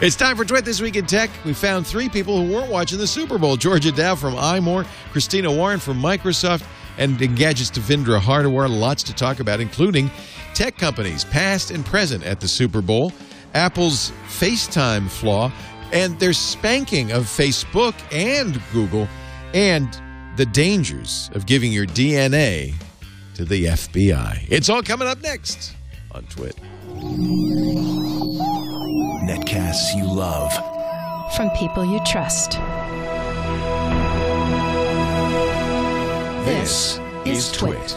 It's time for Twit This Week in Tech. We found three people who weren't watching the Super Bowl. Georgia Dow from iMore, Christina Warren from Microsoft, and Engadget's Devindra Hardawar. Lots to talk about, including tech companies, past and present at the Super Bowl, Apple's FaceTime flaw, and their spanking of Facebook and Google, and the dangers of giving your DNA to the FBI. It's all coming up next on Twit. Netcasts you love. From people you trust. This is Twit.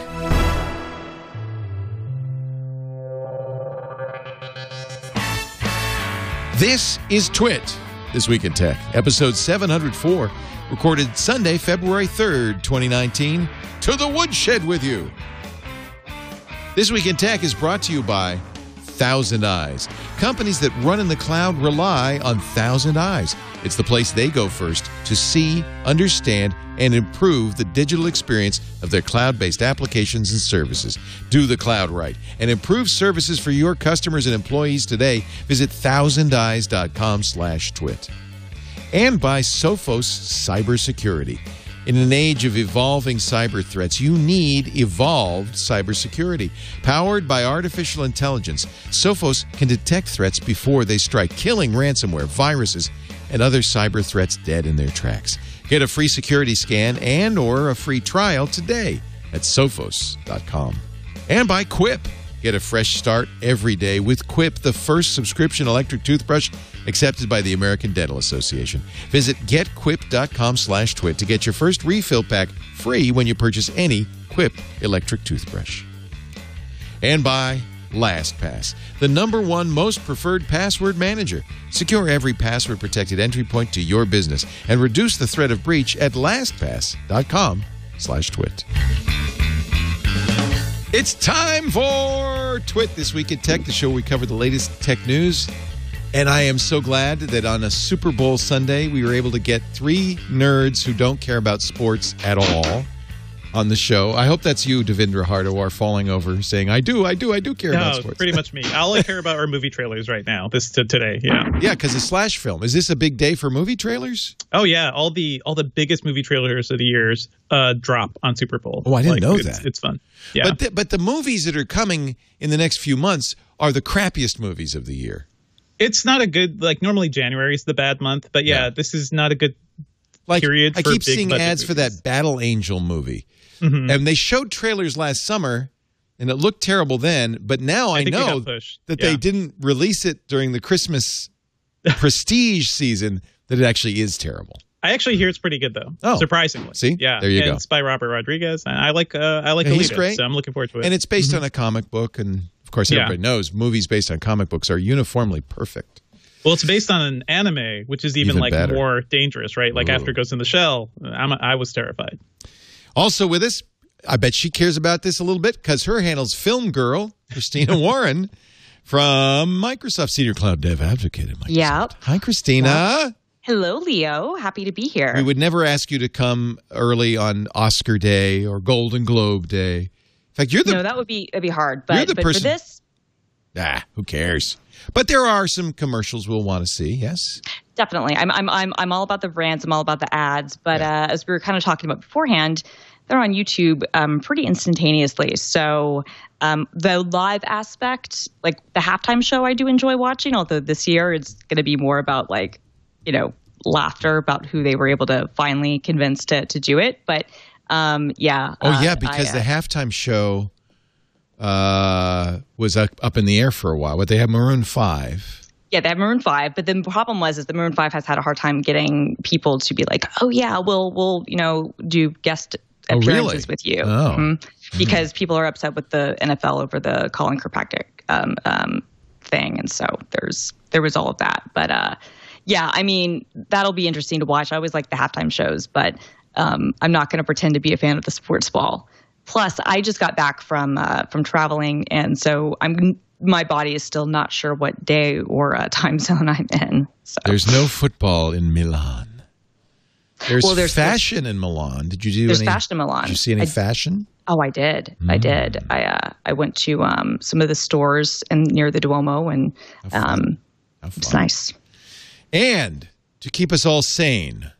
This is Twit, This Week in Tech, episode 704, recorded Sunday, February 3rd, 2019. To the woodshed with you. This Week in Tech is brought to you by Thousand Eyes. Companies that run in the cloud rely on Thousand Eyes. It's the place they go first to see, understand, and improve the digital experience of their cloud based applications and services. Do the cloud right and improve services for your customers and employees today. Visit thousandeyes.com slash twit. And by Sophos Cybersecurity. In an age of evolving cyber threats, you need evolved cybersecurity. Powered by artificial intelligence, Sophos can detect threats before they strike, killing ransomware, viruses, and other cyber threats dead in their tracks. Get a free security scan and or a free trial today at sophos.com. And by Quip. Get a fresh start every day with Quip, the first subscription electric toothbrush accepted by the American Dental Association. Visit getquip.com slash twit to get your first refill pack free when you purchase any Quip electric toothbrush. And by LastPass, the number one most preferred password manager. Secure every password protected entry point to your business and reduce the threat of breach at lastpass.com slash twit. It's time for Twit This Week in Tech, the show we cover the latest tech news. And I am so glad that on a Super Bowl Sunday, we were able to get three nerds who don't care about sports at all on the show. I hope that's you, Devindra Hardawar, falling over saying, I do, I do, I do care no, about sports. pretty much me. All I care about are movie trailers right now. This to today, yeah. yeah, because it's slash film. Is this a big day for movie trailers? Oh yeah, all the all the biggest movie trailers of the years uh, drop on Super Bowl. Oh, I didn't Like, know it's, that. It's fun. Yeah. But, the, but the movies that are coming in the next few months are the crappiest movies of the year. It's not a good like normally January is the bad month, but yeah, Yeah. this is not a good Like period I keep seeing ads for that Battle Angel movie, Mhm. and they showed trailers last summer, and it looked terrible then. But now I, it know that Yeah. they didn't release it during the Christmas prestige season. That it actually is terrible. I actually hear it's pretty good though. Oh. surprisingly. See? yeah, There you and go. It's by Robert Rodriguez, and I like uh, I like Yeah, Alita, great. so I'm looking forward to it. And it's based on a comic book, and course, Mm-hmm. Yeah. everybody knows movies based on comic books are uniformly perfect. well, it's based on an anime, which is even, Even like better. more dangerous, right? Like Ooh. after it goes in the shell, I'm, I was terrified. Also with us, I bet she cares about this a little bit because her handle's Film Girl, Christina Warren from Microsoft Senior Cloud Dev Advocate at Microsoft. Yep. Hi, Christina. Hello, Leo. Happy to be here. We would never ask you to come early on Oscar Day or Golden Globe Day. In fact, you're the no, that would be that'd be hard. But, You're the but person- for this, ah, who cares? But there are some commercials we'll want to see. Yes. definitely, I'm I'm I'm I'm all about the brands. I'm all about the ads. But uh, as we were kind of talking about beforehand, they're on YouTube um, pretty instantaneously. So um, the live aspect, like the halftime show, I do enjoy watching. Although this year it's going to be more about like you know laughter about who they were able to finally convince to to do it. But um, yeah. Oh uh, yeah, because I, the uh, halftime show uh, was up, up in the air for a while. But they have Maroon Five. Yeah, they have Maroon Five, but the problem was is the Maroon Five has had a hard time getting people to be like, oh yeah, we'll we'll you know do guest Oh, really? appearances with you, Oh. Mhm. because people are upset with the NFL over the Colin Kaepernick um, um, thing, and so there's there was all of that. But uh, yeah, I mean that'll be interesting to watch. I always like the halftime shows, but um, I'm not going to pretend to be a fan of the sports ball. Plus, I just got back from uh, from traveling, and so I'm my body is still not sure what day or uh, time zone I'm in. So. There's no football in Milan. There's, Well, there's- fashion in Milan. Did you do There's any? fashion in Milan. Did you see any I- fashion? Oh, I did. I did. I uh, I went to um, some of the stores and near the Duomo, and um, it's nice. And to keep us all sane,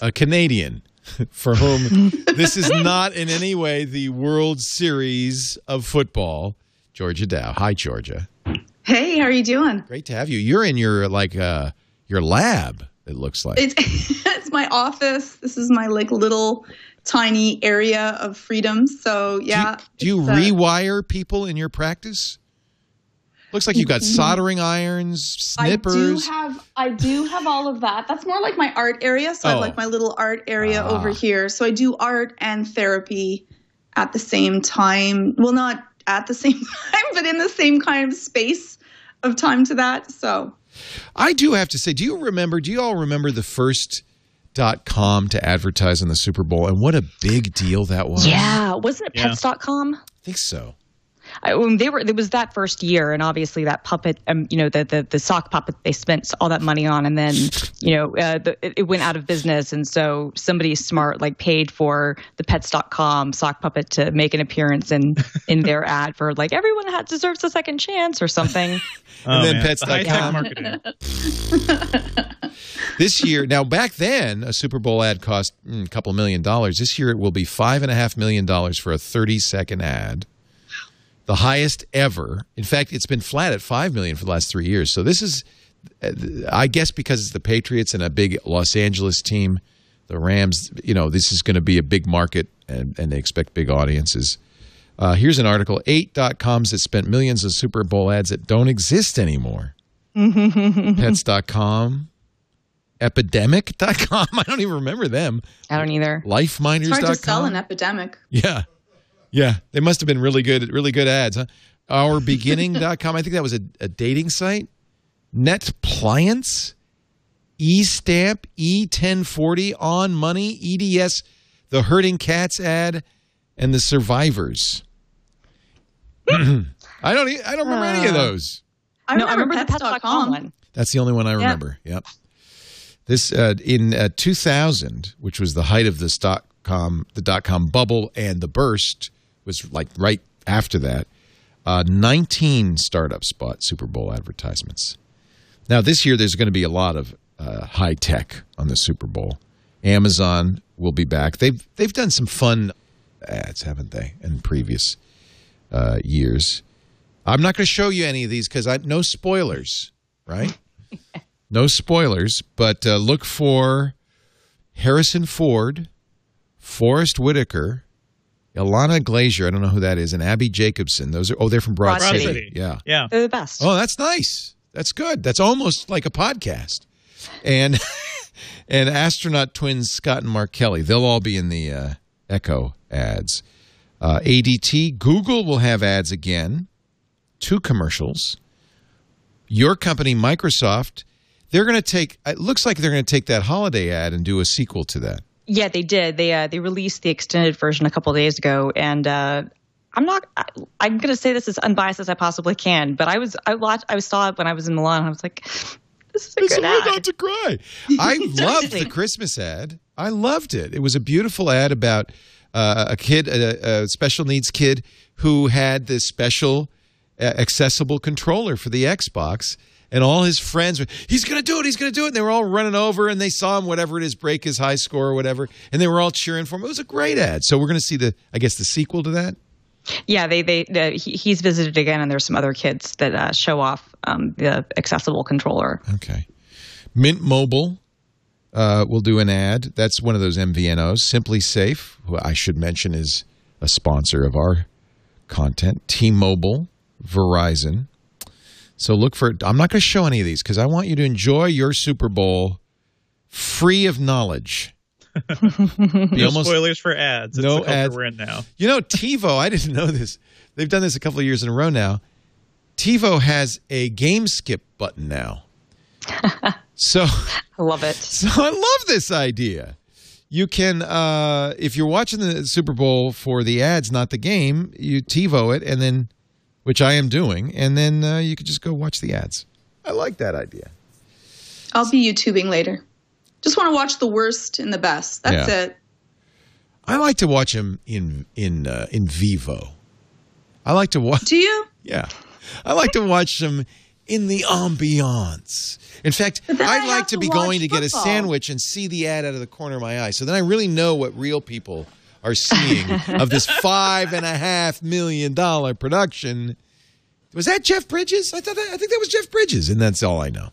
a Canadian for whom this is not in any way the World Series of football, Georgia Dow. Hi, Georgia. Hey, how are you doing? Great to have you. You're in your like uh your lab. It looks like. It's it's my office. This is my like little tiny area of freedom. So yeah. Do you, do you uh, rewire people in your practice? Looks like you've got soldering irons, snippers. I do have I do have all of that. That's more like my art area. So I Oh. have like my little art area Ah. over here. So I do art and therapy at the same time. Well, not at the same time, but in the same kind of space of time to that. So I do have to say, do you remember? Do you all remember the first dot com to advertise in the Super Bowl, and what a big deal that was? Yeah, wasn't it Yeah. Pets.com? I think so. I, when they were, it was that first year, and obviously that puppet, um, you know, the, the the sock puppet they spent all that money on, and then, you know, uh, the, it, it went out of business, and so somebody smart like paid for the Pets.com sock puppet to make an appearance in in their ad for like everyone had deserves a second chance or something. And then man. Pets.com. The high-tech marketing. This year, now back then, a Super Bowl ad cost mm, a couple million dollars. This year, it will be five and a half million dollars for a thirty-second ad, the highest ever. In fact, it's been flat at five million for the last three years. So this is, I guess, because it's the Patriots and a big Los Angeles team, the Rams. You know, this is going to be a big market, and, and they expect big audiences. Uh, here's an article: eight dot coms that spent millions of Super Bowl ads that don't exist anymore. Pets.com, epidemic.com. I don't even remember them. I don't either. it's hard to sell an epidemic. Yeah. Yeah. They must have been really good, really good ads, huh? Ourbeginning.com. I think that was a, a dating site. Netpliance, eStamp, E1040, On Money, EDS, the Herding Cats ad, and the Survivors. I don't. e- I don't remember any of those. I no, I remember, remember the Pets.com pets.com. one. That's the only one I remember. Yep. This uh, in uh, 2000, which was the height of the dot com, the dot com bubble, and the burst was like right after that. Uh, 19 startups bought Super Bowl advertisements. Now this year, there's going to be a lot of uh, high tech on the Super Bowl. Amazon will be back. They've they've done some fun ads, haven't they, in previous uh, years? I'm not going to show you any of these because I no spoilers, right? no spoilers, but uh, look for Harrison Ford, Forest Whitaker, Ilana Glazer. I don't know who that is, and Abbi Jacobson. Those are oh, they're from Broad, Broad City. City. Yeah. Yeah. They're the best. Oh, that's nice. That's good. That's almost like a podcast. And and astronaut twins Scott and Mark Kelly. They'll all be in the uh, Echo ads. Uh, ADT, Google will have ads again. Two commercials. Your company, Microsoft, they're going to take. It looks like they're going to take that holiday ad and do a sequel to that. Yeah, they did. They uh, they released the extended version a couple days ago, and uh, I'm not. I, I'm going to say this as unbiased as I possibly can, but I was I watched I saw it when I was in Milan. And I was like, this is a It's good ad. not to cry. I loved the Christmas ad. I loved it. It was a beautiful ad about uh, a kid, a, a special needs kid, who had this special uh, accessible controller for the Xbox. And all his friends were, he's going to do it, he's going to do it. And they were all running over and they saw him, whatever it is, break his high score or whatever. And they were all cheering for him. It was a great ad. So we're going to see the, I guess, the sequel to that. Yeah, they they the, he's visited again, and there's some other kids that uh, show off um, the accessible controller. Okay. Mint Mobile uh, will do an ad. That's one of those MVNOs. SimpliSafe, who I should mention is a sponsor of our content. T Mobile, Verizon. So look for I'm not going to show any of these because I want you to enjoy your Super Bowl free of knowledge. Be No almost- spoilers for ads. It's No the culture ads. we're in now. you know, TiVo, I didn't know this. They've done this a couple of years in a row now. TiVo has a game skip button now. so I love it. so I love this idea. You can, uh, if you're watching the Super Bowl for the ads, not the game, you TiVo it, and then, which I am doing, and then uh, you could just go watch the ads. I like that idea. I'll be YouTubing later. Just want to watch the worst and the best. That's Yeah. it. I like to watch them in in uh, in vivo. I like to watch. Do you? Yeah, I like to watch them in the ambiance. In fact, I I'd like to to be going to get a sandwich and see the ad out of the corner of my eye. So then I really know what real people are seeing of this five and a half million dollar production. Was that Jeff Bridges? I thought that, I think that was Jeff Bridges, and that's all I know.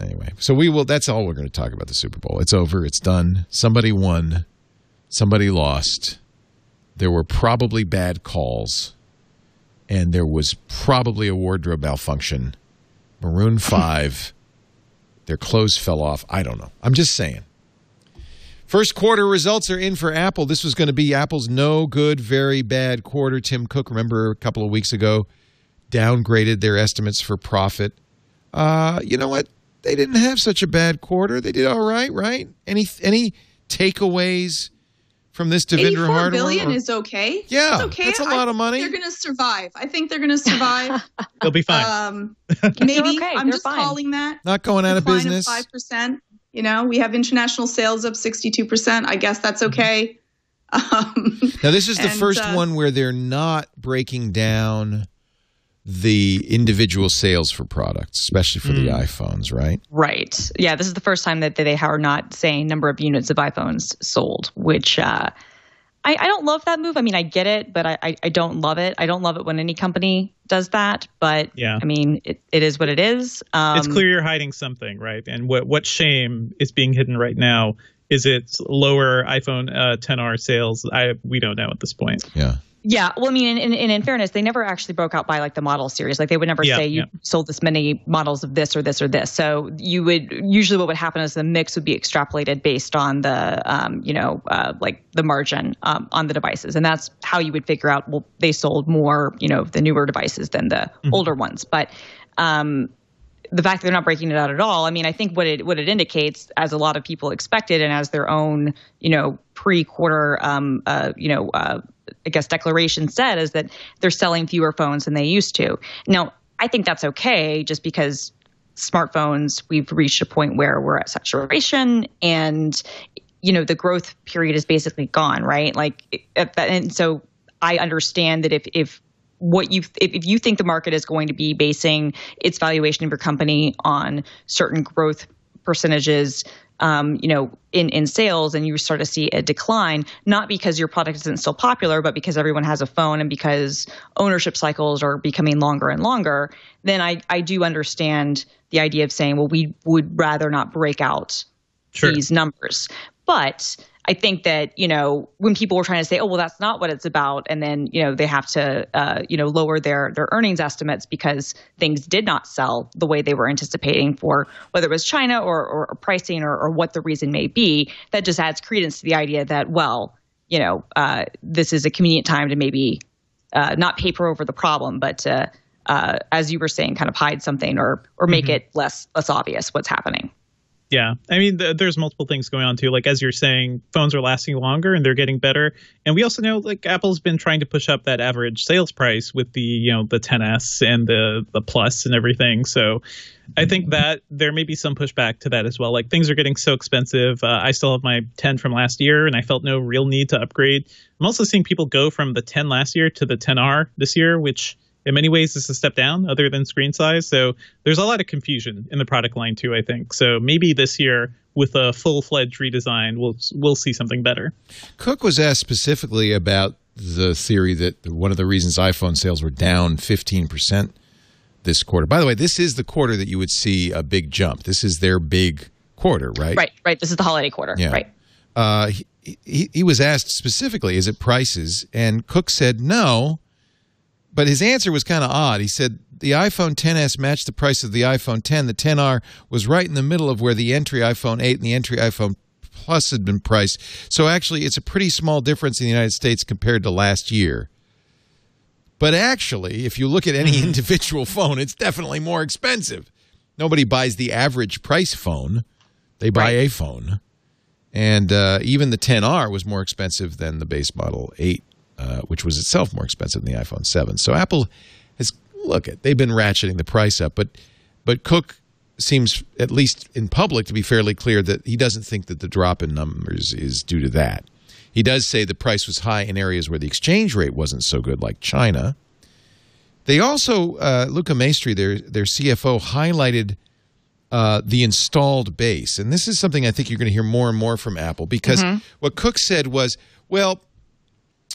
Anyway, so we will. That's all we're going to talk about the Super Bowl. It's over. It's done. Somebody won. Somebody lost. There were probably bad calls, and there was probably a wardrobe malfunction. Maroon Five, their clothes fell off. I don't know. I'm just saying. First quarter results are in for Apple. This was going to be Apple's no good, very bad quarter. Tim Cook, remember a couple of weeks ago, downgraded their estimates for profit. Uh, you know what? They didn't have such a bad quarter. They did all right, right? Any any takeaways from this Devindra Eighty-four Hardawar? billion or- is okay. Yeah, It's okay. that's a lot of money. They're going to survive. I think they're going to survive. They'll be fine. um, maybe okay. I'm They're just fine. calling that not going out of business. five percent. You know, we have international sales up sixty-two percent. I guess that's Mm-hmm. okay. Um, Now, this is the And, first uh, one where they're not breaking down the individual sales for products, especially for the iPhones, right? Right. Yeah, this is the first time that they are not saying number of units of iPhones sold, which uh, I, I don't love that move. I mean, I get it, but I, I, I don't love it. I don't love it when any company does that. But Yeah. I mean, it, it is what it is. Um, it's clear you're hiding something, right? And what what shame is being hidden right now? Is it lower iPhone uh, 10R sales? I we don't know at this point. Yeah. Yeah, well, I mean, in, in, in fairness, they never actually broke out by like the model series. Like they would never Yeah, say you yeah. sold this many models of this or this or this. So you would usually what would happen is the mix would be extrapolated based on the, um, you know, uh, like the margin um, on the devices, and that's how you would figure out. Well, they sold more, you know, the newer devices than the older ones, but. Um, the fact that they're not breaking it out at all, I mean, I think what it what it indicates, as a lot of people expected, and as their own, you know, pre-quarter, um, uh, you know, uh, I guess declaration said, is that they're selling fewer phones than they used to. Now, I think that's okay, just because smartphones we've reached a point where we're at saturation and you know the growth period is basically gone right like and so i understand that if if what you if, if you think the market is going to be basing its valuation of your company on certain growth percentages um, you know in in sales and you start to see a decline not because your product isn't still popular but because everyone has a phone and because ownership cycles are becoming longer and longer then i i do understand the idea of saying well we would rather not break out Sure. these numbers. But I think that you know when people were trying to say, "Oh, well, that's not what it's about," and then you know they have to uh, you know lower their their earnings estimates because things did not sell the way they were anticipating for whether it was China or, or, or pricing or, or what the reason may be. That just adds credence to the idea that well, you know, uh, this is a convenient time to maybe uh, not paper over the problem, but to, uh, as you were saying, kind of hide something or or make it less less obvious what's happening. Yeah, I mean, th- there's multiple things going on too. Like as you're saying, phones are lasting longer and they're getting better. And we also know like Apple's been trying to push up that average sales price with the you know the 10s and the the plus and everything. So I think that there may be some pushback to that as well. Like things are getting so expensive. Uh, I still have my 10 from last year, and I felt no real need to upgrade. I'm also seeing people go from the 10 last year to the 10R this year, which in many ways is a step down other than screen size. So there's a lot of confusion in the product line too, I think. So maybe this year with a full-fledged redesign, we'll we'll see something better. Cook was asked specifically about the theory that one of the reasons iPhone sales were down 15% this quarter. By the way, this is the quarter that you would see a big jump. This is their big quarter, right? Right, right. This is the holiday quarter. Yeah. Right. Uh, he, he, he was asked specifically, is it prices? And Cook said no, but his answer was kind of odd. He said the iPhone 10s matched the price of the iPhone 10. The 10R was right in the middle of where the entry iPhone 8 and the entry iPhone Plus had been priced. So actually, it's a pretty small difference in the United States compared to last year. But actually, if you look at any individual phone, it's definitely more expensive. Nobody buys the average price phone, they buy a phone. And uh, even the 10R was more expensive than the base model 8, uh, which was itself more expensive than the iPhone 7. So Apple has look at they've been ratcheting the price up, but but Cook seems at least in public to be fairly clear that he doesn't think that the drop in numbers is due to that. He does say the price was high in areas where the exchange rate wasn't so good, like China. They also, uh, Luca Maestri, their their CFO, highlighted uh, the installed base, and this is something I think you're going to hear more and more from Apple because what Cook said was, well,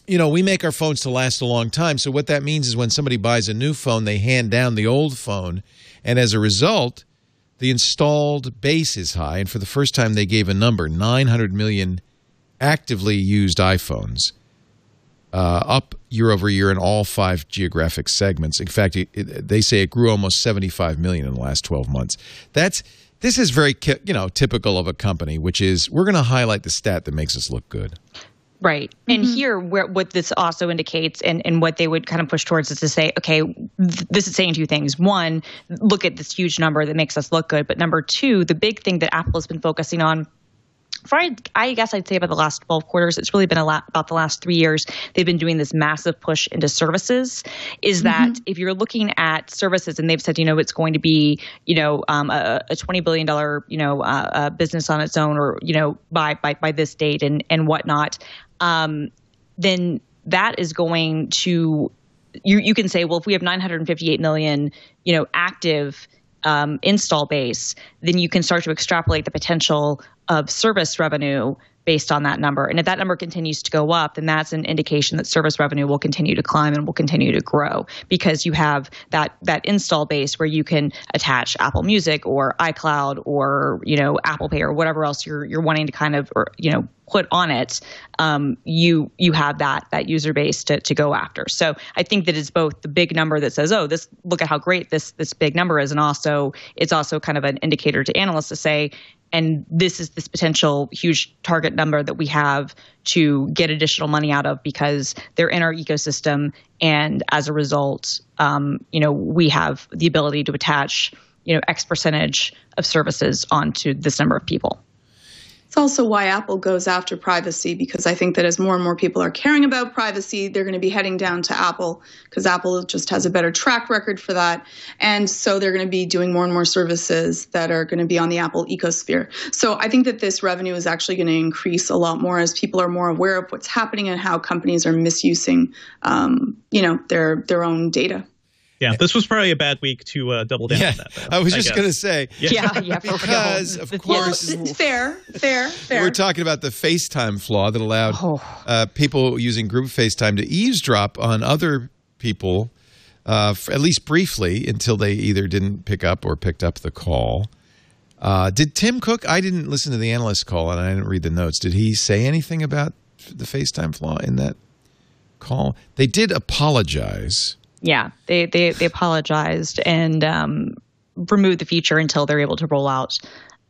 you know, we make our phones to last a long time. So what that means is when somebody buys a new phone, they hand down the old phone, and as a result, the installed base is high. And for the first time, they gave a number: 900 million actively used iPhones, uh, up year over year in all five geographic segments. In fact, it, it, they say it grew almost 75 million in the last 12 months. That's this is very you know typical of a company, which is we're going to highlight the stat that makes us look good. Right. And here, where, what this also indicates and, and what they would kind of push towards is to say, okay, th- this is saying two things. One, look at this huge number that makes us look good. But number two, the big thing that Apple has been focusing on for I, guess I'd say about the last 12 quarters, it's really been a lot about the last three years. They've been doing this massive push into services. Is that if you're looking at services, and they've said, you know, it's going to be, you know, um, a, a 20 billion dollar, you know, uh, uh, business on its own, or you know, by by by this date and and whatnot, um, then that is going to you you can say, well, if we have 958 million, you know, active um, install base, then you can start to extrapolate the potential of service revenue based on that number. And if that number continues to go up, then that's an indication that service revenue will continue to climb and will continue to grow because you have that that install base where you can attach Apple Music or iCloud or you know Apple Pay or whatever else you're you're wanting to kind of or, you know put on it. Um, you you have that that user base to to go after. So I think that it's both the big number that says, oh, this look at how great this this big number is, and also it's also kind of an indicator to analysts to say, and this is this potential huge target number that we have to get additional money out of because they're in our ecosystem and as a result um, you know we have the ability to attach you know x percentage of services onto this number of people It's also why Apple goes after privacy because I think that as more and more people are caring about privacy, they're going to be heading down to Apple because Apple just has a better track record for that. And so they're going to be doing more and more services that are going to be on the Apple ecosphere. So I think that this revenue is actually going to increase a lot more as people are more aware of what's happening and how companies are misusing, um, you know, their their own data. Yeah, this was probably a bad week to uh, double down Yeah, on that. Though, I was just going to say yeah yeah for because of course Well, fair, fair, fair. we're talking about the FaceTime flaw that allowed Oh. uh, people using group FaceTime to eavesdrop on other people, uh, f- at least briefly, until they either didn't pick up or picked up the call. Uh, did Tim Cook? I didn't listen to the analyst call and I didn't read the notes. Did he say anything about the FaceTime flaw in that call? They did apologize. Yeah, they they they apologized and um, removed the feature until they're able to roll out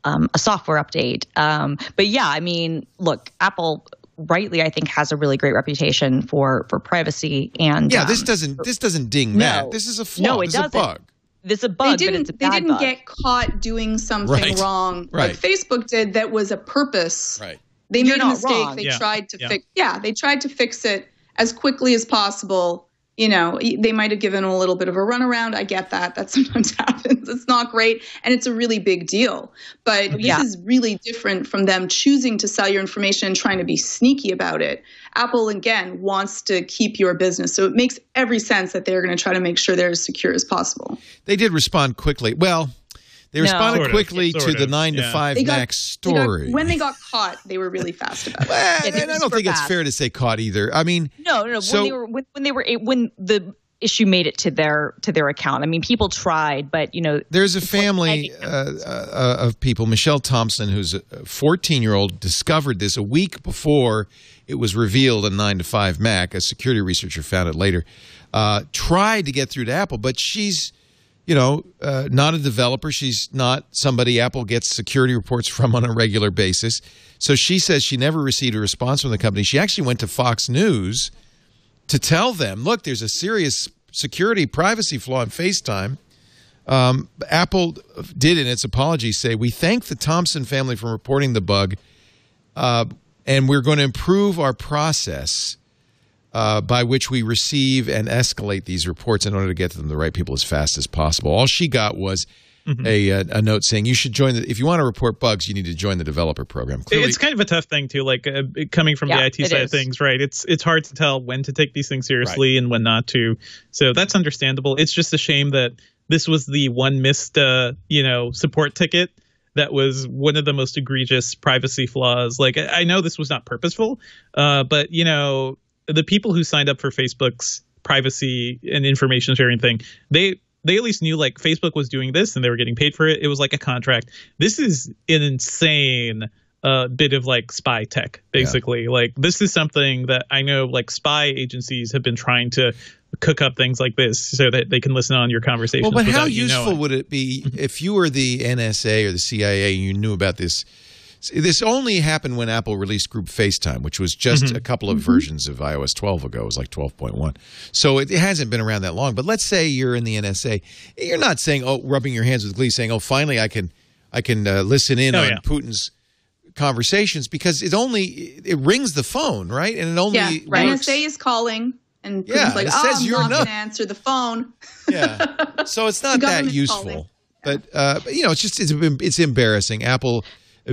um, a software update. Um, but yeah, I mean, look, Apple rightly, I think, has a really great reputation for for privacy and Yeah, um, this doesn't this doesn't ding no. that. This is a flaw. No, it this is a doesn't. bug. this is a bug, but didn't it's a they bad didn't bug. get caught doing something Right, wrong right. like Facebook did that was a purpose. Right. They You're made a mistake. wrong. They Yeah, tried to yeah. fix. Yeah, they tried to fix it as quickly as possible. You know, they might have given a little bit of a runaround. I get that. That sometimes happens. It's not great, and it's a really big deal. But this is really different from them choosing to sell your information and trying to be sneaky about it. Apple again wants to keep your business, so it makes every sense that they're going to try to make sure they're as secure as possible. They did respond quickly. Well, they No. responded Sort of, quickly sort to the of, nine to five They got- Mac They got- story. when they got caught, they were really fast about it. Well, Yeah, they and I don't super think it's fair to say caught either. I mean, No, no, no. So- when they were when, when they were when the issue made it to their to their account. I mean, people tried, but you know, there's a family uh, uh, of people. Michelle Thompson, who's a 14 year old, discovered this a week before it was revealed on 9 to 5 Mac. A security researcher found it later. Uh, tried to get through to Apple, but she's, you know, uh, not a developer. She's not somebody Apple gets security reports from on a regular basis. So she says she never received a response from the company. She actually went to Fox News to tell them, look, there's a serious security privacy flaw in FaceTime. Um, Apple did in its apology say, We thank the Thompson family for reporting the bug, uh, and we're going to improve our process uh, by which we receive and escalate these reports in order to get to them the right people as fast as possible. All she got was mm-hmm. a, a, a note saying you should join the. If you want to report bugs, you need to join the developer program. Clearly, it's kind of a tough thing too. Like uh, coming from yeah, the IT side is. of things, right? It's it's hard to tell when to take these things seriously right. and when not to. So that's understandable. It's just a shame that this was the one missed, uh, you know, support ticket that was one of the most egregious privacy flaws. Like I know this was not purposeful, uh, but you know, the people who signed up for Facebook's privacy and information sharing thing, they they at least knew like Facebook was doing this and they were getting paid for it. It was like a contract. This is an insane uh, bit of like spy tech, basically. Yeah. Like this is something that I know like spy agencies have been trying to cook up things like this so that they can listen on your conversations. Well, but how useful would it be if you were the NSA or the CIA and you knew about this? This only happened when Apple released Group FaceTime, which was just mm-hmm. a couple of mm-hmm. versions of iOS 12 ago. It was like 12.1. So it, it, hasn't been around that long. But let's say you're in the NSA. You're not saying, oh, rubbing your hands with glee, saying, oh, finally I can I can uh, listen in oh, on yeah. Putin's conversations because it only it rings the phone, right? And it only yeah, right. Works. NSA is calling and Putin's yeah, like, oh, I'm not going to answer the phone. yeah. So it's not that useful. But, uh, but, you know, it's just it's, it's embarrassing. Apple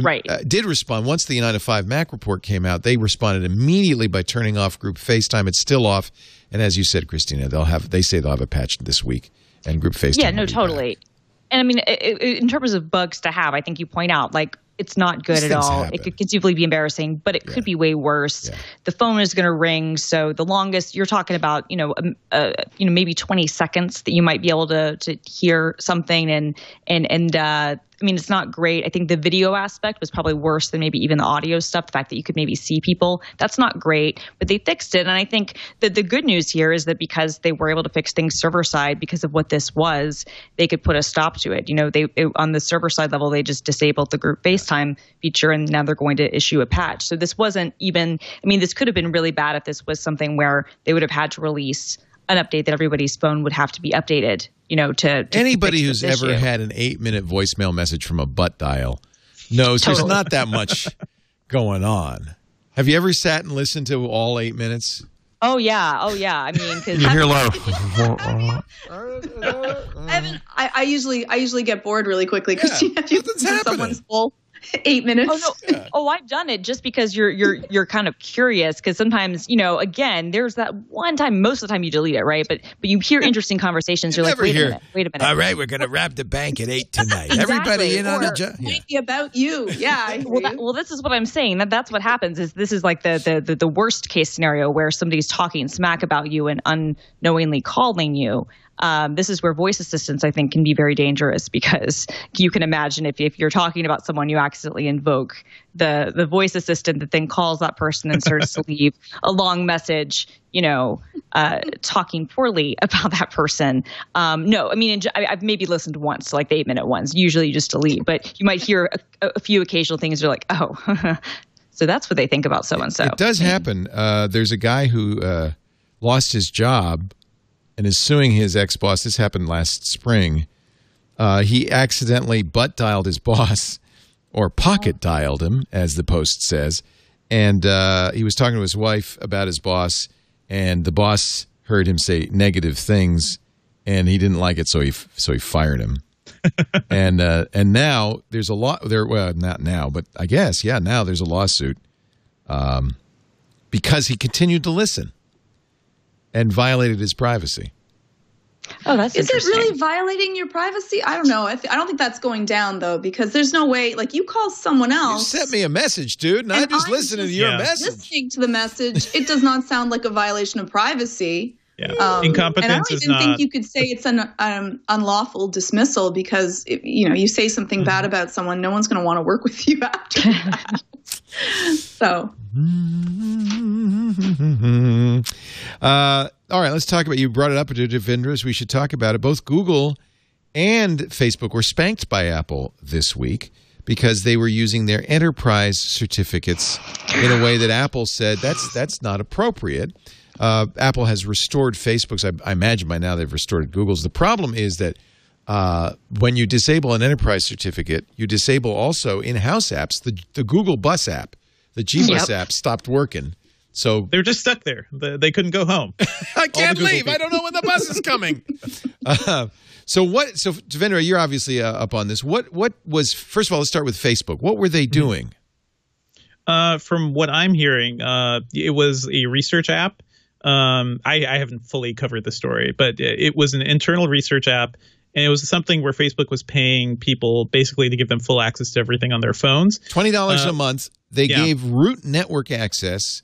right. Uh, did respond once the 9 to 5 Mac report came out. They responded immediately by turning off Group FaceTime. It's still off, and as you said, Christina, they'll have they say they'll have a patch this week, and Group FaceTime. Yeah, no, totally. Back. And I mean, in terms of bugs to have, I think you point out like it's not good at all. Happen. It could conceivably be embarrassing, but it yeah. could be way worse. Yeah. The phone is going to ring, so the longest you're talking about, you know, um, uh, you know, maybe 20 seconds that you might be able to to hear something, and and and uh, I mean, it's not great. I think the video aspect was probably worse than maybe even the audio stuff. The fact that you could maybe see people, that's not great, but they fixed it. And I think that the good news here is that because they were able to fix things server side because of what this was, they could put a stop to it. You know, they it, on the server side level, they just disabled the group FaceTime feature and now they're going to issue a patch. So this wasn't even, I mean, this could have been really bad if this was something where they would have had to release an update that everybody's phone would have to be updated you know, to, to anybody who's ever had an eight minute voicemail message from a butt dial knows totally. there's not that much going on. Have you ever sat and listened to all eight minutes? Oh yeah, oh yeah. I mean, because you hear a lot of. Evan, I, I usually I usually get bored really quickly because yeah, you have someone's full eight minutes. Oh no! Yeah. Oh, I've done it just because you're you're you're kind of curious because sometimes you know again there's that one time most of the time you delete it right but but you hear interesting conversations you are like wait hear, a minute wait a minute all right we're gonna rob the bank at eight tonight exactly. everybody in or, on the job yeah. about you yeah well, that, well this is what I'm saying that that's what happens is this is like the, the the the worst case scenario where somebody's talking smack about you and unknowingly calling you um, this is where voice assistants, I think, can be very dangerous because you can imagine if, if you're talking about someone, you accidentally invoke the, the voice assistant that then calls that person and starts to leave a long message, you know, uh, talking poorly about that person. Um, no, I mean, I've maybe listened once, like the eight minute ones. Usually you just delete, but you might hear a, a few occasional things. You're like, oh, so that's what they think about so and so. It does happen. Uh, there's a guy who uh, lost his job and is suing his ex boss. This happened last spring. Uh, he accidentally butt dialed his boss, or pocket dialed him, as the post says. And uh, he was talking to his wife about his boss, and the boss heard him say negative things, and he didn't like it, so he so he fired him. and uh, and now there's a lot there. Well, not now, but I guess yeah. Now there's a lawsuit um, because he continued to listen and violated his privacy. Oh, that's is it really violating your privacy? I don't know. I, th- I, don't think that's going down though, because there's no way. Like you call someone else. You sent me a message, dude, and, and I'm just listening to your yeah. message. Listening to the message, it does not sound like a violation of privacy. Yeah. Um, Incompetence and I don't even not... think you could say it's an um, unlawful dismissal because if, you know you say something mm-hmm. bad about someone, no one's going to want to work with you after that. so. Uh, all right, let's talk about. You brought it up, Devindras. We should talk about it. Both Google and Facebook were spanked by Apple this week because they were using their enterprise certificates in a way that Apple said that's that's not appropriate. Uh, Apple has restored Facebook's. I, I, imagine by now they've restored Google's. The problem is that uh, when you disable an enterprise certificate, you disable also in-house apps. The the Google Bus app, the G Bus yep. app, stopped working So They're just stuck there. The- They couldn't go home. I can't Google leave. I don't know when the bus is coming. uh, so what? So Devindra, you're obviously uh, up on this. What? What was? First of all, let's start with Facebook. What were they Mm-hmm. doing? Uh, from what I'm hearing, uh, it was a research app. Um, I, I haven't fully covered the story, but it was an internal research app, and it was something where Facebook was paying people basically to give them full access to everything on their phones. Twenty dollars Uh, a month. They yeah. gave root network access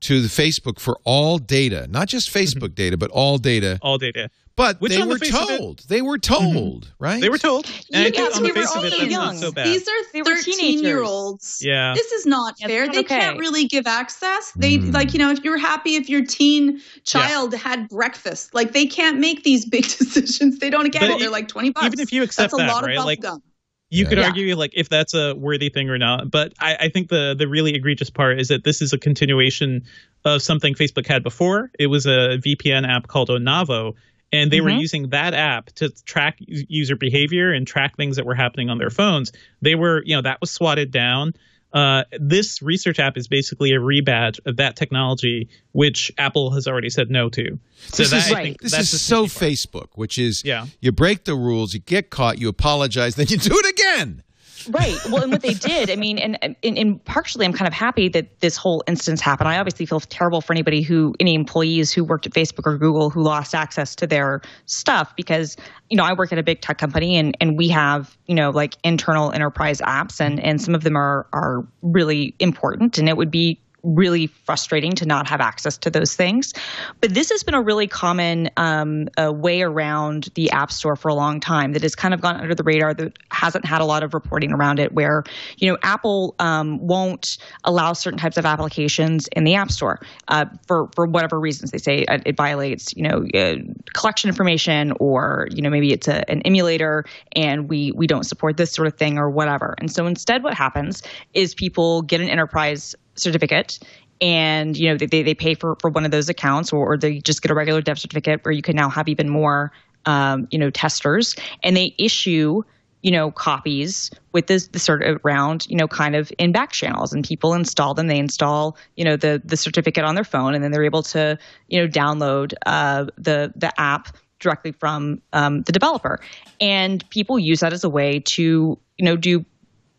to the Facebook for all data, not just Facebook data, but all data. All data. But Which they on the were it- told. They were told, right? They were told, and I Yeah, on the we were face of it, young. not so bad. These are They 13 year olds. Yeah. This is not Yeah, fair. it's They okay. can't really give access. They Mm. like, you know, if you're happy if your teen child had breakfast, like they can't make these big decisions. They don't get But it. They're like 20 bucks. even if you accept That's a that, lot right, of like- gum. you could Yeah. argue like if that's a worthy thing or not but I, I think the the really egregious part is that this is a continuation of something facebook had before it was a vpn app called onavo and they were Mhm. using that app to track user behavior and track things that were happening on their phones they were you know that was swatted down uh, this research app is basically a rebadge of that technology, which Apple has already said no to. So This that, is, I think this that's is so. Facebook, which is Yeah. you break the rules, you get caught, you apologize, then you do it again. Right. Well, and what they did, I mean, and, and, and partially I'm kind of happy that this whole instance happened. I obviously feel terrible for anybody who, any employees who worked at Facebook or Google who lost access to their stuff because, you know, I work at a big tech company and, and we have, you know, like internal enterprise apps and, and some of them are, are really important and it would be really frustrating to not have access to those things. But this has been a really common um, uh, way around the App Store for a long time that has kind of gone under the radar that hasn't had a lot of reporting around it. Where you know Apple um, won't allow certain types of applications in the App Store uh, for for whatever reasons. They say it, it violates you know uh, collection information or you know maybe it's a, an emulator and we we don't support this sort of thing or whatever. And so instead, what happens is people get an enterprise certificate and you know they, they pay for, for one of those accounts or, or they just get a regular dev certificate where you can now have even more um, you know testers. And they issue you know copies with this the sort of round you know kind of in back channels and people install them. They install you know the the certificate on their phone and then they're able to you know download uh, the the app directly from um, the developer. And people use that as a way to you know do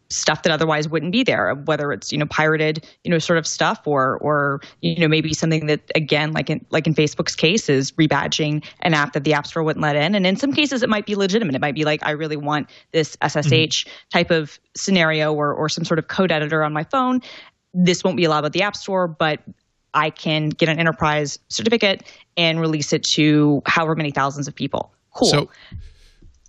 stuff that otherwise wouldn't be there whether it's you know pirated you know sort of stuff or or you know maybe something that again like in like in facebook's case is rebadging an app that the app store wouldn't let in. And in some cases it might be legitimate. It might be like i really want this ssh mm-hmm. type of scenario or or some sort of code editor on my phone. This won't be allowed at the app store but i can get an enterprise certificate and release it to however many thousands of people. Cool. So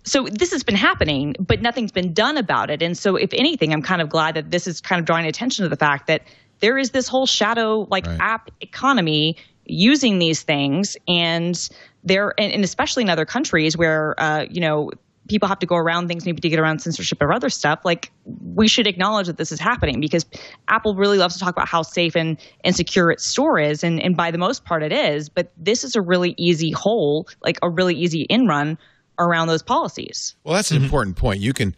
so this has been happening, but nothing's been done about it. And so, if anything, I'm kind of glad that this is kind of drawing attention to the fact that there is this whole shadow like Right. app economy using these things, and there, and, and especially in other countries where uh, you know people have to go around things maybe to get around censorship or other stuff. Like we should acknowledge that this is happening because Apple really loves to talk about how safe and, and secure its store is, and and by the most part it is. But this is a really easy hole, like a really easy in run around those policies. Well, that's an important point. You can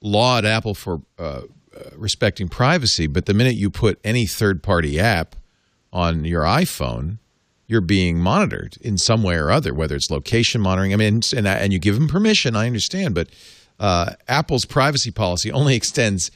laud Apple for uh, uh, respecting privacy, but the minute you put any third party app on your iPhone, you're being monitored in some way or other, whether it's location monitoring. I mean, and, and you give them permission, I understand, but uh, Apple's privacy policy only extends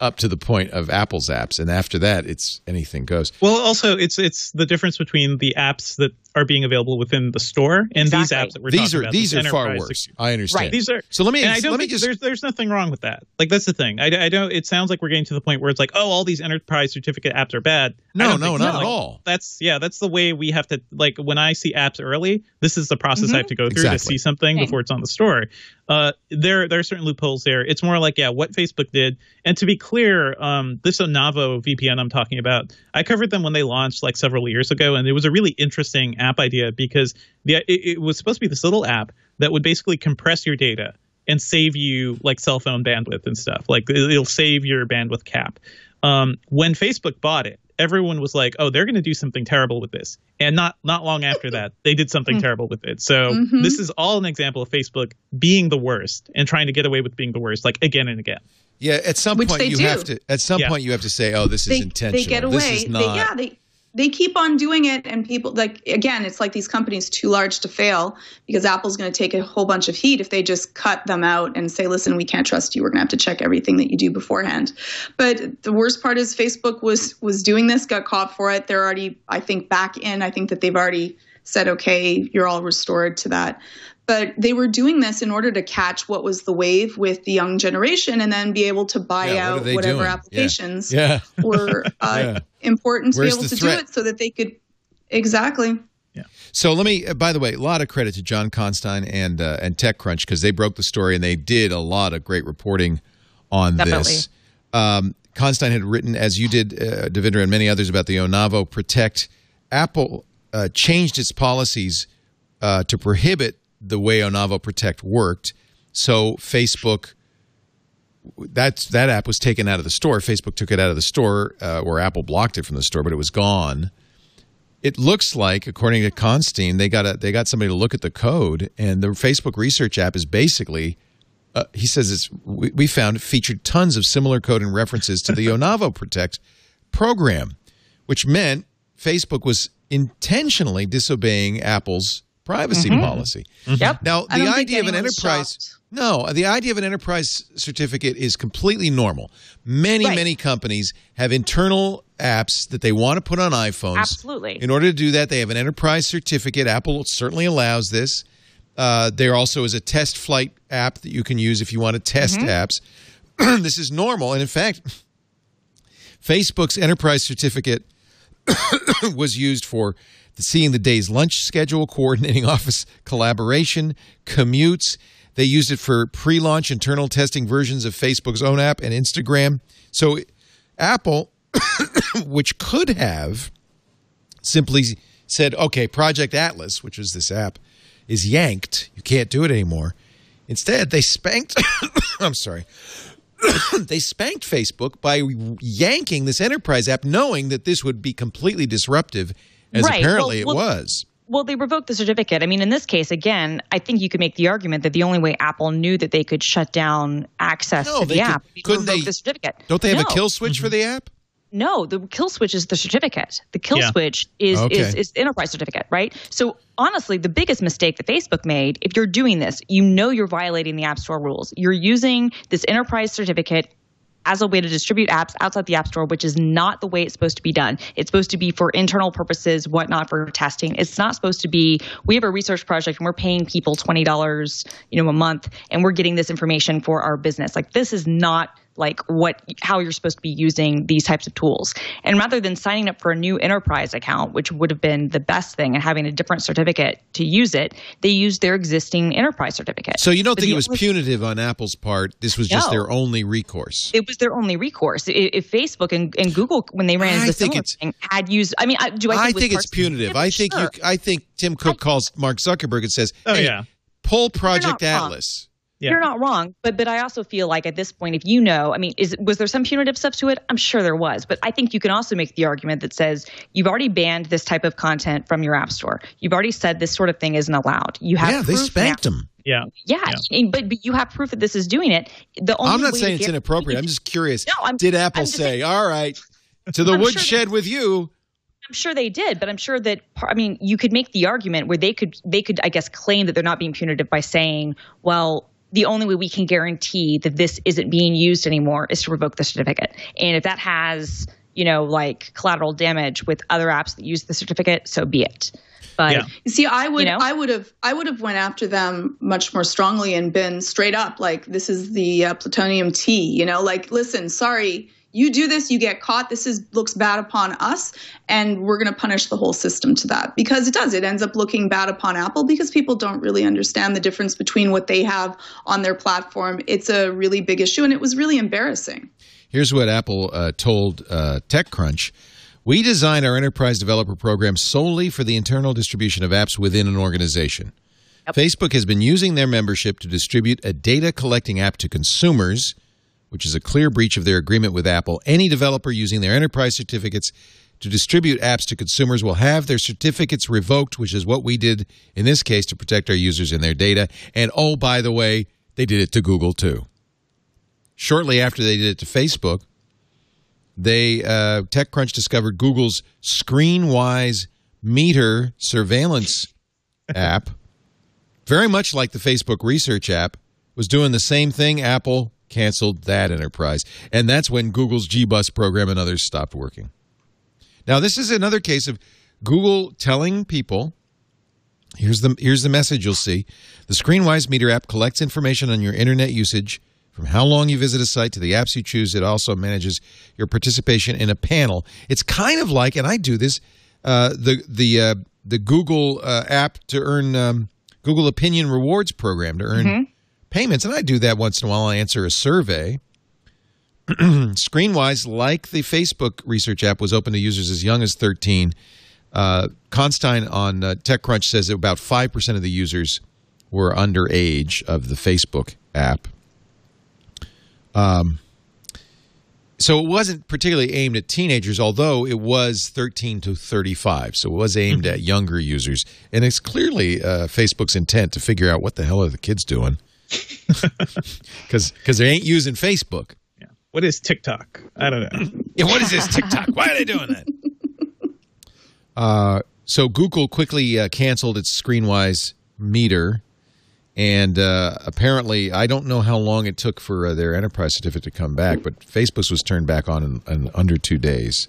up to the point of Apple's apps, and after that, it's anything goes. Well, also it's it's the difference between the apps that are being available within the store and these apps that we're These talking are about. these this are far worse. sec- I understand. Right. These are So let me and I don't let me just there's there's nothing wrong with that. Like that's the thing. I, I don't. It sounds like we're getting to the point where it's like, oh, all these enterprise certificate apps are bad. I No, don't no, think not so. at Like, all. That's yeah. That's the way we have to like when I see apps early. This is the process I have to go through to see something Same. before it's on the store. Uh, there there are certain loopholes there. It's more like yeah, what Facebook did. And to be clear, um, this Onavo VPN I'm talking about, I covered them when they launched like several years ago, and it was a really interesting app idea because the it, it was supposed to be this little app that would basically compress your data and save you like cell phone bandwidth and stuff. Like it- it'll save your bandwidth cap. Um, when Facebook bought it, everyone was like, "Oh, they're going to do something terrible with this," and not not long after that, they did something terrible with it. So Mhm. this is all an example of Facebook being the worst and trying to get away with being the worst, like again and again. yeah. At some Which point, you do. have to. At some Yeah. point, you have to say, "Oh, this is They, intentional. they get This away. is They, not." yeah, they they keep on doing it and people like again it's like these companies too large to fail because apple's going to take a whole bunch of heat if they just cut them out and say listen we can't trust you. We're going to have to check everything that you do beforehand. But the worst part is facebook was was doing this got caught for it. They're already i think back in. I think that they've already said okay you're all restored to that but they were doing this in order to catch what was the wave with the young generation and then be able to buy Yeah, out they whatever doing? Applications Yeah. were uh, Yeah. important to Where's be able to threat? do it so that they could exactly Yeah. So let me. Uh, by the way, a lot of credit to Josh Constine and uh, and TechCrunch because they broke the story and they did a lot of great reporting on Definitely. this. Um, Constine had written, as you did, uh, Devindra, and many others about the Onavo Protect. Apple uh, changed its policies uh, to prohibit the way Onavo Protect worked. So Facebook, that's that app was taken out of the store. Facebook took it out of the store, uh, or Apple blocked it from the store, but it was gone it looks like, according to Constine, they got a, they got somebody to look at the code, and the Facebook Research app is basically. Uh, he says it's we, we found it featured tons of similar code and references to the Onavo Protect program, which meant Facebook was intentionally disobeying Apple's privacy policy. Yep. Now, the idea of an enterprise shocked. no, the idea of an enterprise certificate is completely normal. Many, Right. many companies have internal apps that they want to put on iPhones. Absolutely. In order to do that, they have an enterprise certificate. Apple certainly allows this. Uh, there also is a test flight app that you can use if you want to test apps. this is normal. And in fact, Facebook's enterprise certificate was used for seeing the day's lunch schedule, coordinating office collaboration, commutes. They used it for pre launch internal testing versions of Facebook's own app and Instagram. So, Apple, which could have simply said, okay, Project Atlas, which was this app, is yanked. You can't do it anymore. Instead, they spanked, I'm sorry, they spanked Facebook by yanking this enterprise app, knowing that this would be completely disruptive, as Right. apparently Well- it well- was. Well, they revoked the certificate. I mean, in this case, again, I think you could make the argument that the only way Apple knew that they could shut down access No, to the could- app couldn't revoke they- the certificate. Don't they have No. a kill switch for mm-hmm. the app? No, the kill switch is the certificate. The kill Yeah. switch is, Okay. is is enterprise certificate, right? So honestly, the biggest mistake that Facebook made, if you're doing this, you know you're violating the App Store rules. You're using this enterprise certificate as a way to distribute apps outside the App Store, which is not the way it's supposed to be done. It's supposed to be for internal purposes, whatnot for testing. It's not supposed to be. We have a research project and we're paying people twenty dollars, you know, a month, and we're getting this information for our business. Like this is not like what how you're supposed to be using these types of tools. And rather than signing up for a new enterprise account, which would have been the best thing, and having a different certificate to use it, they used their existing enterprise certificate. So you don't But think it was only- punitive on Apple's part? This was just No. their only recourse. it was their only recourse. I- If Facebook and, and Google, when they ran I the think similar it's- thing, had used, I mean, I, do I think, I think it's punitive. I think Sure. you. I think Tim Cook calls Mark Zuckerberg and says, Oh, "Hey, yeah. pull Project Atlas." wrong. Atlas." Yeah. You're not wrong, but but I also feel like at this point, if you know, I mean, is was there some punitive stuff to it? I'm sure there was, but I think you can also make the argument that says you've already banned this type of content from your app store. You've already said this sort of thing isn't allowed. You have Yeah, they spanked now. him. Yeah. Yeah, and- but, but you have proof that this is doing it. The only I'm not way saying it's get- inappropriate. I'm just curious. No, I'm- Did Apple I'm say, saying- "All right, to the I'm sure woodshed with you"? I'm sure they did, but I'm sure that I mean you could make the argument where they could they could I guess claim that they're not being punitive by saying, well, the only way we can guarantee that this isn't being used anymore is to revoke the certificate. And if that has, you know, like collateral damage with other apps that use the certificate, so be it. But Yeah. You see, I would, You know? I would have, I would have went after them much more strongly and been straight up like, "This is the uh, plutonium T." You know, like, listen, sorry, you do this, you get caught. This is looks bad upon us, and we're going to punish the whole system to that because it does. It ends up looking bad upon Apple because people don't really understand the difference between what they have on their platform. It's a really big issue, and it was really embarrassing. Here's what Apple uh, told uh, TechCrunch. We design our enterprise developer program solely for the internal distribution of apps within an organization. Facebook has been using their membership to distribute a data collecting app to consumers, which is a clear breach of their agreement with Apple. Any developer using their enterprise certificates to distribute apps to consumers will have their certificates revoked, which is what we did in this case to protect our users and their data. And oh, by the way, they did it to Google too. Shortly after they did it to Facebook, they uh, TechCrunch discovered Google's ScreenWise meter surveillance app, very much like the Facebook research app, was doing the same thing. Apple canceled that enterprise, and that's when Google's GBus program and others stopped working. Now, this is another case of Google telling people. Here's the here's the message you'll see. The ScreenWise meter app collects information on your internet usage from how long you visit a site to the apps you choose. It also manages your participation in a panel. It's kind of like, and I do this, uh, the the uh, the Google uh, app to earn um, Google Opinion Rewards program to earn payments, and I do that once in a while. I answer a survey. Screenwise, like the Facebook research app, was open to users as young as 13. Uh, Constine on uh, TechCrunch says that about 5% of the users were underage of the Facebook app. Um, so it wasn't particularly aimed at teenagers, although it was 13 to 35. So it was aimed at younger users. And it's clearly uh, Facebook's intent to figure out what the hell are the kids doing. Because they ain't using Facebook. Yeah. What is TikTok? I don't know. Yeah, what is this TikTok? Why are they doing that? Uh, so Google quickly uh, canceled its ScreenWise meter, and uh, apparently, I don't know how long it took for uh, their enterprise certificate to come back, but Facebook's was turned back on in, in under two days.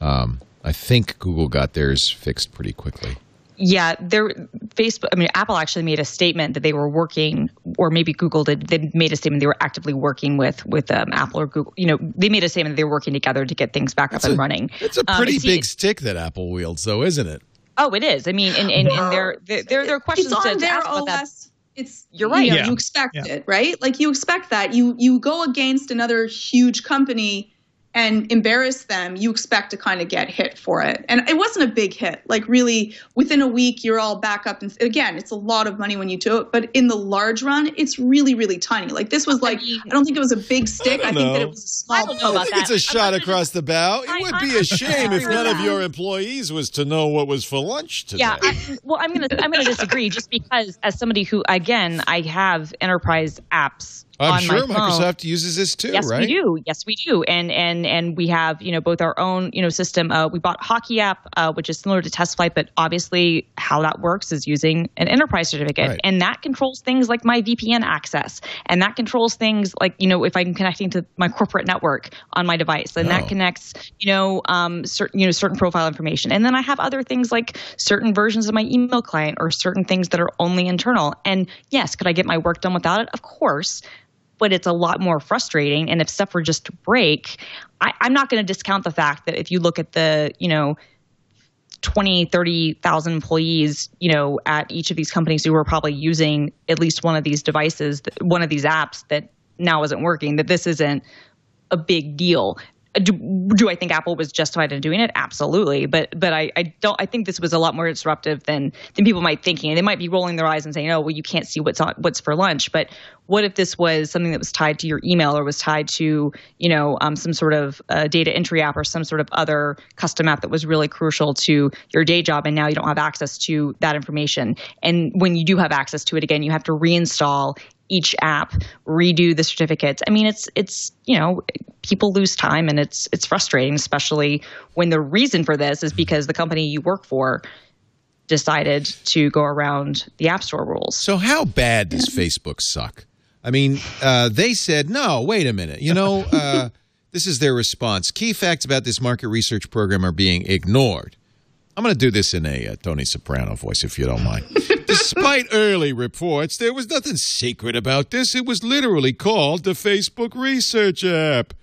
Um, I think Google got theirs fixed pretty quickly. Yeah, there Facebook I mean Apple actually made a statement that they were working or maybe Google did they made a statement they were actively working with with um, Apple or Google. You know, they made a statement that they were working together to get things back That's up and running. It's a Um, pretty see, big stick that Apple wields, though, isn't it? Oh, it is. I mean, and and, and there there there are questions it's to, on to their ask about that. OS. It's You're right. You, know, Yeah. you expect Yeah. it, right? Like you expect that. You you go against another huge company and embarrass them. You expect to kind of get hit for it, and it wasn't a big hit. Like really, within a week, you're all back up. And again, it's a lot of money when you do it, but in the large run, it's really really tiny. Like this was like I don't think it was a big stick. I, don't think that it was a small. I don't know I about think that. it's a I'm shot across the bow. It I- would I- be I a shame if none with of your employees was to know what was for lunch today. Yeah, I, well, I'm gonna I'm gonna disagree just because as somebody who again I have enterprise apps I'm sure. Microsoft uses this too, Yes, right? Yes, we do. Yes, we do. And and and we have you know both our own you know system. Uh, we bought HockeyApp, uh, which is similar to TestFlight, but obviously how that works is using an enterprise certificate, Right. and that controls things like my VPN access, and that controls things like you know if I'm connecting to my corporate network on my device, and Oh. that connects you know um certain you know certain profile information, and then I have other things like certain versions of my email client or certain things that are only internal. And yes, could I get my work done without it? Of course but it's a lot more frustrating. And if stuff were just to break, I, I'm not going to discount the fact that if you look at the, you know, 20, 30,000 employees, you know, at each of these companies who were probably using at least one of these devices, one of these apps that now isn't working, that this isn't a big deal. Do, do I think Apple was justified in doing it? Absolutely, but but I, I don't. I think this was a lot more disruptive than than people might thinking. They might be rolling their eyes and saying, "Oh, well, you can't see what's on what's for lunch." But what if this was something that was tied to your email or was tied to you know um, some sort of uh, data entry app or some sort of other custom app that was really crucial to your day job, and now you don't have access to that information. And when you do have access to it again, you have to reinstall each app, redo the certificates. I mean, it's it's you know people lose time and it's it's frustrating, especially when the reason for this is because the company you work for decided to go around the App Store rules. So how bad does Facebook suck? I mean, uh, they said, no, wait a minute. You know, uh, this is their response. Key facts about this market research program are being ignored. I'm going to do this in a uh, Tony Soprano voice, if you don't mind. Despite early reports, there was nothing secret about this. It was literally called the Facebook Research app.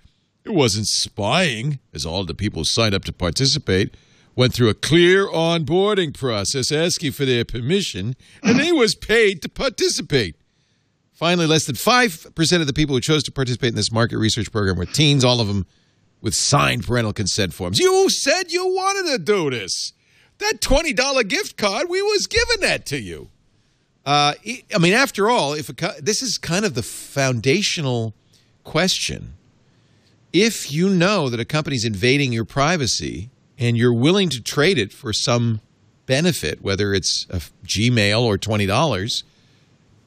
It wasn't spying, as all the people who signed up to participate went through a clear onboarding process asking for their permission, and they was paid to participate. Finally, less than 5% of the people who chose to participate in this market research program were teens, all of them with signed parental consent forms. You said you wanted to do this. That $20 gift card, we was giving that to you. Uh, I mean, after all, if a, this is kind of the foundational question. If you know that a company's invading your privacy and you're willing to trade it for some benefit, whether it's a Gmail or $20,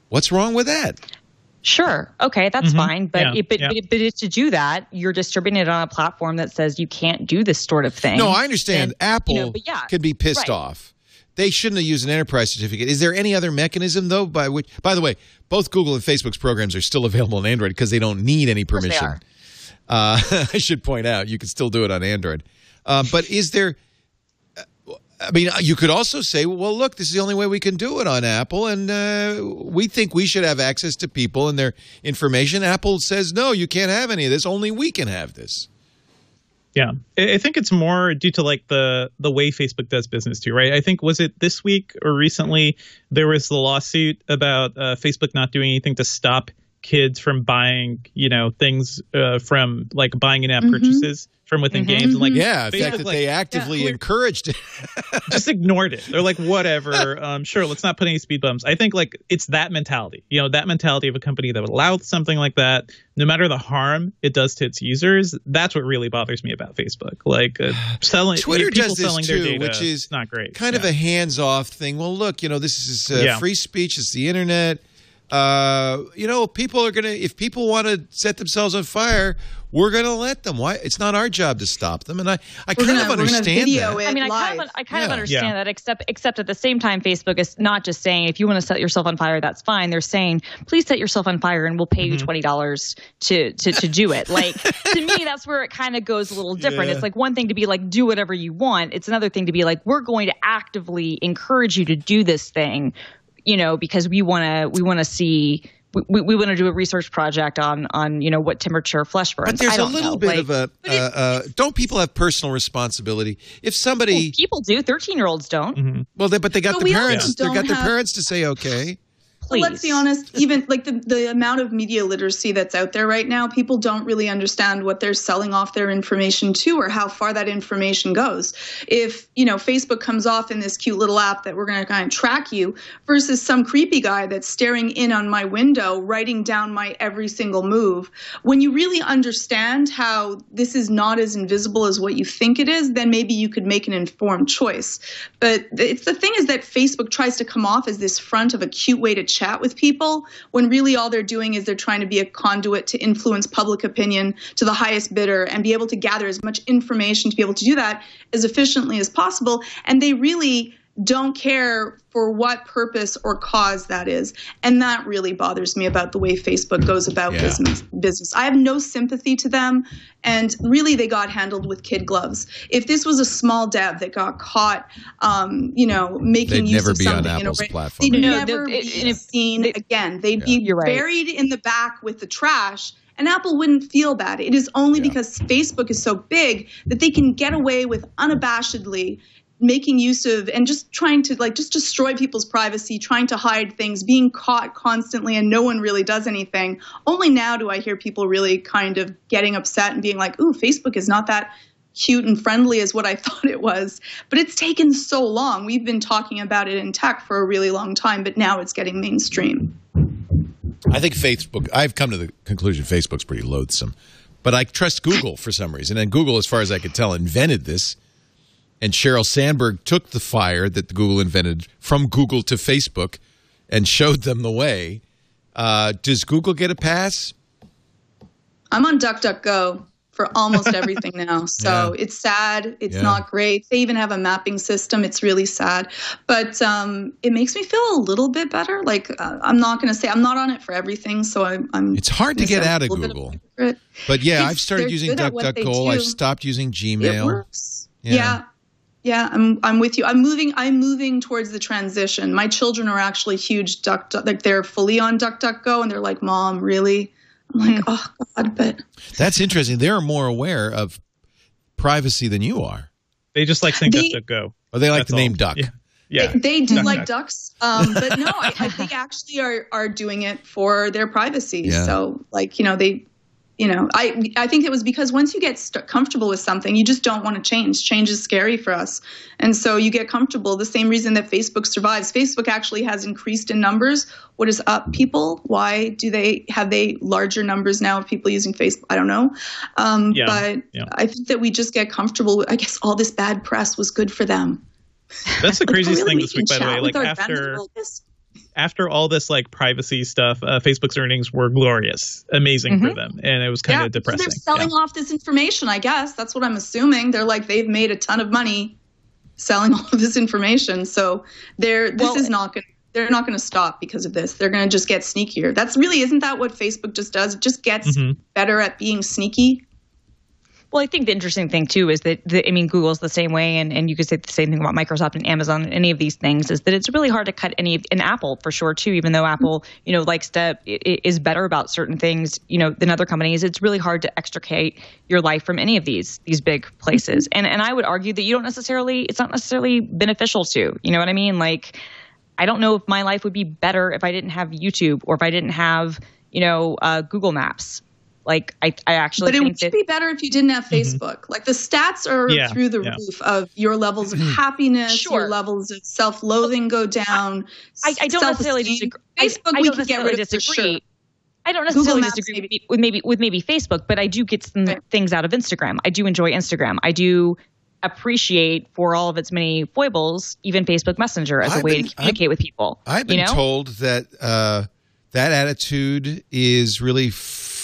what's wrong with that? Sure. Okay, that's Mhm. fine. But Yeah, it, but, yeah. but, but to do that, you're distributing it on a platform that says you can't do this sort of thing. No, I understand. And, Apple you know, yeah, could be pissed right. off. They shouldn't have used an enterprise certificate. Is there any other mechanism though by which? By the way, both Google and Facebook's programs are still available on Android because they don't need any course they permission. are. Uh, I should point out you can still do it on Android. Uh, but is there? I mean, you could also say, well, look, this is the only way we can do it on Apple, and uh, we think we should have access to people and their information. Apple says, no, you can't have any of this. Only we can have this. Yeah, I I think it's more due to like the the way Facebook does business too, right? I think was it this week or recently there was the lawsuit about uh, Facebook not doing anything to stop kids from buying, you know, things uh, from like buying in-app purchases from within games, and like Yeah, the fact that like, they actively yeah. encouraged it. just ignored it. They're like, whatever. Um, sure, let's not put any speed bumps. I think like it's that mentality. You know, that mentality of a company that would allow something like that, no matter the harm it does to its users. That's what really bothers me about Facebook. Like uh, selling Twitter people does this selling too, their data, which is not great. kind of a hands-off thing. Well, look, you know, this is uh, Yeah. free speech. It's the internet. Uh, you know, people are gonna if people want to set themselves on fire, we're gonna let them. Why? It's not our job to stop them. And I, I We're kind gonna, of understand that. I mean, I live. kind of, I kind of understand Yeah. that, except, except at the same time, Facebook is not just saying if you want to set yourself on fire, that's fine. They're saying please set yourself on fire, and we'll pay Mm-hmm. you twenty dollars to to to do it. Like to me, that's where it kind of goes a little different. Yeah. It's like one thing to be like do whatever you want. It's another thing to be like we're going to actively encourage you to do this thing, you know, because we want to we want to see. We, we want to do a research project on on you know what temperature flesh burns. But there's I a don't little know. bit Like, of a. Uh, uh, don't people have personal responsibility? If somebody, people do. Thirteen year olds don't. Mhm. well, they, but they got But the parents. They don't got their parents to say okay. Please. Let's be honest, even like the, the amount of media literacy that's out there right now, people don't really understand what they're selling off their information to or how far that information goes. If, you know, Facebook comes off in this cute little app that we're going to kind of track you versus some creepy guy that's staring in on my window, writing down my every single move, when you really understand how this is not as invisible as what you think it is, then maybe you could make an informed choice. But it's the thing is that Facebook tries to come off as this front of a cute way to chat with people when really all they're doing is they're trying to be a conduit to influence public opinion to the highest bidder and be able to gather as much information to be able to do that as efficiently as possible. And they really don't care for what purpose or cause that is. And that really bothers me about the way Facebook goes about Yeah. business business. I have no sympathy to them and really they got handled with kid gloves. If this was a small dev that got caught um, you know, making They'd use never of be on something in a Apple's way- platform. They'd No, never be and if- seen they- again. They'd be You're right. buried in the back with the trash and Apple wouldn't feel bad. It is only Yeah. because Facebook is so big that they can get away with unabashedly making use of and just trying to like just destroy people's privacy, trying to hide things, being caught constantly and no one really does anything. Only now do I hear people really kind of getting upset and being like, "Ooh, Facebook is not that cute and friendly as what I thought it was. But it's taken so long. We've been talking about it in tech for a really long time, but now it's getting mainstream. I think Facebook. I've come to the conclusion Facebook's pretty loathsome, but I trust Google for some reason. And Google, as far as I could tell, invented this. And Sheryl Sandberg took the fire that Google invented from Google to Facebook and showed them the way. Uh, does Google get a pass? I'm on DuckDuckGo for almost everything now. So Yeah. it's sad. It's Yeah. not great. They even have a mapping system. It's really sad. But um, it makes me feel a little bit better. Like, uh, I'm not going to say I'm not on it for everything. So I'm. I'm It's hard to get out of Google. hypocrite. But yeah, It's- I've started using DuckDuckGo. I've stopped using It Gmail. works. Yeah. Yeah. Yeah. I'm I'm with you. I'm moving I'm moving towards the transition. My children are actually huge duck Duck- like they're fully on DuckDuckGo and they're like, "Mom, really?" I'm like, "Oh god, but That's interesting. They're more aware of privacy than you are. They just like saying They- DuckDuckGo. Or they like That's the name all. Duck. Yeah. Yeah. They, they do Duck, like duck. ducks, um, but no, I, I, they actually are are doing it for their privacy. Yeah. So, like you know, they, you know, I I think it was because once you get st- comfortable with something, you just don't want to change. Change is scary for us, and so you get comfortable. The same reason that Facebook survives. Facebook actually has increased in numbers. What is up, people? Why do they have they larger numbers now of people using Facebook? I don't know, um, Yeah, but yeah. I think that we just get comfortable. I guess all this bad press was good for them. That's the Like, craziest really? thing this week, by the way. Like with our friends after this? After all this like privacy stuff, uh, Facebook's earnings were glorious, amazing for them, and it was kind yeah, of so depressing. they're selling off this information. I guess that's what I'm assuming. They're like they've made a ton of money selling all of this information. So they're this Well- is not going. They're not going to stop because of this. They're going to just get sneakier. That's really isn't that what Facebook just does? It just gets Mhm. better at being sneaky. Well, I think the interesting thing too is that the, I mean, Google's the same way, and, and you could say the same thing about Microsoft and Amazon and any of these things is that it's really hard to cut any of, and Apple for sure too. Even though Apple, you know, likes to is better about certain things, you know, than other companies, it's really hard to extricate your life from any of these these big places. And and I would argue that you don't necessarily, it's not necessarily beneficial to. You know what I mean? Like, I don't know if my life would be better if I didn't have YouTube or if I didn't have, you know, uh, Google Maps. Like, I I actually But it would that. be better if you didn't have Facebook. Like the stats are Yeah, through the yeah. roof of your levels of happiness, Sure. your levels of self-loathing go down. I, I don't necessarily self-esteem. disagree. Facebook, I, we can get rid of for sure. I don't necessarily Maps, disagree maybe. with maybe with maybe Facebook, but I do get some Right. things out of Instagram. I do enjoy Instagram. I do appreciate for all of its many foibles, even Facebook Messenger as a I've way been- to communicate with people. I've been you know? told that uh, that attitude is really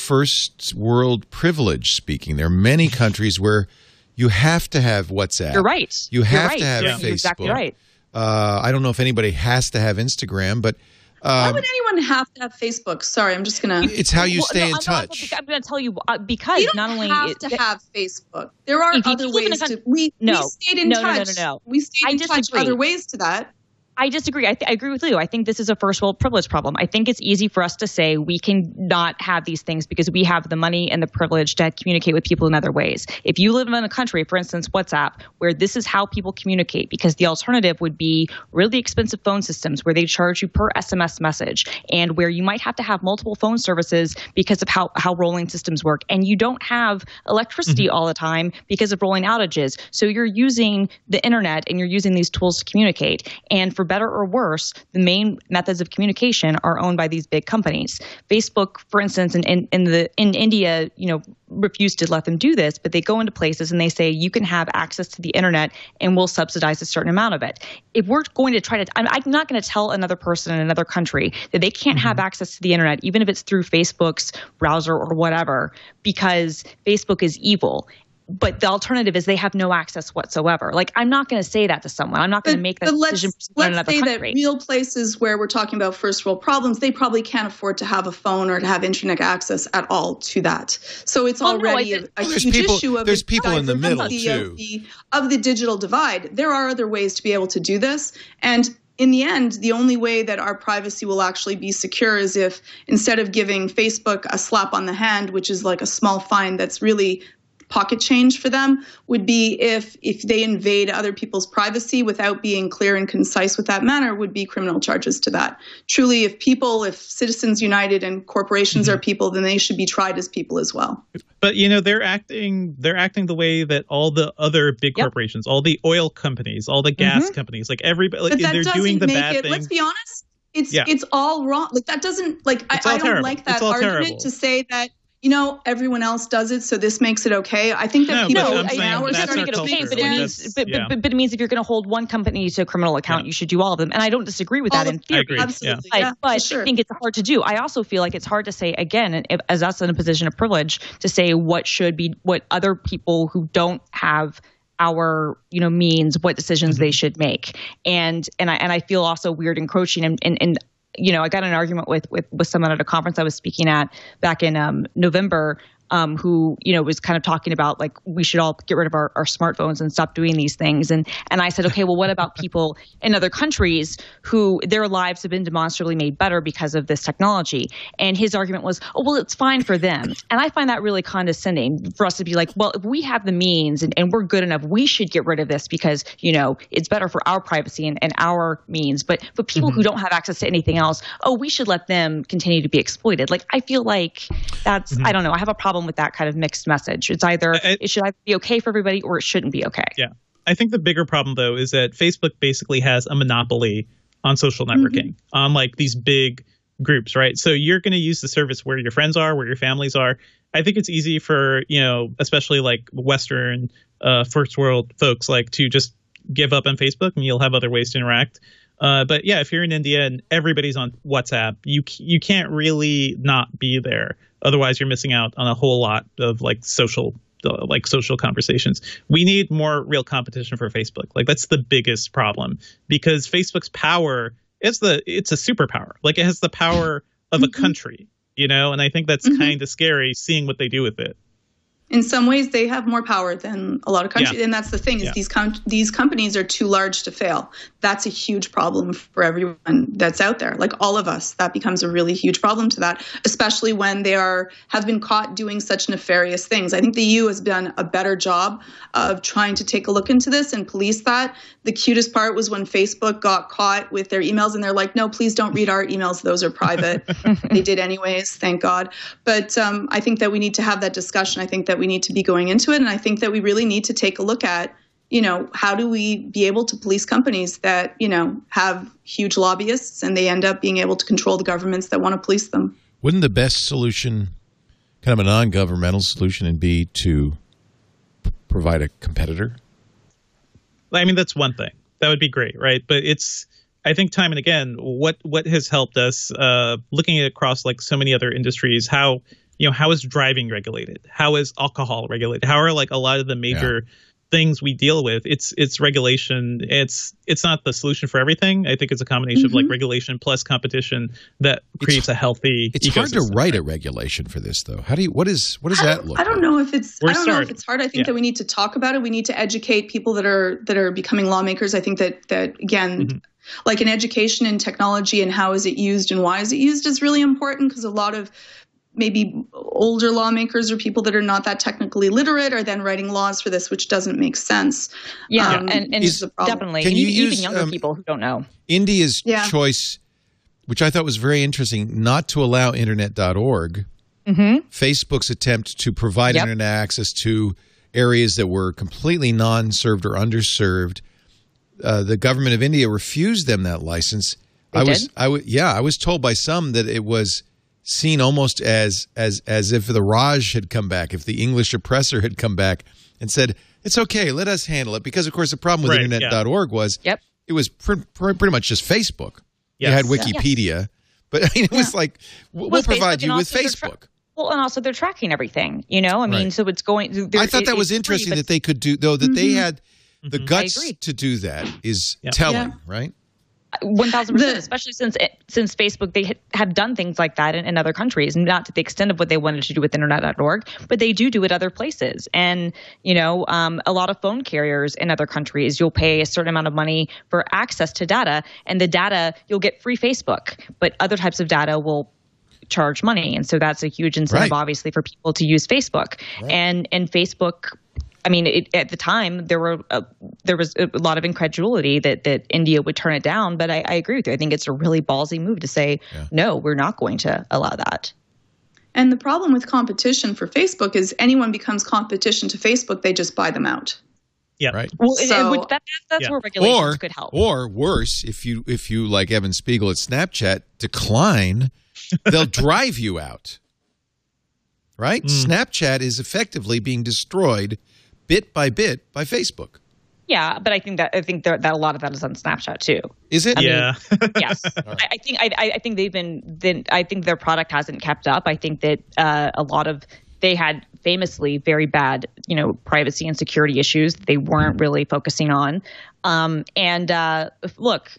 first world privilege speaking. There are many countries where you have to have WhatsApp. You're right. You have right. to have Yeah. Facebook. You're exactly right. Uh, I don't know if anybody has to have Instagram, but Why um, would anyone have to have Facebook? Sorry, I'm just gonna. it's how you Well, stay no, in I'm- I'm- touch. I'm going to tell you uh, because You don't not only have it- to have Facebook. There are If you other live in a ways to. country- We, No. we stayed in No, no, no, touch. no, no. We stayed I in touch. disagree. Other ways to that. I disagree. I, th- I agree with Leo. I think this is a first world privilege problem. I think it's easy for us to say we can not have these things because we have the money and the privilege to communicate with people in other ways. If you live in a country, for instance, WhatsApp, where this is how people communicate, because the alternative would be really expensive phone systems where they charge you per SMS message and where you might have to have multiple phone services because of how, how rolling systems work. And you don't have electricity mm-hmm. all the time because of rolling outages. So you're using the internet and you're using these tools to communicate. And for better or worse, the main methods of communication are owned by these big companies. Facebook, for instance, in, in, in the in India, you know, refused to let them do this, but they go into places and they say you can have access to the internet and we'll subsidize a certain amount of it. If we're going to try to, I'm, I'm not going to tell another person in another country that they can't have mm-hmm. access to the internet, even if it's through Facebook's browser or whatever, because Facebook is evil. But the alternative is they have no access whatsoever. Like I'm not going to say that to someone. I'm not going to make that but let's, decision in let's another say country. that real places where we're talking about first world problems, they probably can't afford to have a phone or to have internet access at all to that. So it's oh, Well, already think- a, a Well, there's huge people- issue of there's people in the middle, diversity too. Of the, of the digital divide. There are other ways to be able to do this, and in the end, the only way that our privacy will actually be secure is if instead of giving Facebook a slap on the hand, which is like a small fine that's really pocket change for them would be if if they invade other people's privacy without being clear and concise with that manner would be criminal charges to that truly if people if citizens united and corporations Mm-hmm. are people then they should be tried as people as well but you know they're acting they're acting the way that all the other big Yep. corporations all the oil companies all the gas companies like everybody like, they're doing the bad it thing let's be honest it's Yeah. it's all wrong like that doesn't like I, I don't terrible. like that argument terrible. to say that you know everyone else does it so this makes it okay i think that No, people but No, I'm saying I now are it's that's not our make it okay, but it means, but, yeah. but, but it means if you're going to hold one company to a criminal account, Yeah. you should do all of them. And I don't disagree with all that the- in theory. agree. Yeah. absolutely But, yeah, but sure. I think it's hard to do. I also feel like it's hard to say again, if, as us in a position of privilege, to say what should be what other people who don't have our you know means what decisions Mm-hmm. they should make and and i and i feel also weird encroaching and and, and you know i got an argument with with with someone at a conference i was speaking at back in um november um, who you know was kind of talking about like we should all get rid of our, our smartphones and stop doing these things. And and I said okay well what about people in other countries who their lives have been demonstrably made better because of this technology? And his argument was oh well it's fine for them. And I find that really condescending for us to be like well if we have the means and, and we're good enough we should get rid of this because you know it's better for our privacy and, and our means. But but people who don't have access to anything else oh we should let them continue to be exploited. Like I feel like that's I don't know I have a problem with that kind of mixed message it's either I- it should either be okay for everybody or it shouldn't be okay Yeah. I think the bigger problem though is that Facebook basically has a monopoly on social networking, on like these big groups, right? So you're going to use the service where your friends are, where your families are. I think it's easy for, you know, especially like Western uh, first world folks like to just give up on Facebook and you'll have other ways to interact. Uh, but yeah, if you're in India and everybody's on WhatsApp, you you can't really not be there. Otherwise, you're missing out on a whole lot of like social uh, like social conversations. We need more real competition for Facebook. Like that's the biggest problem because Facebook's power is the it's a superpower. Like it has the power of a Mm-hmm. country, you know, and I think that's kind of scary seeing what they do with it. In some ways they have more power than a lot of countries. Yeah. and that's the thing is Yeah. these com- these companies are too large to fail. That's a huge problem for everyone that's out there. Like all of us that becomes a really huge problem to that especially when they are have been caught doing such nefarious things. I think the eu has done a better job of trying to take a look into this and police that. The cutest part was when facebook got caught with their emails and they're like no please don't read our emails. Those are private. They did anyways thank god. But um, i think that we need to have that discussion. I think that we need to be going into it and i think that we really need to take a look at you know how do we be able to police companies that you know have huge lobbyists and they end up being able to control the governments that want to police them Wouldn't the best solution, kind of a non-governmental solution, and be to p- provide a competitor? I mean, that's one thing. That would be great, right? But it's I think time and again, what what has helped us uh, looking at across like so many other industries, how you know how is driving regulated, how is alcohol regulated, how are like a lot of the major things we deal with. It's it's regulation. It's it's not the solution for everything. I think it's a combination of like regulation plus competition that creates a healthy. It's hard to write a regulation for this, though. How do you? What is? What does I that look? I don't like? know if it's We're I don't know if it's hard. I think Yeah. that we need to talk about it. We need to educate people that are that are becoming lawmakers. I think that that again Mm-hmm. like an education in technology and how is it used and why is it used is really important because a lot of maybe older lawmakers or people that are not that technically literate are then writing laws for this which doesn't make sense. Yeah, Um, and, and is definitely, Can and you even, even use, younger um, people who don't know. India's Yeah. choice, which I thought was very interesting, not to allow internet.org, Facebook's attempt to provide Yep. internet access to areas that were completely non served or underserved. Uh, the government of India refused them that license. They I was, did? I w- yeah, I was told by some that it was seen almost as as as if the Raj had come back, if the English oppressor had come back and said, "It's okay, let us handle it." Because of course, the problem with Right, yeah. internet.org was Yep. it was pr- pr- pretty much just Facebook. You Yes. had Wikipedia, but I mean, it was like we'll, Well, provide Facebook you with also tra- Facebook. Well, and also they're tracking everything. You know, I mean, Right. so it's going. I thought that was interesting that they could do though that they mm-hmm. had the mm-hmm. guts to do that is Yeah. telling, Yeah. right? One thousand percent, especially since it, since Facebook they have done things like that in, in other countries, not to the extent of what they wanted to do with Internet.org, but they do do it other places. And you know, um, a lot of phone carriers in other countries, you'll pay a certain amount of money for access to data, and the data you'll get free Facebook, but other types of data will charge money and so that's a huge incentive Right. obviously for people to use facebook and and facebook I mean, it, at the time there were a, there was a lot of incredulity that that India would turn it down, but I, I agree with you. I think it's a really ballsy move to say no, we're not going to allow that. And the problem with competition for Facebook is anyone becomes competition to Facebook, they just buy them out. Yeah. Right. Well, and- and So- which that, that's Yeah. where regulations Or could help. or worse, if you if you like Evan Spiegel at Snapchat decline, they'll drive you out. Right? Hmm. Snapchat is effectively being destroyed bit by bit by Facebook. yeah, but I think that I think that, that a lot of that is on Snapchat too. Is it? mean, Yeah. yes, I, I think I, I think they've been. Then I think their product hasn't kept up. I think that uh, a lot of they had famously very bad, you know, privacy and security issues that they weren't really focusing on. Um, and uh, look,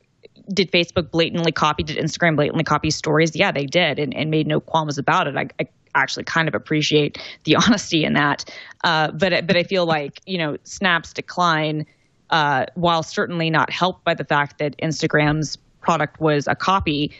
did Facebook blatantly copy? Did Instagram blatantly copy stories? Yeah, they did, and, and made no qualms about it. I, I actually kind of appreciate the honesty in that. Uh, but but I feel like you know, Snap's decline, uh, while certainly not helped by the fact that Instagram's product was a copy.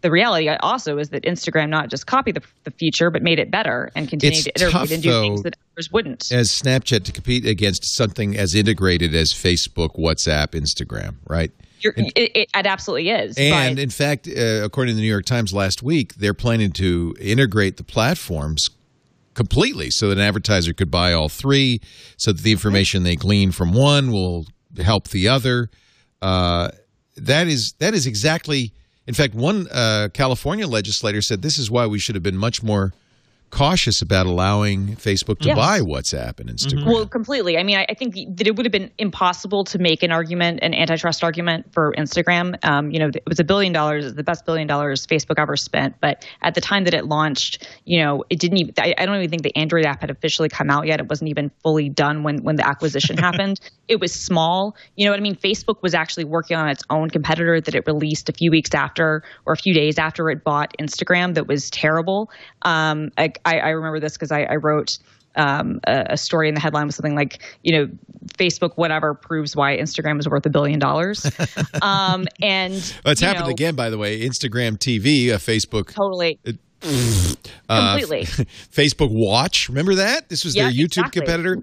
The reality also is that Instagram not just copied the, the feature, but made it better and continued It's to iterate tough, and do things that others wouldn't. As Snapchat to compete against something as integrated as Facebook, WhatsApp, Instagram, right? It, it absolutely is. And but, in fact, uh, according to the New York Times last week, they're planning to integrate the platforms completely so that an advertiser could buy all three, so that the information they glean from one will help the other. Uh, that is that is exactly. In fact, one uh, California legislator said this is why we should have been much more cautious about allowing Facebook to Yes. buy WhatsApp and Instagram. Well, completely. I mean, I, I think that it would have been impossible to make an argument, an antitrust argument for Instagram. Um, you know, it was a billion dollars, the best billion dollars Facebook ever spent. But at the time that it launched, you know, it didn't even. I, I don't even think the Android app had officially come out yet. It wasn't even fully done when when the acquisition happened. It was small. You know what I mean? Facebook was actually working on its own competitor that it released a few weeks after or a few days after it bought Instagram. That was terrible. Um, I, I, I remember this because I, I wrote um, a, a story in the headline was something like, you know, Facebook, whatever, proves why Instagram is worth a billion dollars. um, and Well, it's happened know, again, by the way. Instagram TV, uh, Facebook, Totally. uh, Completely. Facebook Watch. Remember that? This was their YouTube exactly. competitor.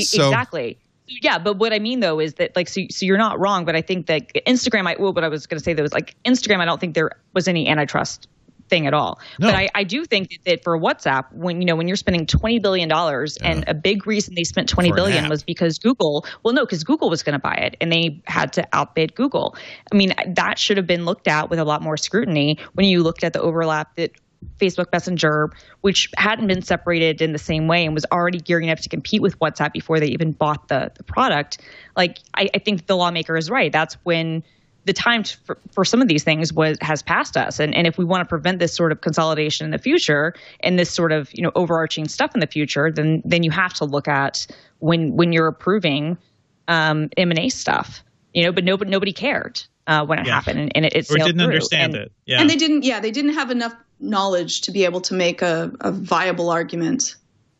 So- exactly. Yeah, but what I mean though is that like so, so you're not wrong, but I think that Instagram. I well, what I was going to say though was like Instagram. I don't think there was any antitrust thing at all. No. But I, I do think that, for WhatsApp, when you know when you're spending twenty billion dollars, and a big reason they spent twenty For billion was because Google. Well, no, because Google was going to buy it, and they had to outbid Google. I mean, that should have been looked at with a lot more scrutiny when you looked at the overlap that Facebook Messenger, which hadn't been separated in the same way and was already gearing up to compete with WhatsApp before they even bought the, the product. Like, I, I think the lawmaker is right. That's when the time to, for, for some of these things was has passed us. And, and if we want to prevent this sort of consolidation in the future and this sort of you know overarching stuff in the future, then then you have to look at when when you're approving um, M&A stuff. You know, but nobody nobody cared uh, when it Yeah. happened, and, and it, it or didn't through. understand And- it. Yeah. And they didn't, yeah, they didn't have enough knowledge to be able to make a, a viable argument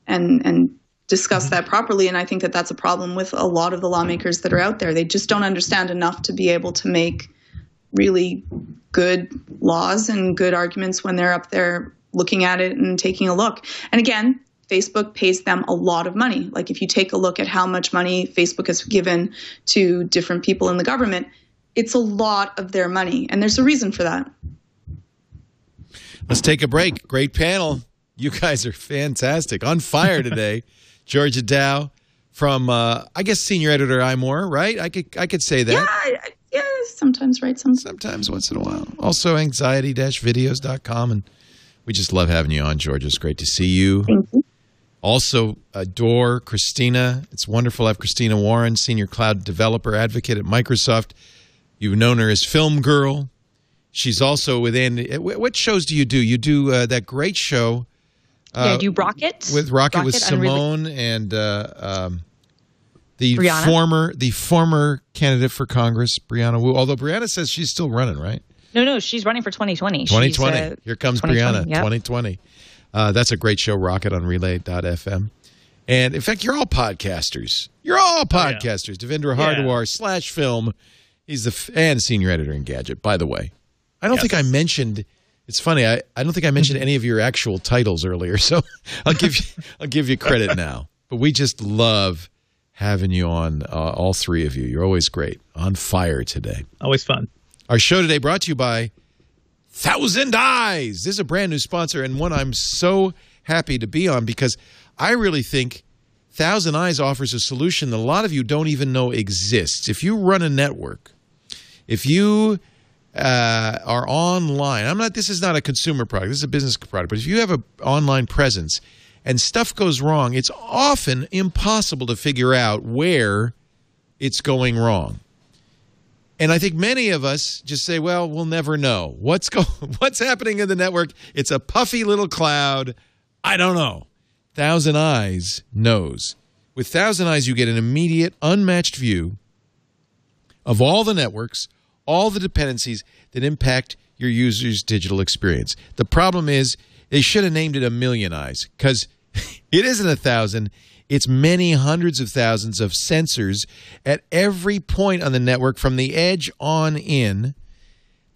and and discuss Mm-hmm. that properly. And I think that that's a problem with a lot of the lawmakers that are out there. They just don't understand enough to be able to make really good laws and good arguments when they're up there looking at it and taking a look. And again, Facebook pays them a lot of money. Like if you take a look at how much money Facebook has given to different people in the government, it's a lot of their money. And there's a reason for that. Let's take a break. Great panel. You guys are fantastic. On fire today. Georgia Dow from, uh, I guess, senior editor iMore, right? I could, I could say that. Yeah, I, yeah, sometimes right, sometimes. sometimes once in a while. Also, anxiety-videos.com. And we just love having you on, Georgia. It's great to see you. Thank you. Also, adore Christina. It's wonderful to have Christina Warren, senior cloud developer advocate at Microsoft. You've known her as Film Girl. She's also with Andy. uh, What shows do you do? You do uh, that great show yeah, do Rocket with Rocket, with Unreal- Simone and uh, um, the Brianna? former the former candidate for Congress, Brianna Wu. Although Brianna says she's still running, right? No, no, she's running for 2020. 2020. uh, Here comes 2020, Brianna. yep. 2020. Uh, that's a great show, Rocket on Relay.fm. And in fact, you're all podcasters. You're all Oh, yeah. podcasters. Devindra Yeah. Hardawar slash film. He's the f- and senior editor Engadget. By the way, I don't Yes. think I mentioned. It's funny. I, I don't think I mentioned any of your actual titles earlier, so I'll give you I'll give you credit now. But we just love having you on, uh, all three of you. You're always great. On fire today. Always fun. Our show today brought to you by Thousand Eyes. This is a brand new sponsor and one I'm so happy to be on because I really think Thousand Eyes offers a solution that a lot of you don't even know exists. If you run a network, if you uh, are online, I'm not. This is not a consumer product. This is a business product. But if you have an online presence and stuff goes wrong, it's often impossible to figure out where it's going wrong. And I think many of us just say, "Well, we'll never know what's go- what's happening in the network. It's a puffy little cloud. I don't know." Thousand Eyes knows. With Thousand Eyes, you get an immediate, unmatched view of all the networks, all the dependencies that impact your user's digital experience. The problem is they should have named it a million eyes because it isn't a thousand. It's many hundreds of thousands of sensors at every point on the network from the edge on in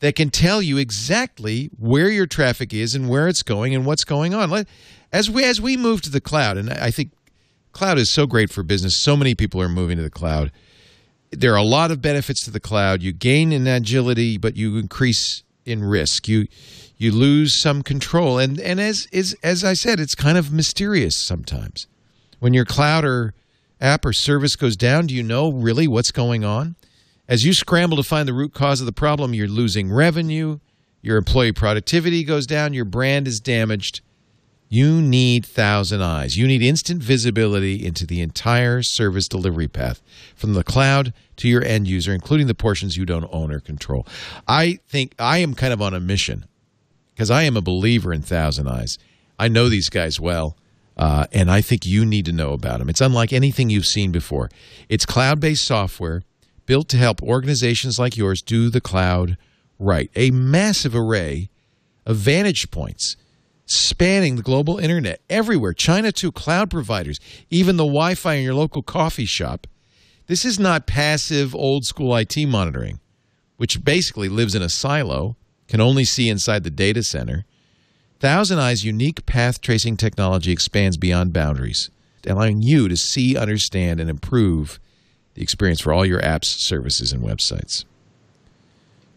that can tell you exactly where your traffic is and where it's going and what's going on. As we as we move to the cloud, and I think cloud is so great for business. So many people are moving to the cloud. There are a lot of benefits to the cloud. You gain in agility, but you increase in risk. You you lose some control, and and as is as I said, it's kind of mysterious sometimes. When your cloud or app or service goes down, do you know really what's going on? As you scramble to find the root cause of the problem, you're losing revenue, your employee productivity goes down, your brand is damaged, You need Thousand Eyes. You need instant visibility into the entire service delivery path from the cloud to your end user, including the portions you don't own or control. I think I am kind of on a mission because I am a believer in Thousand Eyes. I know these guys well, uh, and I think you need to know about them. It's unlike anything you've seen before. It's cloud based software built to help organizations like yours do the cloud right. A massive array of vantage points spanning the global internet everywhere. China too, cloud providers, even the Wi Fi in your local coffee shop. This is not passive old school IT monitoring, which basically lives in a silo, can only see inside the data center. Thousand Eyes' unique path tracing technology expands beyond boundaries, allowing you to see, understand, and improve the experience for all your apps, services, and websites.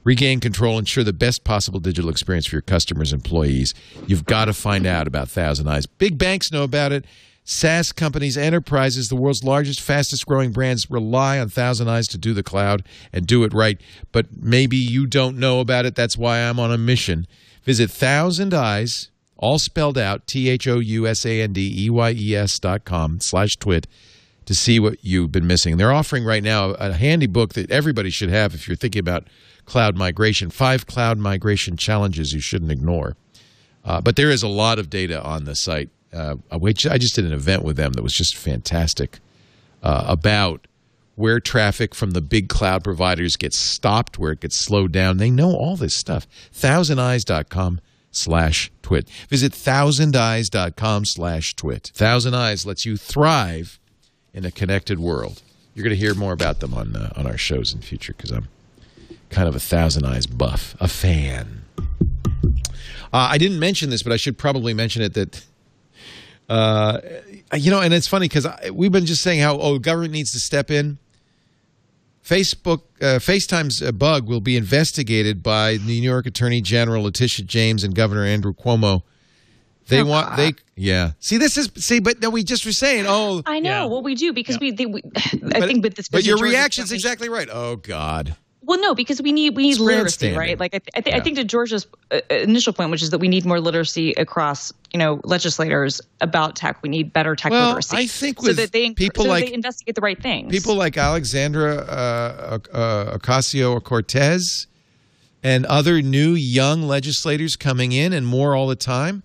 Regain control, ensure the best possible digital experience for your customers, employees. You've got to find out about Thousand Eyes. Big banks know about it. SaaS companies, enterprises, the world's largest, fastest growing brands rely on Thousand Eyes to do the cloud and do it right. But maybe you don't know about it. That's why I'm on a mission. Visit Thousand Eyes, all spelled out, T H O U S A N D E Y E S dot com slash twit to see what you've been missing. They're offering right now a handy book that everybody should have if you're thinking about cloud migration. Five cloud migration challenges you shouldn't ignore. Uh, but there is a lot of data on the site. Uh, which I just did an event with them that was just fantastic uh, about where traffic from the big cloud providers gets stopped, where it gets slowed down. They know all this stuff. ThousandEyes.com slash twit. Visit thousandeyes.com slash twit. Thousand Eyes lets you thrive in a connected world. You're going to hear more about them on uh, on our shows in future because I'm kind of a Thousand Eyes buff, a fan. Uh, I didn't mention this, but I should probably mention it that. Uh, you know, and it's funny because we've been just saying how oh, government needs to step in. Facebook uh, FaceTime's uh, bug will be investigated by New York Attorney General Letitia James and Governor Andrew Cuomo. They Oh, want they yeah. See, this is see, but no, we just were saying oh, I know. Yeah. Well, we do because Yeah. we, they, we. I but- think with this. But your Georgia reaction's exactly right. Oh God. Well, no, because we need we need It's literacy, right? Like I, th- I, th- Yeah. I think to Georgia's uh, initial point, which is that we need more literacy across, you know, legislators about tech. We need better tech Well, literacy. I think so with that they people so like- they investigate the right things. People like Alexandra uh, uh, Ocasio Cortez and other new young legislators coming in and more all the time.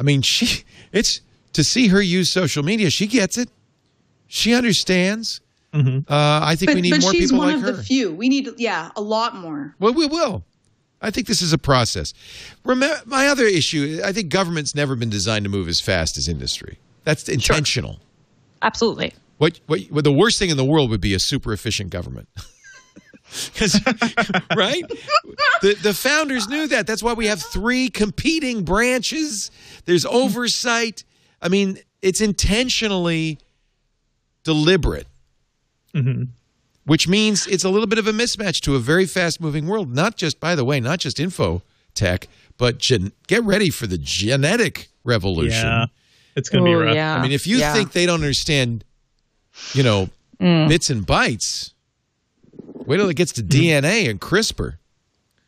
I mean, she it's to see her use social media. She gets it. She understands. Uh, I think But, we need but more she's people one like of her. the few. We need, yeah, a lot more. Well, we will. I think this is a process. Remember, my other issue, I think government's never been designed to move as fast as industry. That's intentional. absolutely. What, what, what the worst thing in the world would be a super efficient government. 'Cause- right? The, the founders knew that. That's why we have three competing branches. There's oversight. I mean, it's intentionally deliberate, Mm-hmm. which means it's a little bit of a mismatch to a very fast moving world. Not just, by the way, not just info tech, but gen- get ready for the genetic revolution. Yeah, it's going to be rough. yeah. I mean, if you Yeah. think they don't understand, you know, mm. bits and bytes, wait till it gets to mm-hmm. DNA and CRISPR.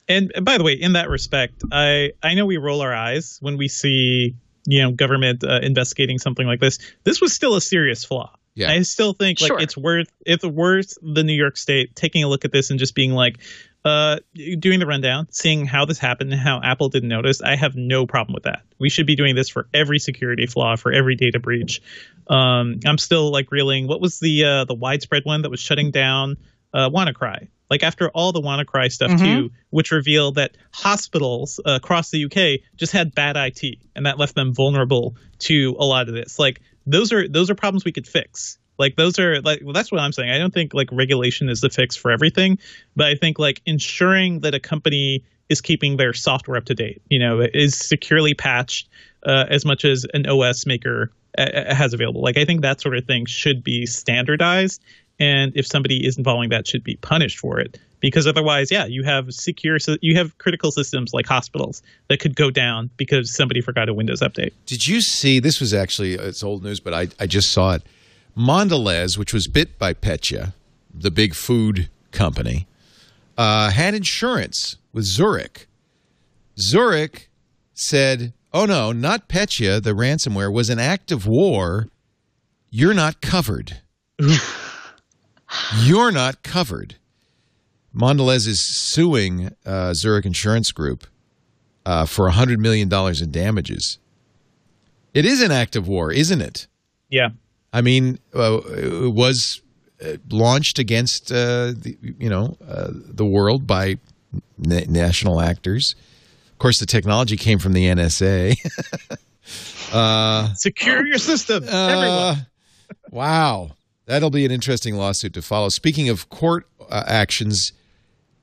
And by the way, in that respect, I I know we roll our eyes when we see you know government uh, investigating something like this. This was still a serious flaw. Yeah. I still think Sure. like it's worth it's worth the New York State taking a look at this and just being like, uh, doing the rundown, seeing how this happened and how Apple didn't notice. I have no problem with that. We should be doing this for every security flaw, for every data breach. Um, I'm still like reeling. What was the uh, the widespread one that was shutting down uh, WannaCry? Like after all the WannaCry stuff too, which revealed that hospitals uh, across the UK just had bad IT, and that left them vulnerable to a lot of this. Like those are those are problems we could fix. Like those are like well, that's what I'm saying. I don't think like regulation is the fix for everything, but I think like ensuring that a company is keeping their software up to date, you know, is securely patched uh, as much as an OS maker uh, has available. Like I think that sort of thing should be standardized, and if somebody isn't following that, should be punished for it. Because otherwise, yeah, you have secure, so you have critical systems like hospitals that could go down because somebody forgot a Windows update. Did you see? This was actually it's old news, but I, I just saw it. Mondelez, which was bit by Petya, the big food company, uh, had insurance with Zurich. Zurich said, oh no, not Petya, the ransomware was an act of war. You're not covered. You're not covered. Mondelez is suing uh, Zurich Insurance Group uh, for $100 million in damages. It is an act of war, isn't it? Yeah. I mean, uh, it was uh, launched against uh, the, you know uh, the world by na- national actors. Of course, the technology came from the NSA. Secure your system, everyone. wow, that'll be an interesting lawsuit to follow. Speaking of court uh, actions,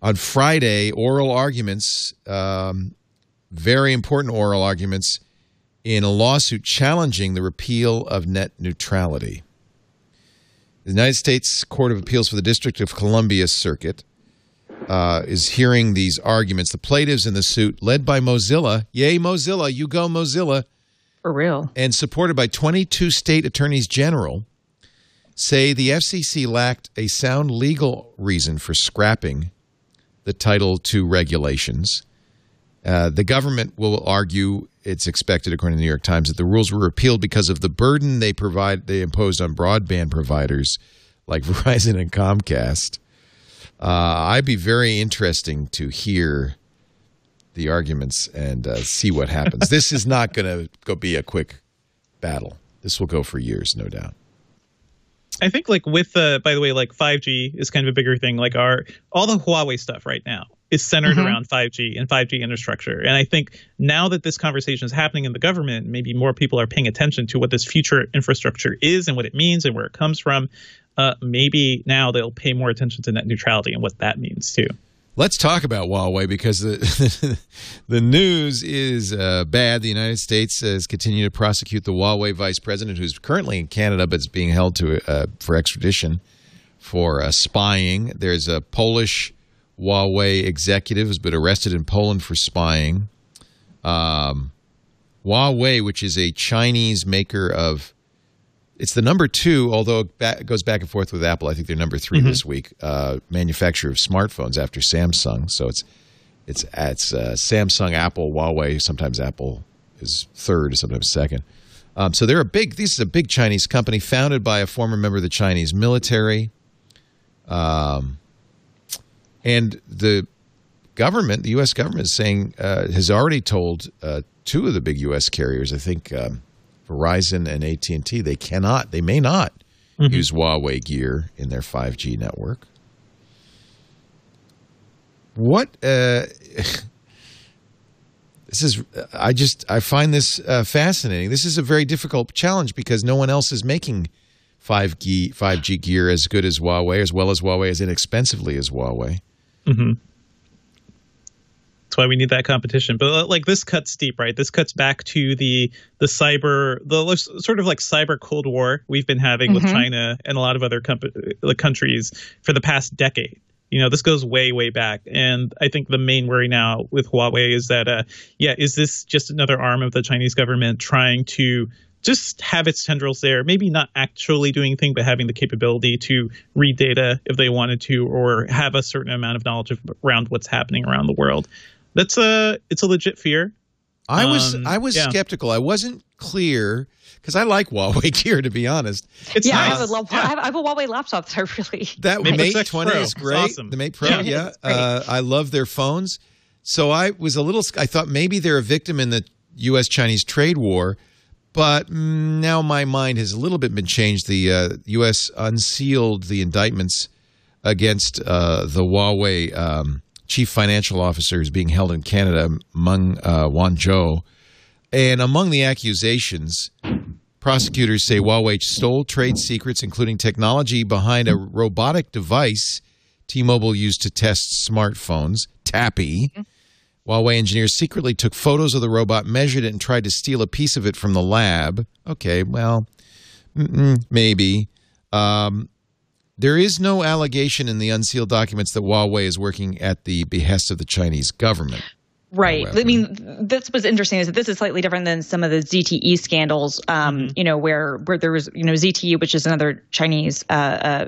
on Friday, oral arguments, um, very important oral arguments in a lawsuit challenging the repeal of net neutrality. The United States Court of Appeals for the District of Columbia Circuit uh, is hearing these arguments. The plaintiffs in the suit, led by Mozilla, yay, Mozilla, you go, Mozilla, For real. and supported by 22 state attorneys general, say the FCC lacked a sound legal reason for scrapping the Title II regulations. Uh, the government will argue it's expected, according to the New York Times, that the rules were repealed because of the burden they provide they imposed on broadband providers like Verizon and Comcast. Uh, I'd be very interesting to hear the arguments and uh, see what happens. this is not going to go be a quick battle. This will go for years, no doubt. I think like with uh, by the way, like 5G is kind of a bigger thing. Like our all the Huawei stuff right now is centered around 5G and 5G infrastructure. And I think now that this conversation is happening in the government, maybe more people are paying attention to what this future infrastructure is and what it means and where it comes from. Uh, maybe now they'll pay more attention to net neutrality and what that means too. Let's talk about Huawei because the the news is uh, bad. The United States has continued to prosecute the Huawei vice president, who's currently in Canada but is being held to uh, for extradition for uh, spying. There's a Polish Huawei executive who's been arrested in Poland for spying. Um, Huawei, which is a Chinese maker of it's the number two, although it goes back and forth with Apple. I think they're number 3 this week. Uh, manufacturer of smartphones after Samsung. So it's it's it's uh, Samsung, Apple, Huawei. Sometimes Apple is third, sometimes second. Um, so they're a big. This is a big Chinese company founded by a former member of the Chinese military. Um, and the government, the U.S. government, is saying uh, has already told uh, two of the big U.S. carriers, I think um, Verizon and AT and T, they cannot, they may not use Huawei gear in their 5G network. What? Uh, this is. I just. I find this uh, fascinating. This is a very difficult challenge because no one else is making 5G 5G gear as good as Huawei, as well as Huawei, as inexpensively as Huawei. That's why we need that competition. But uh, like this cuts deep, right? This cuts back to the the cyber, the sort of like cyber cold war we've been having with China and a lot of other comp- uh, countries for the past decade. You know, this goes way, way back. And I think the main worry now with Huawei is that, uh, yeah, is this just another arm of the Chinese government trying to just have its tendrils there, maybe not actually doing anything, but having the capability to read data if they wanted to, or have a certain amount of knowledge of, around what's happening around the world. That's a it's a legit fear. I was Um, I was yeah. skeptical. I wasn't clear because I like Huawei gear to be honest. It's Yeah, I, nice. have a, lap- I, have, I have a Huawei laptop that I really. That Mate Mate 20 Pro. is great. awesome. The Mate Pro, Yeah, yeah. Uh, I love their phones. So I was a little I thought maybe they're a victim in the US Chinese trade war, but now my mind has a little bit been changed. The uh, US unsealed the indictments against uh, the Huawei um, chief financial officer is being held in Canada, Meng uh, Wanzhou. And among the accusations, prosecutors say Huawei stole trade secrets, including technology behind a robotic device T-Mobile used to test smartphones, Tappy. Huawei engineers secretly took photos of the robot, measured it, and tried to steal a piece of it from the lab. Okay, well, maybe. Um, there is no allegation in the unsealed documents that Huawei is working at the behest of the Chinese government. Right. However. I mean, that's what's interesting is that this is slightly different than some of the ZTE scandals. Um, You know, where where there was you know ZTE, which is another Chinese uh, uh,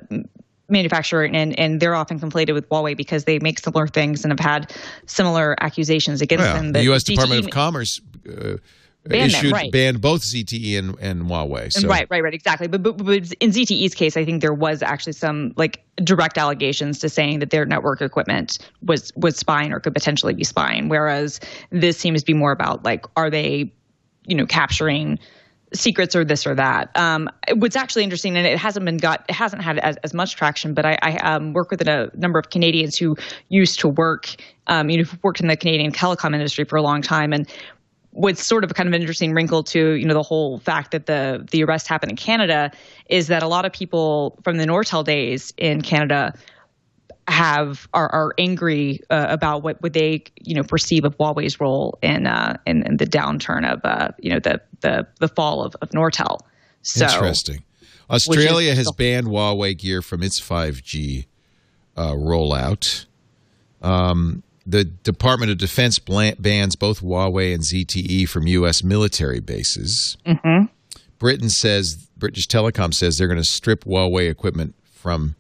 manufacturer, and and they're often conflated with Huawei because they make similar things and have had similar accusations against Well, them. the U.S. ZTE Department of Commerce uh, Them, issued right. banned both ZTE and, and Huawei. So. Right, right, right, exactly. But, but, but in ZTE's case, I think there was actually some like direct allegations to saying that their network equipment was was spying or could potentially be spying. Whereas this seems to be more about like, are they, you know, capturing secrets or this or that. Um, what's actually interesting, and it hasn't been got, it hasn't had as, as much traction. But I, I um, work with a number of Canadians who used to work, um, you know, worked in the Canadian telecom industry for a long time, and what's sort of kind of an interesting wrinkle to you know the whole fact that the the arrest happened in Canada is that a lot of people from the Nortel days in Canada have are, are angry uh, about what would they you know perceive of Huawei's role in uh, in, in the downturn of uh, you know the the the fall of, of Nortel. So Interesting. Australia has banned Huawei gear from its 5G uh, rollout. Um, the Department of Defense bans both Huawei and ZTE from U.S. military bases. Mm-hmm. Britain says British Telecom says they're going to strip Huawei equipment from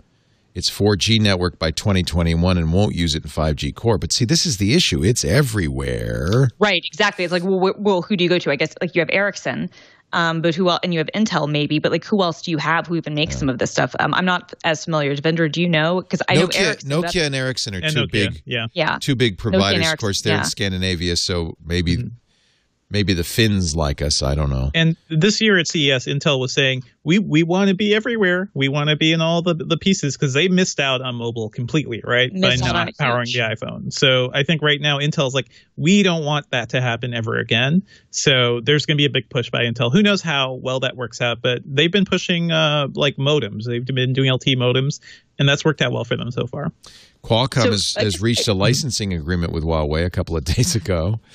its 4G network by 2021 and won't use it in 5G core. But see, this is the issue; it's everywhere. Right, exactly. It's like, well, well, who do you go to? I guess like you have Ericsson, um, but who else? And you have Intel, maybe, but like who else do you have who even makes some of this stuff? Um, I'm not as familiar. as vendor, do you know? Because I know Nokia, Ericsson. Nokia and Ericsson are And two Nokia, big yeah. Yeah, two big providers. Of course, they're yeah. in Scandinavia, so maybe maybe the Finns like us. I don't know. And this year at CES, Intel was saying we we want to be everywhere. We want to be in all the the pieces because they missed out on mobile completely, right? Missed By out on not it powering huge. the iPhone. So I think right now Intel's like we don't want that to happen ever again. So there's going to be a big push by Intel. Who knows how well that works out? But they've been pushing uh, like modems. They've been doing LTE modems, and that's worked out well for them so far. Qualcomm So, has, I- has reached a licensing agreement with Huawei a couple of days ago.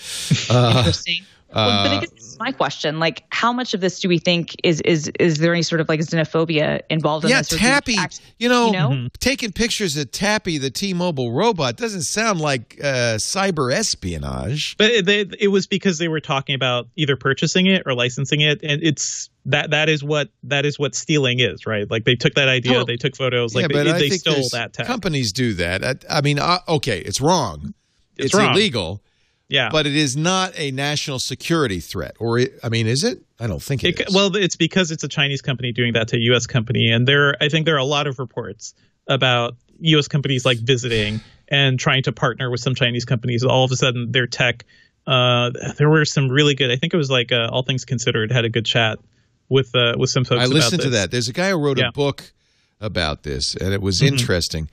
Uh, Interesting. Well, but I guess this is my question: like, how much of this do we think is is is there any sort of like xenophobia involved in yeah, this? or do you Tappy. act- You know, you know? Mm-hmm. taking pictures of Tappy, the T-Mobile robot, doesn't sound like uh, cyber espionage. But it, they, it was because they were talking about either purchasing it or licensing it, and it's that that is what that is what stealing is, right? Like they took that idea, Oh. they took photos, like yeah, they, they stole that tech. companies do that. I, I mean, uh, okay, it's wrong. It's It's, wrong. illegal, yeah, but it is not a national security threat. Or, it, I mean, is it? I don't think it It- is. well, it's because it's a Chinese company doing that to a U.S. company, and there, I think there are a lot of reports about U.S. companies like visiting and trying to partner with some Chinese companies. All of a sudden, their tech. Uh, there were some really good. I think it was like uh, All Things Considered had a good chat with uh, with some folks. I listened to that. There's a guy who wrote Yeah. a book about this, and it was Mm-hmm. interesting.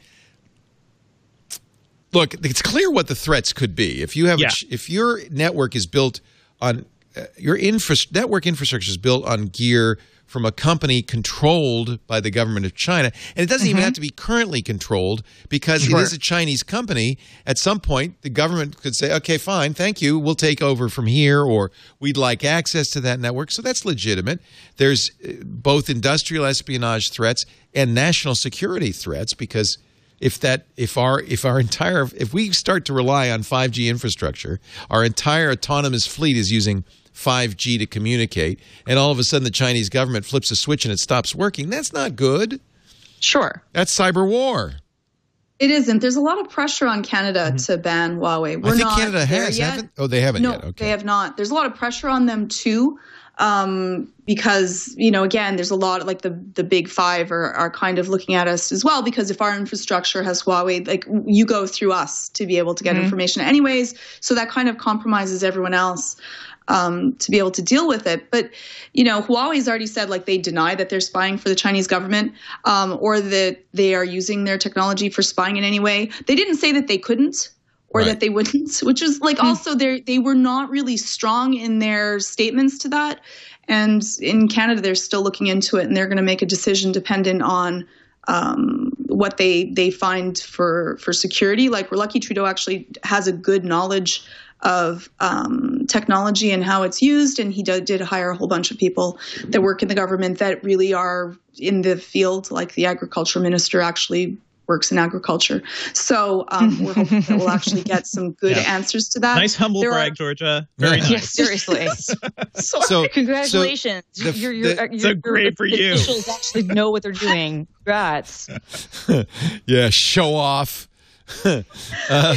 Look, it's clear what the threats could be. If you have, Yeah. ch- if your network is built on uh, your infra- network infrastructure is built on gear from a company controlled by the government of China, and it doesn't even have to be currently controlled because it is a Chinese company. At some point, the government could say, "Okay, fine, thank you, we'll take over from here," or "We'd like access to that network." So that's legitimate. There's uh, both industrial espionage threats and national security threats because if that if our if our entire if we start to rely on 5G infrastructure, our entire autonomous fleet is using 5G to communicate, and all of a sudden the Chinese government flips a switch and it stops working. That's not good. Sure. That's cyber war. It isn't. There's a lot of pressure on Canada mm-hmm. to ban Huawei. We're I think not Canada has, haven't? Oh, they haven't no, yet. Okay. they have not. There's a lot of pressure on them too, um, because you know, again, there's a lot like the the big five are are kind of looking at us as well because if our infrastructure has Huawei, like you go through us to be able to get information, anyways. So that kind of compromises everyone else. Um, to be able to deal with it. But, you know, Huawei's already said like they deny that they're spying for the Chinese government um, or that they are using their technology for spying in any way. They didn't say that they couldn't or Right. that they wouldn't, which is like also they they were not really strong in their statements to that. And in Canada, they're still looking into it, and they're going to make a decision dependent on um, what they they find for for security. Like we're lucky Trudeau actually has a good knowledge of um, technology and how it's used, and he did, did hire a whole bunch of people that work in the government that really are in the field. Like the agriculture minister actually works in agriculture, so um, we're hoping that we'll actually get some good Yeah. answers to that. Nice humble There are- brag, Georgia. Very Yeah. nice. Yes, seriously. So Congratulations. so the- your, your, the- your, So your great for you. officials actually know what they're doing. Congrats. yeah, show off. uh,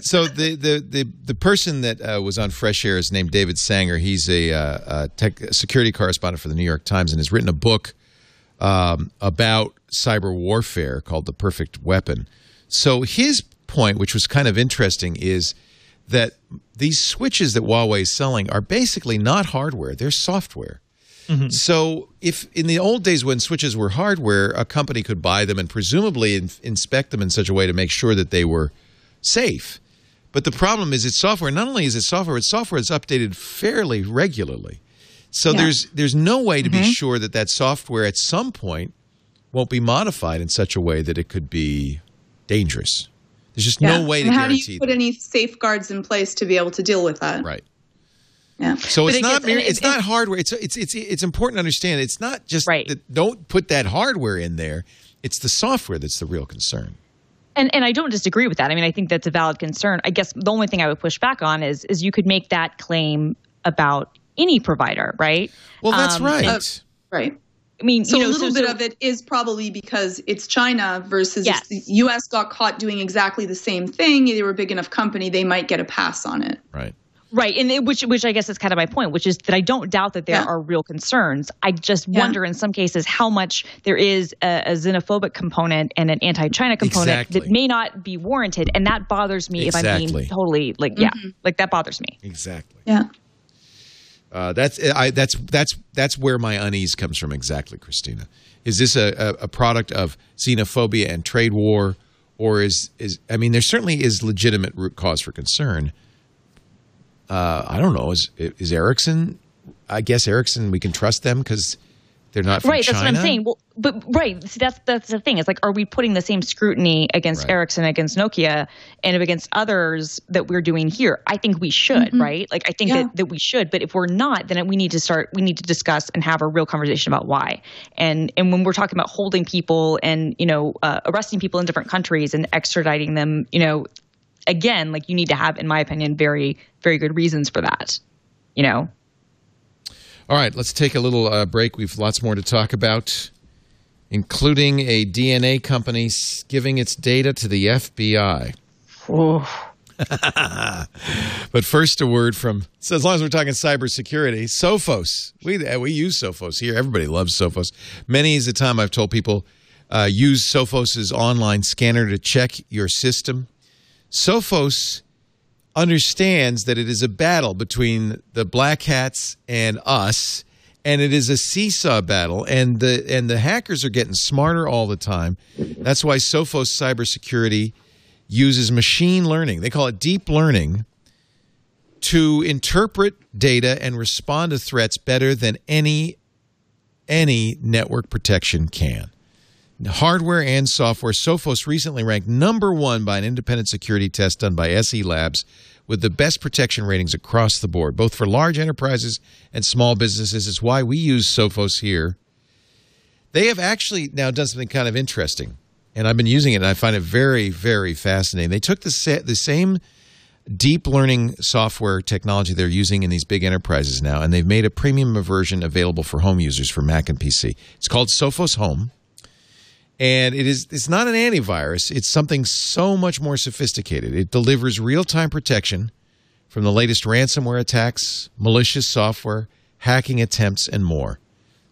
so the, the the the person that uh, was on Fresh Air is named David Sanger. He's a, uh, a tech security correspondent for the New York Times and has written a book um, about cyber warfare called "The Perfect Weapon." So his point, which was kind of interesting, is that these switches that Huawei is selling are basically not hardware; they're software. Mm-hmm. So, if in the old days when switches were hardware, a company could buy them and presumably in, inspect them in such a way to make sure that they were safe. But the problem is, it's software. Not only is it software, it's software that's updated fairly regularly. So yeah. there's there's no way to mm-hmm. be sure that that software at some point won't be modified in such a way that it could be dangerous. There's just yeah. no way to and how guarantee. How do you put that. any safeguards in place to be able to deal with that? Right. Yeah. So it's it not gets, it's it, not hardware. It's it's it's it's important to understand. It's not just right. that don't put that hardware in there. It's the software that's the real concern. And and I don't disagree with that. I mean, I think that's a valid concern. I guess the only thing I would push back on is is you could make that claim about any provider, right? Well, that's um, right. Uh, right. I mean, so you know, a little so, bit so, of it is probably because it's China versus yes. the U.S. got caught doing exactly the same thing. They were a big enough company; they might get a pass on it. Right. Right, and it, which which I guess is kind of my point, which is that I don't doubt that there yeah. are real concerns. I just yeah. wonder in some cases how much there is a, a xenophobic component and an anti-China component exactly. that may not be warranted, and that bothers me exactly. if I'm being totally like yeah, mm-hmm. like that bothers me. Exactly. Yeah. Uh, that's I, that's that's that's where my unease comes from. Exactly, Christina. Is this a, a, a product of xenophobia and trade war, or is is I mean, there certainly is legitimate root cause for concern uh, I don't know. Is is Ericsson? I guess Ericsson. We can trust them because they're not right. China? That's what I'm saying. Well, but right. See, that's that's the thing. It's like, are we putting the same scrutiny against right. Ericsson, against Nokia, and against others that we're doing here? I think we should. Mm-hmm. Right. Like, I think yeah. that that we should. But if we're not, then we need to start. We need to discuss and have a real conversation about why. And and when we're talking about holding people and you know uh, arresting people in different countries and extraditing them, you know, again, like you need to have, in my opinion, very, very good reasons for that. You know? All right, let's take a little uh, break. We've lots more to talk about, including a DNA company giving its data to the FBI. but first, a word from so as long as we're talking cybersecurity, Sophos. We uh, we use Sophos here. Everybody loves Sophos. Many is the time I've told people uh, use Sophos's online scanner to check your system. Sophos understands that it is a battle between the black hats and us and it is a seesaw battle and the and the hackers are getting smarter all the time. That's why sophos cybersecurity uses machine learning. They call it deep learning to interpret data and respond to threats better than any any network protection can hardware and software. Sophos recently ranked number one by an independent security test done by SE Labs with the best protection ratings across the board, both for large enterprises and small businesses. It's why we use Sophos here. They have actually now done something kind of interesting, and I've been using it, and I find it very, very fascinating. They took the, sa- the same deep learning software technology they're using in these big enterprises now, and they've made a premium version available for home users for Mac and PC. It's called Sophos Home and it is it's not an antivirus. It's something so much more sophisticated. It delivers real-time protection from the latest ransomware attacks malicious software hacking attempts and more.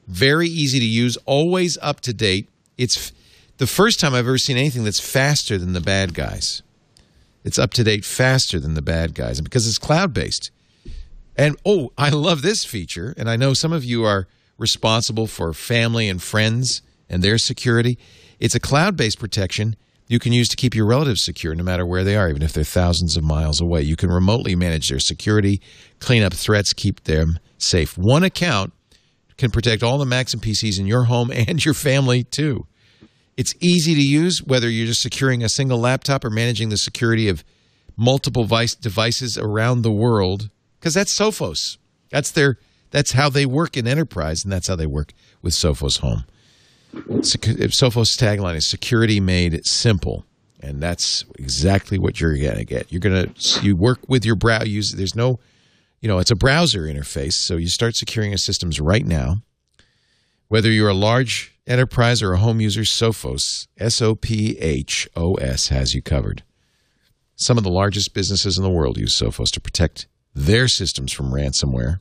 Very easy to use always up to date. It's the first time i've ever seen anything that's faster than the bad guys. It's up to date faster than the bad guys and because it's cloud based and oh i love this feature and i know some of you are responsible for family and friends and their security. It's a cloud based protection you can use to keep your relatives secure no matter where they are, even if they're thousands of miles away. You can remotely manage their security, clean up threats, keep them safe. One account can protect all the Macs and PCs in your home and your family too. It's easy to use, whether you're just securing a single laptop or managing the security of multiple devices around the world, because that's Sophos. That's their that's how they work in enterprise, and that's how they work with Sophos Home. Sophos' tagline is "Security made simple," and that's exactly what you're going to get. You're going to you work with your browser. Use there's no, you know, it's a browser interface, so you start securing your systems right now. Whether you're a large enterprise or a home user, Sophos S O P H O S has you covered. Some of the largest businesses in the world use Sophos to protect their systems from ransomware.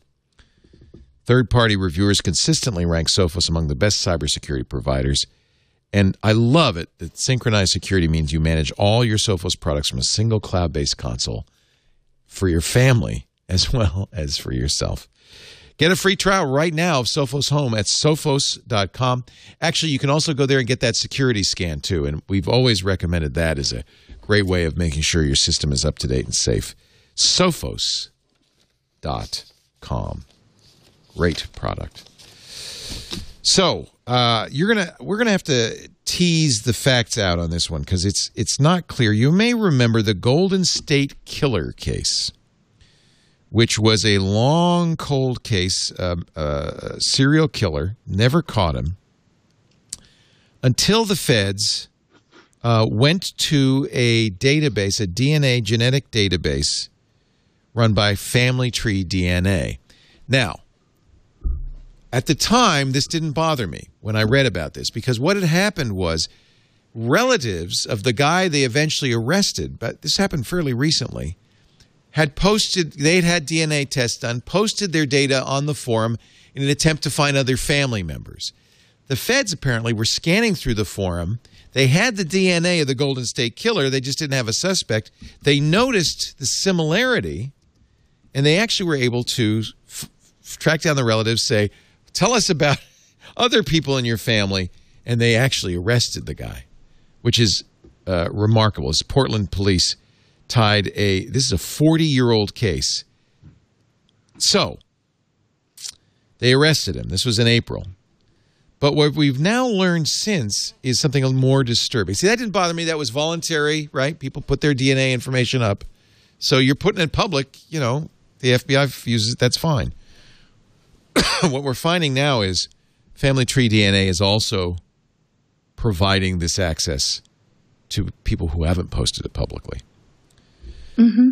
Third party reviewers consistently rank Sophos among the best cybersecurity providers. And I love it that synchronized security means you manage all your Sophos products from a single cloud based console for your family as well as for yourself. Get a free trial right now of Sophos Home at sophos.com. Actually, you can also go there and get that security scan too. And we've always recommended that as a great way of making sure your system is up to date and safe. Sophos.com. Great product. So uh, you're gonna we're gonna have to tease the facts out on this one because it's it's not clear. You may remember the Golden State Killer case which was a long, cold case, uh, uh, serial killer, never caught him, until the feds uh, went to a database, a DNA genetic database run by Family Tree DNA. Now, at the time, this didn't bother me when I read about this because what had happened was relatives of the guy they eventually arrested, but this happened fairly recently had posted, they'd had DNA tests done, posted their data on the forum in an attempt to find other family members. The feds apparently were scanning through the forum. They had the DNA of the Golden State Killer, they just didn't have a suspect. They noticed the similarity, and they actually were able to track down the relatives, say, Tell us about other people in your family. And they actually arrested the guy, which is uh, remarkable. It's Portland police tied a this is a 40 year old case. So they arrested him. This was in April. But what we've now learned since is something more disturbing. See, that didn't bother me. That was voluntary, right? People put their DNA information up. So you're putting it public, you know, the FBI uses it, that's fine. what we're finding now is Family Tree DNA is also providing this access to people who haven't posted it publicly. Mm-hmm.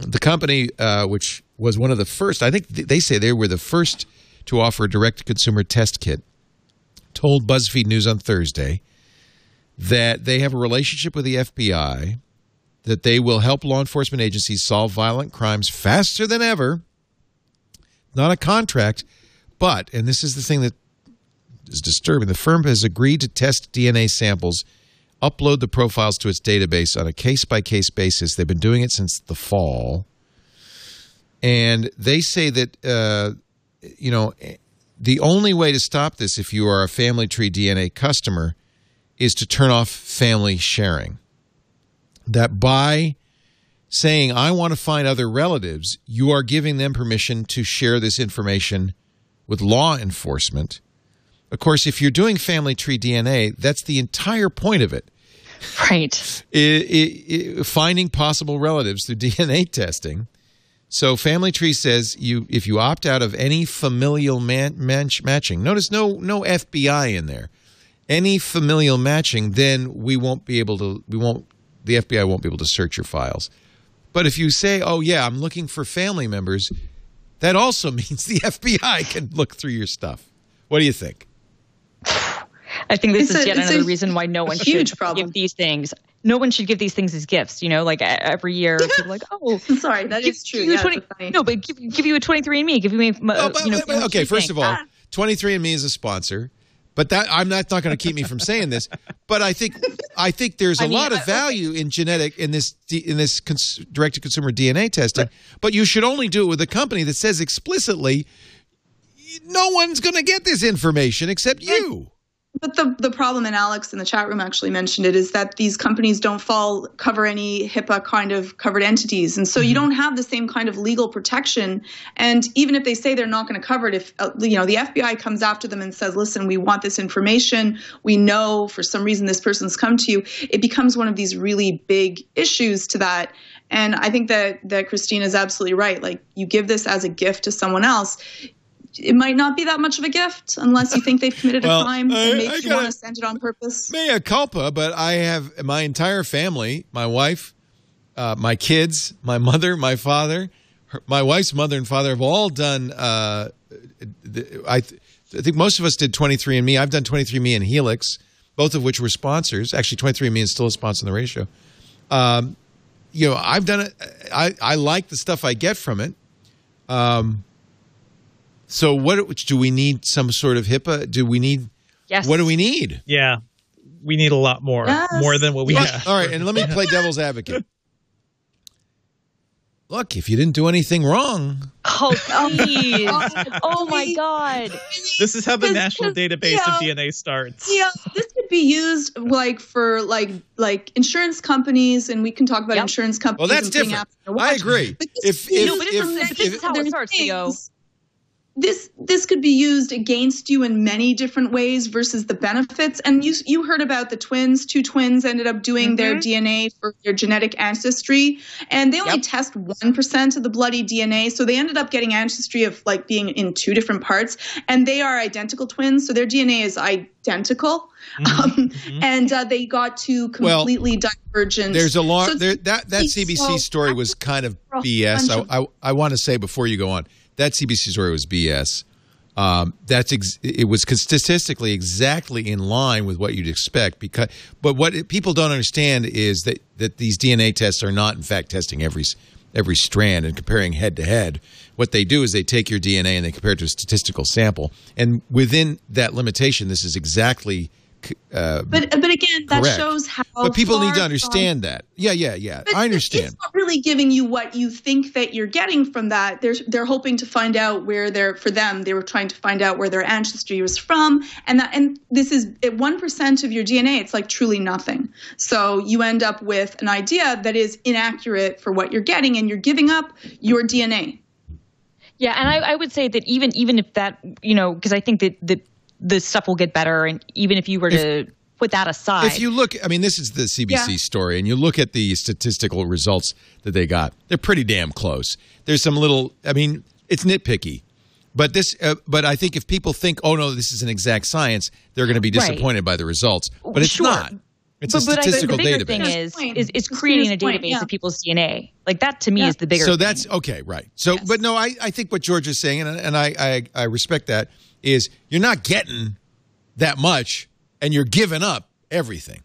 The company, uh, which was one of the first, I think they say they were the first to offer a direct consumer test kit, told BuzzFeed News on Thursday that they have a relationship with the FBI, that they will help law enforcement agencies solve violent crimes faster than ever. Not a contract, but, and this is the thing that is disturbing, the firm has agreed to test DNA samples upload the profiles to its database on a case by case basis. They've been doing it since the fall. And they say that, uh, you know, the only way to stop this if you are a Family Tree DNA customer is to turn off family sharing. That by saying, I want to find other relatives, you are giving them permission to share this information with law enforcement of course, if you're doing family tree DNA, that's the entire point of it. Right. It, it, it, finding possible relatives through DNA testing. So Family Tree says you if you opt out of any familial man, matching, notice no no FBI in there. Any familial matching, then we won't be able to we won't the FBI won't be able to search your files. But if you say, "Oh yeah, I'm looking for family members," that also means the FBI can look through your stuff. What do you think? I think this it's is a, yet another reason why no one should problem. give these things. No one should give these things as gifts. You know, like every year, people like, oh, sorry, that give, is true. Yeah, 20, no, but give, give you a 23andMe. Give me, uh, oh, you know. But, okay, first of all, 23andMe is a sponsor. But that I'm not, not going to keep me from saying this. But I think I think there's a I mean, lot of value in genetic in this in this cons, direct to consumer DNA testing. But, but you should only do it with a company that says explicitly no one's going to get this information except you. But the, the problem, and Alex in the chat room actually mentioned it, is that these companies don't fall cover any HIPAA kind of covered entities, and so mm-hmm. you don't have the same kind of legal protection. And even if they say they're not going to cover it, if uh, you know the FBI comes after them and says, "Listen, we want this information. We know for some reason this person's come to you," it becomes one of these really big issues to that. And I think that that Christina is absolutely right. Like you give this as a gift to someone else, it might not be that much of a gift unless you think they've committed well, a crime I, and makes you want to send it on purpose. Mea culpa, but I have my entire family, my wife, uh, my kids, my mother, my father, her, my wife's mother and father have all done. Uh, I, th- I think most of us did 23andMe. I've done 23andMe and Helix, both of which were sponsors. Actually, 23andMe is still a sponsor in the ratio. Um, you know, I've done it. I I like the stuff I get from it. Um, so what do we need? Some sort of HIPAA? Do we need? Yes. What do we need? Yeah, we need a lot more, Yes. more than what we Look, have. All right, and let me play devil's advocate. Look, if you didn't do anything wrong, Oh, oh please. oh my. God. This is how the Because- national because, database of. DNA starts. Yeah, this could be used like for like like insurance companies, and we can talk about Yep. insurance companies. well, that's different. I agree. But this If if, No, but this if, is- if, this is how it There's starts, Theo. things- This this could be used against you in many different ways versus the benefits. And you you heard about the twins. Two twins ended up doing their DNA for their genetic ancestry, and they only Yep. test one percent of the bloody DNA. So they ended up getting ancestry of like being in two different parts, and they are identical twins. So their DNA is identical, um, and uh, they got to Well, completely divergent. there's a lot So there that that so CBC story was kind of BS. I, I I want to say before you go on, that CBC story was BS. Um, that's ex- it was statistically exactly in line with what you'd expect because but what people don't understand is that that these DNA tests are not in fact testing every every strand and comparing head to head what they do is they take your DNA and they compare it to a statistical sample and within that limitation this is exactly uh, But but again, that Correct. shows how. but people need far to from- understand that yeah yeah yeah But I understand It's not really giving you what you think that you're getting from that. They're they're hoping to find out where they're for them. They were trying to find out where their ancestry was from, and that and this is at one percent of your DNA. It's like truly nothing. So you end up with an idea that is inaccurate for what you're getting, and you're giving up your DNA. Yeah, and I, I would say that even even if that you know because I think that the the stuff will get better, and even if you were to put that aside, If you look, I mean, this is the CBC Yeah. story, and you look at the statistical results that they got, they're pretty damn close. There's some little, I mean, it's nitpicky, but this, uh, but I think if people think, oh no, this is an exact science, they're going to be Right. disappointed by the results. But it's Sure. not. It's but, a but I think the bigger database. thing is is, is creating a point, database yeah. of people's DNA. Like that to me Yeah. is the bigger. so thing. that's okay, right? So, but no, I, I think what George is saying, and, and I, I I respect that, is you're not getting that much, and you're giving up everything.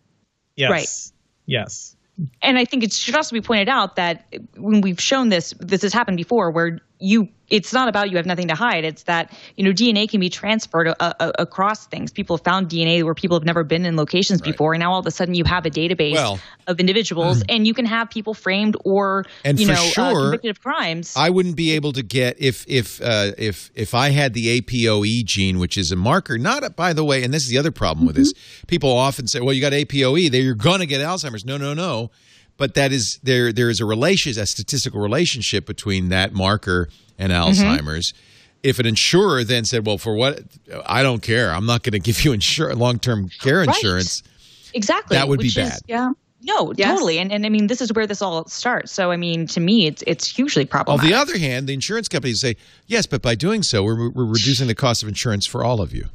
Yes. Right. Yes. and I think it should also be pointed out that when we've shown this, this has happened before, where you, it's not about you have nothing to hide. It's that you know DNA can be transferred uh, uh, across things. People have found DNA where people have never been in locations Right. before, and now all of a sudden you have a database Well- of individuals, and you can have people framed or And you know uh, sure, convicted of crimes. I wouldn't be able to get if if uh, if if I had the APOE gene, which is a marker. Not a, by the way, and this is the other problem with this. People often say, "Well, you got APOE, then you're going to get Alzheimer's." No, no, no. But that is there. There is a relation, a statistical relationship between that marker and mm-hmm. Alzheimer's. If an insurer then said, "Well, for what? I don't care. I'm not going to give you insur- long-term care Right. insurance," exactly, that would be which is- bad. Yeah. No, Yes. totally, and and I mean this is where this all starts. So I mean, to me, it's it's hugely problematic. On the other hand, the insurance companies say, "Yes, but by doing so, we're, we're reducing the cost of insurance for all of you."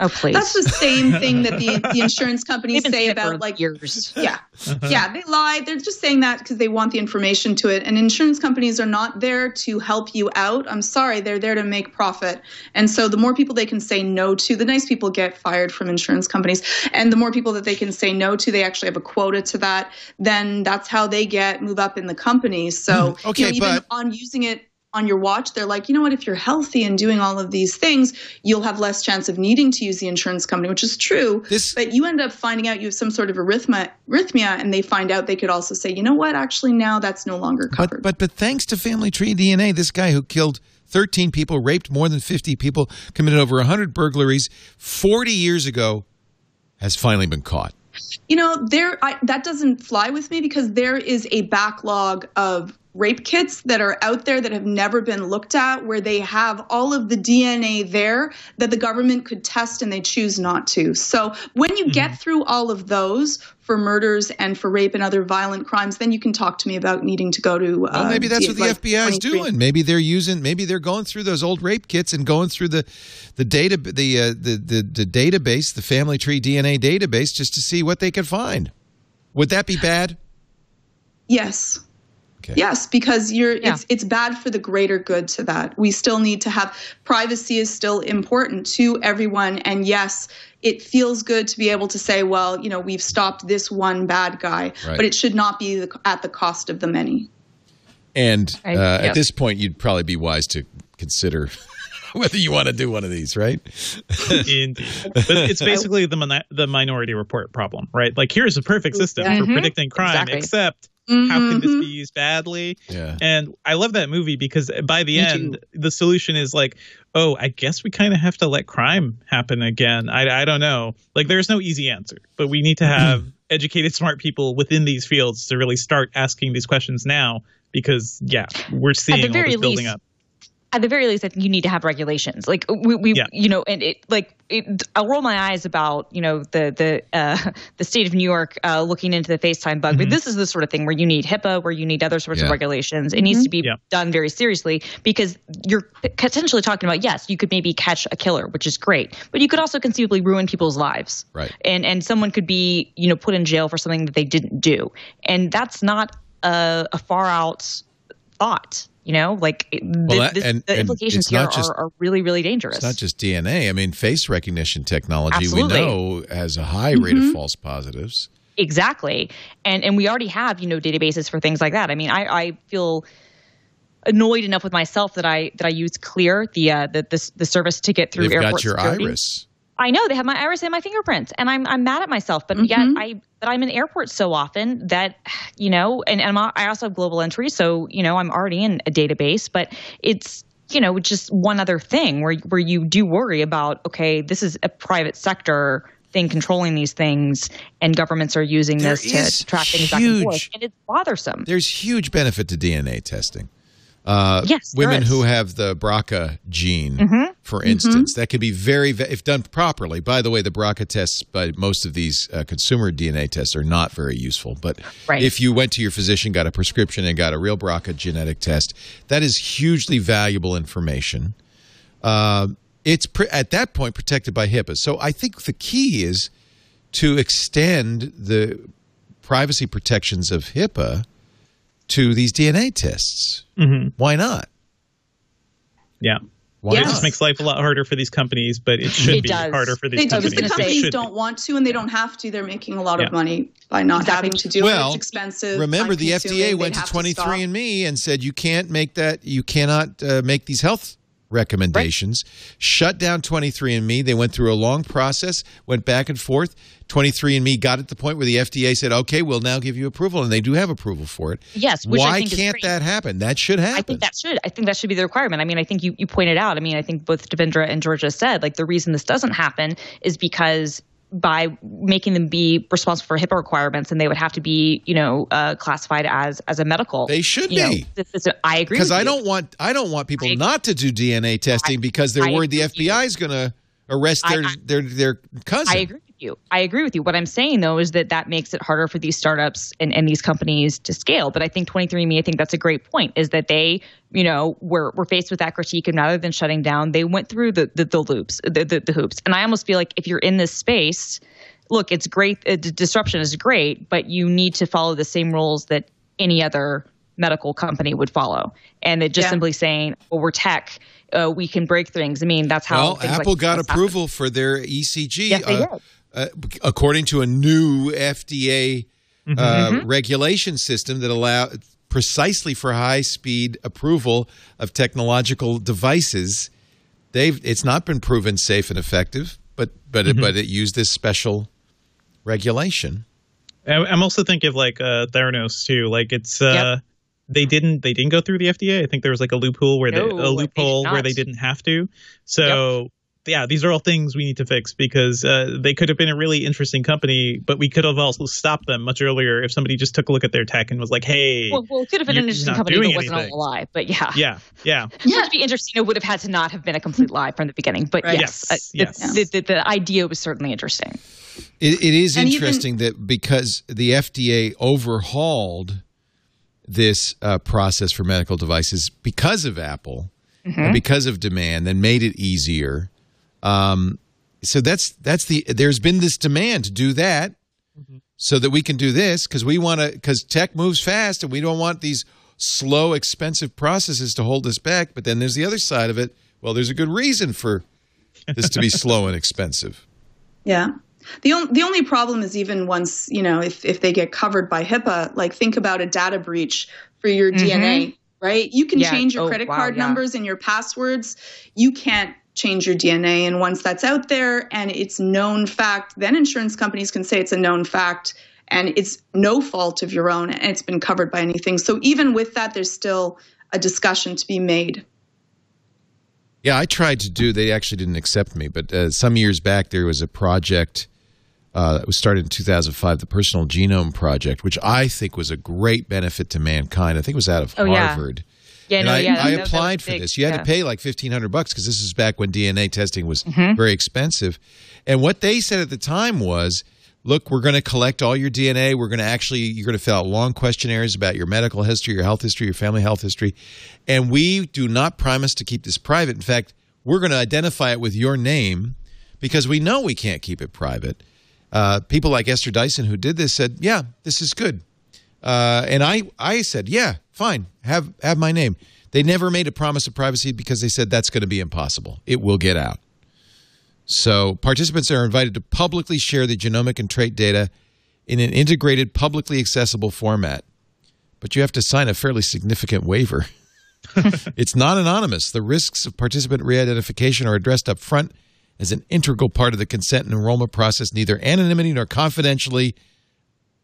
Oh please, That's the same thing that the, the insurance companies say saying it for about like years. Yeah. Uh-huh. Yeah, they lie. They're just saying that because they want the information to it. And insurance companies are not there to help you out. I'm sorry, they're there to make profit. And so the more people they can say no to, the nice people get fired from insurance companies. And the more people that they can say no to, they actually have a quota to that, then that's how they get move up in the company. So. Okay, you know, even but- on using it on your watch, they're like, you know what, if you're healthy and doing all of these things, you'll have less chance of needing to use the insurance company, which is true. This- but you end up finding out you have some sort of arrhythmia, arrhythmia, and they find out they could also say, you know what, actually now that's no longer covered. But but but thanks to Family Tree DNA, this guy who killed 13 people, raped more than 50 people, committed over 100 burglaries 40 years ago, has finally been caught. you know, there I, that doesn't fly with me because there is a backlog of rape kits that are out there that have never been looked at where they have all of the DNA there that the government could test and they choose not to. So when you get through all of those for murders and for rape and other violent crimes, then you can talk to me about needing to go to. Uh, Well, maybe that's what the like FBI is doing. Maybe they're using. Maybe they're going through those old rape kits and going through the the data the uh, the, the the database, the Family Tree DNA database, just to see what they could find. Would that be bad? Yes. Okay. Yes, because you're Yeah. it's it's bad for the greater good to that. We still need to have privacy is still important to everyone and yes, it feels good to be able to say, well, you know, we've stopped this one bad guy, Right. but it should not be the, at the cost of the many. And uh, I- yeah. at this point, you'd probably be wise to consider whether you want to do one of these, right? Indeed. But it's basically the min- the minority report problem, right? Like here's a perfect system for Mhm. predicting crime, Exactly. except how can this mm-hmm. be used badly? Yeah. And I love that movie because by the Me end, the solution is like, oh, I guess we kind of have to let crime happen again. I, I don't know. Like, there's no easy answer, but we need to have educated, smart people within these fields to really start asking these questions now because, yeah, we're seeing all very this building up. At the very least, I think you need to have regulations. Like we, we Yeah. you know, and it like it, I'll roll my eyes about you know the the uh, the state of New York uh, looking into the FaceTime bug, but this is the sort of thing where you need HIPAA, where you need other sorts Yeah. of regulations. It needs to be Yeah. done very seriously because you're potentially talking about yes, you could maybe catch a killer, which is great, but you could also conceivably ruin people's lives, Right. and and someone could be you know put in jail for something that they didn't do, and that's not a, a far out thought. You know, like it- Well, the, that- this- and- the implications here just- are, are really, really dangerous. It's not just DNA. I mean, face recognition technology Absolutely. we know has a high rate Mm-hmm. of false positives. exactly, and and we already have you know databases for things like that. I mean, I, I feel annoyed enough with myself that I that I use Clear, the uh, the, the the service to get through They've airport got your security. iris. I know they have my iris and my fingerprints, and I'm I'm mad at myself. But yet mm-hmm. I but I'm in airports so often that you know, and, and I'm, I also have global entry, so you know I'm already in a database. But it's you know just one other thing where where you do worry about okay, this is a private sector thing controlling these things, and governments are using There this to track things back and forth, huge- and it's bothersome. There's huge benefit to DNA testing. Uh, Yes, women who have the BRCA gene, Mm-hmm. for instance, that could be very, if done properly. By the way, the BRCA tests by most of these uh, consumer DNA tests are not very useful. But Right. if you went to your physician, got a prescription, and got a real BRCA genetic test, that is hugely valuable information. Uh, it's pr- at that point protected by HIPAA. So I think the key is to extend the privacy protections of HIPAA to these DNA tests. Mhm. Why not? Yeah. Why It Yes. not? just makes life a lot harder for these companies, but it should It be does. harder for these They do companies. because the companies should don't want to and they don't have to. They're making a lot Yeah. of money by not Exactly. having to do it. Well, It's expensive. Remember, the FDA went to 23andMe and said you can't make that, you cannot uh, make these health recommendations. Shut down 23andMe. They went through a long process, went back and forth. 23andMe got at the point where the FDA said, okay, we'll now give you approval. And they do have approval for it. Yes, which I Why can't that happen? That should happen. I think that should. I think that should be the requirement. I mean, I think you, you pointed out. I mean, I think both Devindra and Georgia said like the reason this doesn't happen is because by making them be responsible for HIPAA requirements, and they would have to be, you know, uh, classified as as a medical. They should you know, be. this is I agree. because I you. don't want I don't want people I- not to do DNA testing because they're I worried the agree with you. FBI is going to arrest their I- their their cousin. I agree you. I agree with you. What I'm saying though is that that makes it harder for these startups and, and these companies to scale. But I think 23andMe, I think that's a great point, is that they, you know, were were faced with that critique, and rather than shutting down, they went through the the, the loops, the, the the hoops. And I almost feel like if you're in this space, look, it's great. Uh, d- disruption is great, but you need to follow the same rules that any other medical company would follow. And it just Yeah. simply saying, well, we're tech. Uh, we can break things. I mean, that's how. well, things like Apple got this happen. approval for their ECG. Yes, they uh, did. Uh, according to a new FDA uh, Mm-hmm. regulation system that allow precisely for high speed approval of technological devices. They've it's not been proven safe and effective, but but Mm-hmm. it, but it used this special regulation. I- I'm also thinking of like uh, Theranos too. Like it's uh, they didn't they didn't go through the FDA. I think there was like a loophole where No, they they a did loophole where not. they didn't have to. So yeah, these are all things we need to fix because uh, they could have been a really interesting company, but we could have also stopped them much earlier if somebody just took a look at their tech and was like, hey, Well, well, it could have been an interesting company if it wasn't anything. all a lie. But yeah. yeah, yeah, It would be interesting. It would have had to not have been a complete lie from the beginning. But Right. yes, Yes, uh, yes. The, the, the idea was certainly interesting. It, it is And even- interesting that because the FDA overhauled this uh, process for medical devices because of Apple, and because of demand, and made it easier. Um, so that's that's the there's been this demand to do that, so that we can do this because we want to because tech moves fast and we don't want these slow, expensive processes to hold us back. But then there's the other side of it. Well, there's a good reason for this to be slow and expensive. Yeah. The, on, the only problem is even once, you know, if, if they get covered by HIPAA, like think about a data breach for your mm-hmm. DNA, right? You can yeah. change your oh, credit wow, card yeah. numbers and your passwords. You can't change your DNA. And once that's out there and it's known fact, then insurance companies can say it's a known fact and it's no fault of your own and it's been covered by anything. So even with that, there's still a discussion to be made. Yeah, I tried to do. They actually didn't accept me, but uh, some years back there was a project uh, that was started in 2005, the Personal Genome Project, which I think was a great benefit to mankind. I think it was out of oh, Harvard. Yeah. Yeah, and no, I, yeah, I applied for big, this. You had yeah. to pay like fifteen hundred bucks because this was back when DNA testing was mm-hmm. very expensive. And what they said at the time was, "Look, we're going to collect all your DNA. We're going to actually you're going to fill out long questionnaires about your medical history, your health history, your family health history, and we do not promise to keep this private. In fact, we're going to identify it with your name because we know we can't keep it private." Uh, people like Esther Dyson, who did this, said, "Yeah, this is good." Uh, and I, I said, "Yeah, fine, have have my name. They never made a promise of privacy because they said that's going to be impossible. It will get out. So participants are invited to publicly share the genomic and trait data in an integrated, publicly accessible format. But you have to sign a fairly significant waiver. it's not anonymous. The risks of participant re-identification are addressed up front as an integral part of the consent and enrollment process. Neither anonymity nor confidentially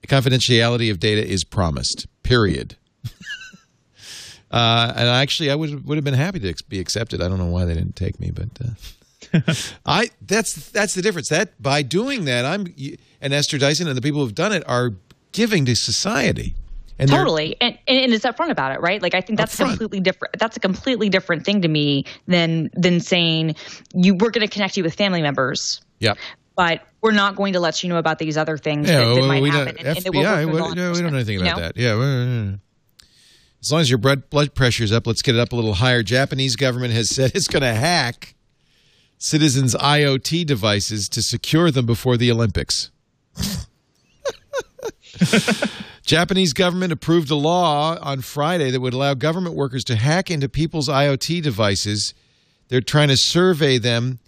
confidentiality of data is promised. Period. Uh, and actually, I would would have been happy to be accepted. I don't know why they didn't take me, but uh, I that's that's the difference. That by doing that, I'm and Esther Dyson and the people who've done it are giving to society. And totally, and, and it's upfront about it, right? Like I think that's completely different. That's a completely different thing to me than than saying you we're going to connect you with family members. Yeah. But we're not going to let you know about these other things yeah, that, that well, might happen. And, FBI, and we, no, we don't know anything about you know? that. Yeah. As long as your blood blood pressure is up, let's get it up a little higher. Japanese government has said it's going to hack citizens' IoT devices to secure them before the Olympics. Japanese government approved a law on Friday that would allow government workers to hack into people's IoT devices. They're trying to survey them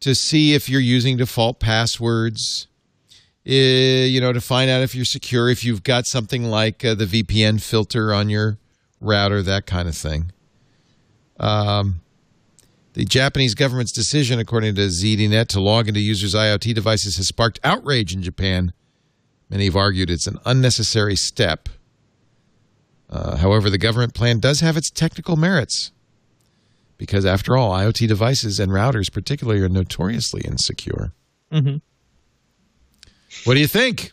to see if you're using default passwords, eh, you know, to find out if you're secure, if you've got something like uh, the VPN filter on your router, that kind of thing. Um, the Japanese government's decision, according to ZDNet, to log into users' IoT devices has sparked outrage in Japan. Many have argued it's an unnecessary step. Uh, however, the government plan does have its technical merits. Because, after all, IoT devices and routers, particularly, are notoriously insecure. Mm-hmm. What do you think?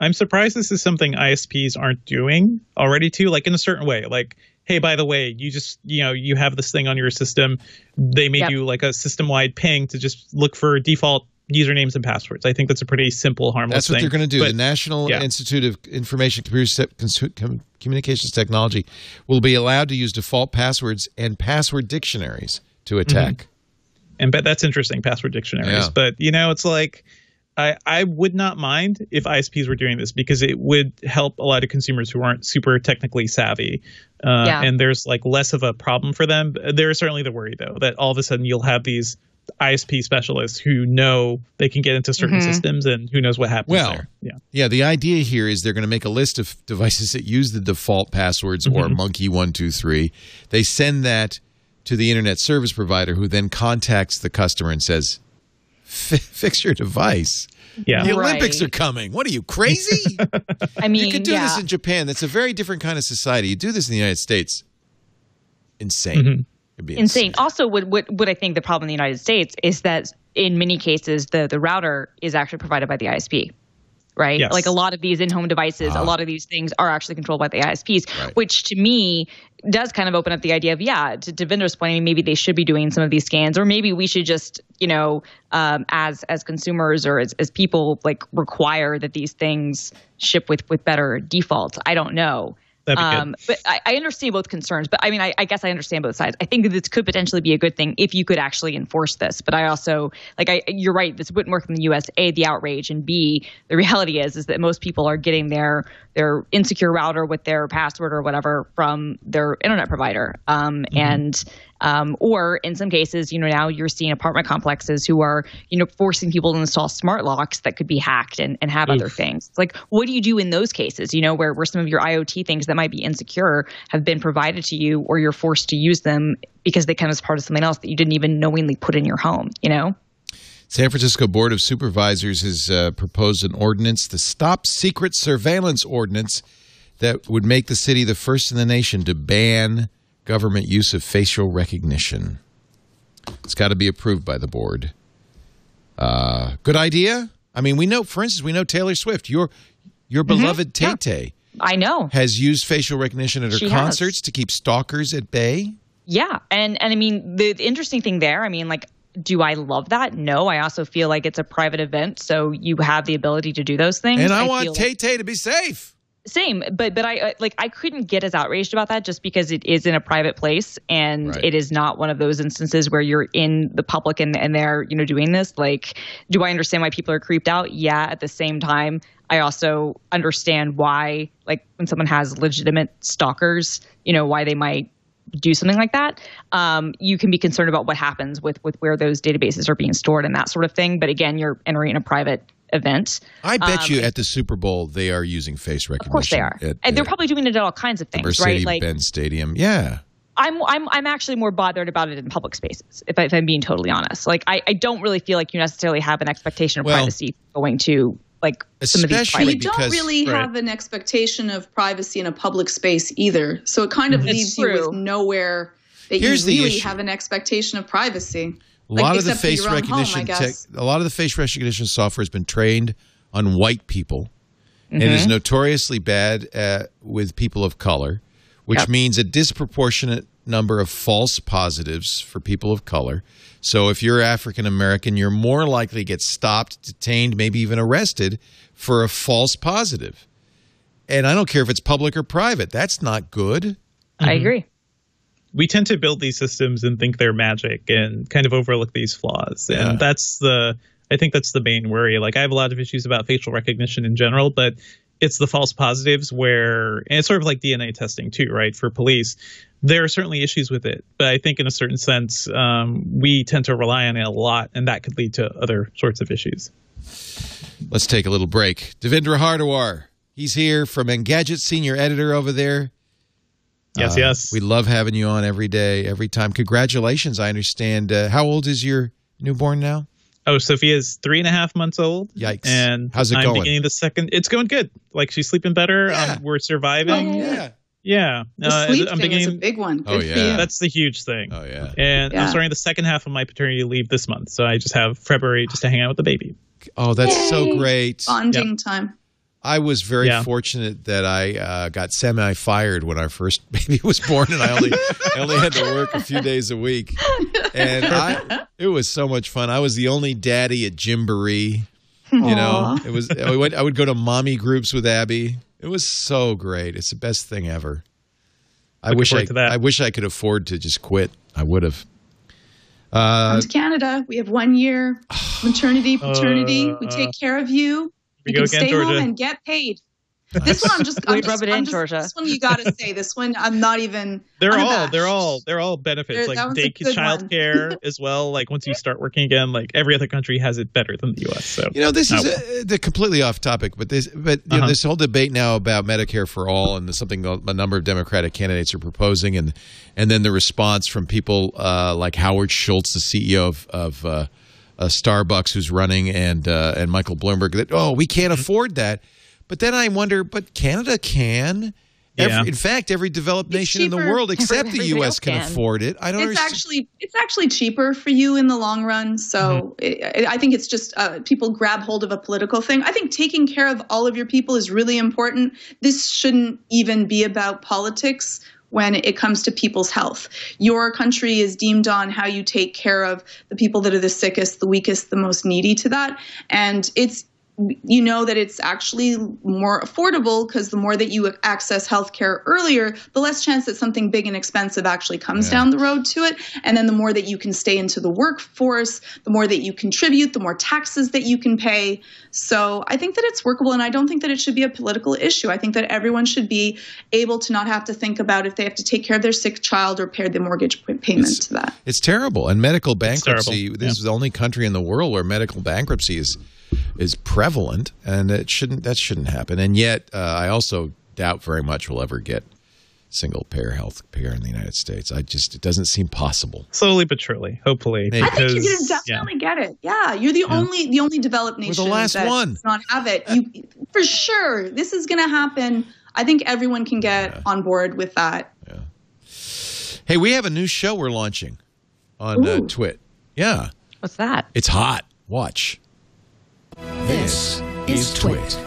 I'm surprised this is something ISPs aren't doing already too, like in a certain way. Like, hey, by the way, you just you know you have this thing on your system. They may yep. you like a system wide ping to just look for default usernames and passwords. I think that's a pretty simple, harmless. That's what thing. they're going to do. But, the National yeah. Institute of Information Communications Technology will be allowed to use default passwords and password dictionaries to attack. Mm-hmm. And but that's interesting, password dictionaries. Yeah. But you know, it's like I, I would not mind if ISPs were doing this because it would help a lot of consumers who aren't super technically savvy. Uh, yeah. And there's like less of a problem for them. There is certainly the worry, though, that all of a sudden you'll have these ISP specialists who know they can get into certain mm-hmm. systems and who knows what happens well, there. Yeah. Yeah. The idea here is they're going to make a list of devices that use the default passwords mm-hmm. or monkey123. They send that to the internet service provider who then contacts the customer and says, fix your device. Yeah. The Olympics right. are coming. What are you crazy? I mean, you could do yeah. this in Japan. That's a very different kind of society. You do this in the United States. Insane. Mm-hmm. Insane. insane. Also, what, what what I think the problem in the United States is that in many cases the the router is actually provided by the ISP right? Yes. Like a lot of these in-home devices, uh, a uh-huh. lot of these things are actually controlled by the ISPs, right. which to me does kind of open up the idea of yeah, to, to vendors' point, maybe they should be doing some of these scans, or maybe we should just you know um, as as consumers or as, as people like require that these things ship with with better defaults. I don't know. Um, but I, I, understand both concerns. But I mean, I, I, guess I understand both sides. I think this could potentially be a good thing if you could actually enforce this. But I also like, I, you're right. This wouldn't work in the U.S. A, the outrage, and B, the reality is is that most people are getting their their insecure router with their password or whatever from their internet provider. Um, mm-hmm. And um, or in some cases, you know, now you're seeing apartment complexes who are, you know, forcing people to install smart locks that could be hacked and, and have Oof. other things. Like, what do you do in those cases, you know, where, where some of your IoT things that might be insecure have been provided to you or you're forced to use them because they come as part of something else that you didn't even knowingly put in your home, you know? San Francisco Board of Supervisors has uh, proposed an ordinance, the Stop Secret Surveillance Ordinance, that would make the city the first in the nation to ban government use of facial recognition. It's got to be approved by the board. Uh, good idea. I mean, we know, for instance, we know Taylor Swift, your your mm-hmm. beloved Tay Tay. Yeah. I know. Has used facial recognition at her she concerts has. to keep stalkers at bay. Yeah, and and I mean the, the interesting thing there, I mean, like do I love that? No. I also feel like it's a private event, so you have the ability to do those things. And I, I want Tay Tay like- to be safe same but but i like i couldn't get as outraged about that just because it is in a private place and right. it is not one of those instances where you're in the public and, and they're you know doing this. Like do i understand why people are creeped out? Yeah at the same time i also understand why like when someone has legitimate stalkers you know why they might do something like that. Um, you can be concerned about what happens with with where those databases are being stored and that sort of thing. But again you're entering a private event. I bet um, you at the Super Bowl they are using face recognition. Of course they are, at, and they're probably doing it at all kinds of things, Mercedes right? Like Ben Stadium, yeah. I'm I'm I'm actually more bothered about it in public spaces, if, I, am being totally honest. Like I, I don't really feel like you necessarily have an expectation of well, privacy going to like some of these private. You don't really right. have an expectation of privacy in a public space either. So it kind of leaves you with nowhere that Here's you really have an expectation of privacy. A lot like, of the face recognition, home, tech, a lot of the face recognition software has been trained on white people, mm-hmm. and is notoriously bad at, with people of color, which yep. means a disproportionate number of false positives for people of color. So if you're African American, you're more likely to get stopped, detained, maybe even arrested for a false positive. And I don't care if it's public or private. That's not good. I mm-hmm. agree we tend to build these systems and think they're magic and kind of overlook these flaws. Yeah. And that's the I think that's the main worry. Like I have a lot of issues about facial recognition in general, but it's the false positives where and it's sort of like DNA testing too, right? For police, there are certainly issues with it, but I think in a certain sense, um, we tend to rely on it a lot, and that could lead to other sorts of issues. Let's take a little break. Devindra Hardawar, he's here from Engadget, senior editor over there. Yes, uh, yes. We love having you on every day, every time. Congratulations. I understand. Uh, how old is your newborn now? Oh, Sophia's three and a half months old. Yikes! And how's it I'm going? beginning the second. It's going good. Like she's sleeping better. Yeah. Um, we're surviving. Oh, yeah. Yeah, the uh, sleep I'm thing beginning, is a big one. Oh, Good oh yeah, that's the huge thing. Oh yeah, and yeah. I'm starting the second half of my paternity leave this month, so I just have February just to hang out with the baby. Oh, that's Yay. so great! Bonding yep. time. I was very yeah. fortunate that I uh, got semi fired when our first baby was born, and I only I only had to work a few days a week, and I, it was so much fun. I was the only daddy at Gymboree. You know, it was I would, I would go to mommy groups with Abby. It was so great. It's the best thing ever. I wish I I wish I could afford to just quit. I would have. Uh, Come to Canada. We have one year maternity, paternity. Uh, we take care of you you can again, stay Georgia. home and get paid. This one I'm just, I'm just, rub it I'm in, just, Georgia. This one you got to say. This one I'm not even. They're all they're all they're all benefits they're, like day childcare as well. Like once you start working again, like every other country has it better than the U.S. So you know this is a, the completely off topic, but this but uh-huh. know, this whole debate now about Medicare for all and something a number of Democratic candidates are proposing, and and then the response from people uh, like Howard Schultz, the CEO of, of uh, uh, Starbucks who's running and uh, and Michael Bloomberg that oh we can't afford that. But then I wonder, but Canada can. Every, yeah. In fact, every developed nation in the world except the U.S. Can, can, afford it. I don't. It's understand. actually it's actually cheaper for you in the long run. So mm-hmm. it, I think it's just uh, people grab hold of a political thing. I think taking care of all of your people is really important. This shouldn't even be about politics when it comes to people's health. Your country is deemed on how you take care of the people that are the sickest, the weakest, the most needy to that. And it's you know that it's actually more affordable because the more that you access healthcare earlier, the less chance that something big and expensive actually comes Yeah. down the road to it. And then the more that you can stay into the workforce, the more that you contribute, the more taxes that you can pay. So I think that it's workable, and I don't think that it should be a political issue. I think that everyone should be able to not have to think about if they have to take care of their sick child or pay the mortgage p- payment It's- to that. It's terrible. And medical bankruptcy, terrible. this is the only country in the world where medical bankruptcy is is prevalent and it shouldn't that shouldn't happen. And yet uh, I also doubt very much we'll ever get single payer health care in the United States. I just it doesn't seem possible. Slowly but surely, hopefully. Maybe. I think you're gonna yeah. definitely get it. Yeah, you're the only the only developed We're nation the last that one. does not have it. You for sure. This is gonna happen. I think everyone can get on board with that. Hey, we have a new show we're launching on uh, Twit. Yeah. What's that? It's hot. Watch. This is Twit.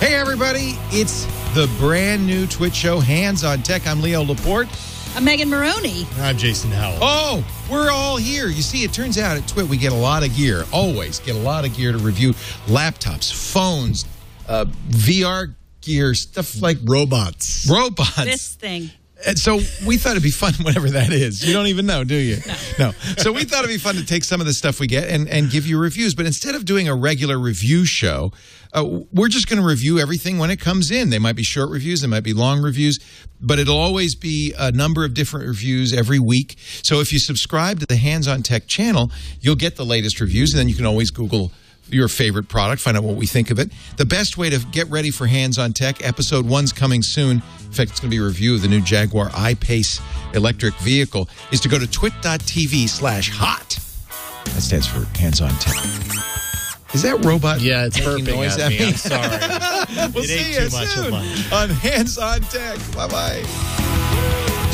Hey everybody, it's the brand new Twitch show Hands on Tech. I'm Leo Laporte. I'm Megan Morrone. I'm Jason Howell. Oh, we're all here. You see, it turns out at Twit we get a lot of gear. Always get a lot of gear to review laptops, phones, uh, VR gear, stuff like Robots. robots. This thing. And so we thought it'd be fun, whatever that is. You don't even know, do you? No. So we thought it'd be fun to take some of the stuff we get and, and give you reviews. But instead of doing a regular review show, uh, we're just going to review everything when it comes in. They might be short reviews, they might be long reviews, but it'll always be a number of different reviews every week. So if you subscribe to the Hands on Tech channel, you'll get the latest reviews, and then you can always Google your favorite product, find out what we think of it. The best way to get ready for Hands on Tech, episode one's coming soon. In fact, it's going to be a review of the new Jaguar I-Pace electric vehicle, is to go to twit.tv slash hot. That stands for Hands on Tech. Is that robot? Yeah, it's making burping noise at me. me? I'm sorry. we'll It see ate you too much soon lunch. on Hands on Tech. Bye bye.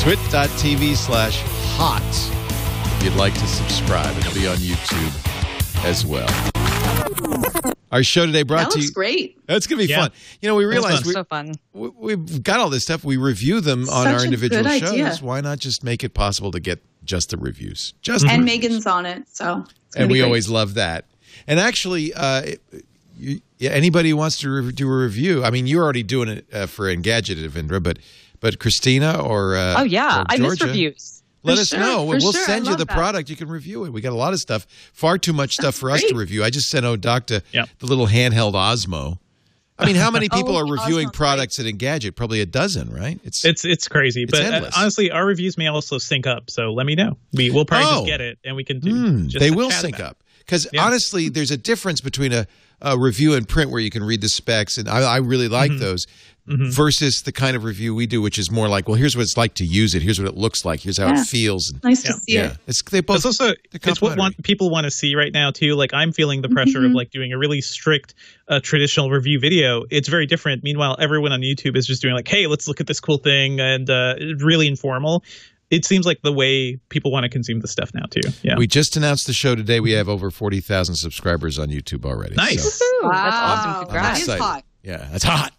Twit.tv slash hot. If you'd like to subscribe, it'll be on YouTube as well. Our show today brought That to looks you. great. That's gonna be Yeah. fun. You know, we realized we, so fun. we, we've got all this stuff. We review them on our individual shows. idea. Why not just make it possible to get just the reviews? Just And the Megan's on it, so it's and be we great. always love that. And actually, uh, you, anybody who wants to re- do a review, I mean, you're already doing it uh, for Engadget, Devindra, but but Christina or uh, Oh yeah, or I miss reviews. Let For us sure, know. We'll sure. Send you the that. product. You can review it. We got a lot of stuff. Far too much stuff for us to review. I just sent Odocta Yeah. the little handheld Osmo. I mean, how many people Oh, are reviewing Osmo's products at Engadget? Probably a dozen, right? It's, It's it's crazy, It's but uh, endless. honestly, our reviews may also sync up. So let me know. We will probably Oh. just get it, and we can do. Hmm, just they will sync up because Yeah. honestly, there's a difference between a, a review in print where you can read the specs, and I, I really like Mm-hmm. those, versus the kind of review we do, which is more like, well, here's what it's like to use it, here's what it looks like, here's how Yeah. it feels. And, nice to see yeah, it. it's they both. It's also it's what want, people want to see right now too. Like I'm feeling the pressure Mm-hmm. of like doing a really strict uh, traditional review video. It's very different. Meanwhile, everyone on YouTube is just doing like, hey, let's look at this cool thing, and uh, really informal. It seems like the way people want to consume the stuff now too. Yeah, We just announced the show today. We have over forty thousand subscribers on YouTube already. Nice. So Ooh, That's awesome. Congrats. That is hot. Yeah, that's hot.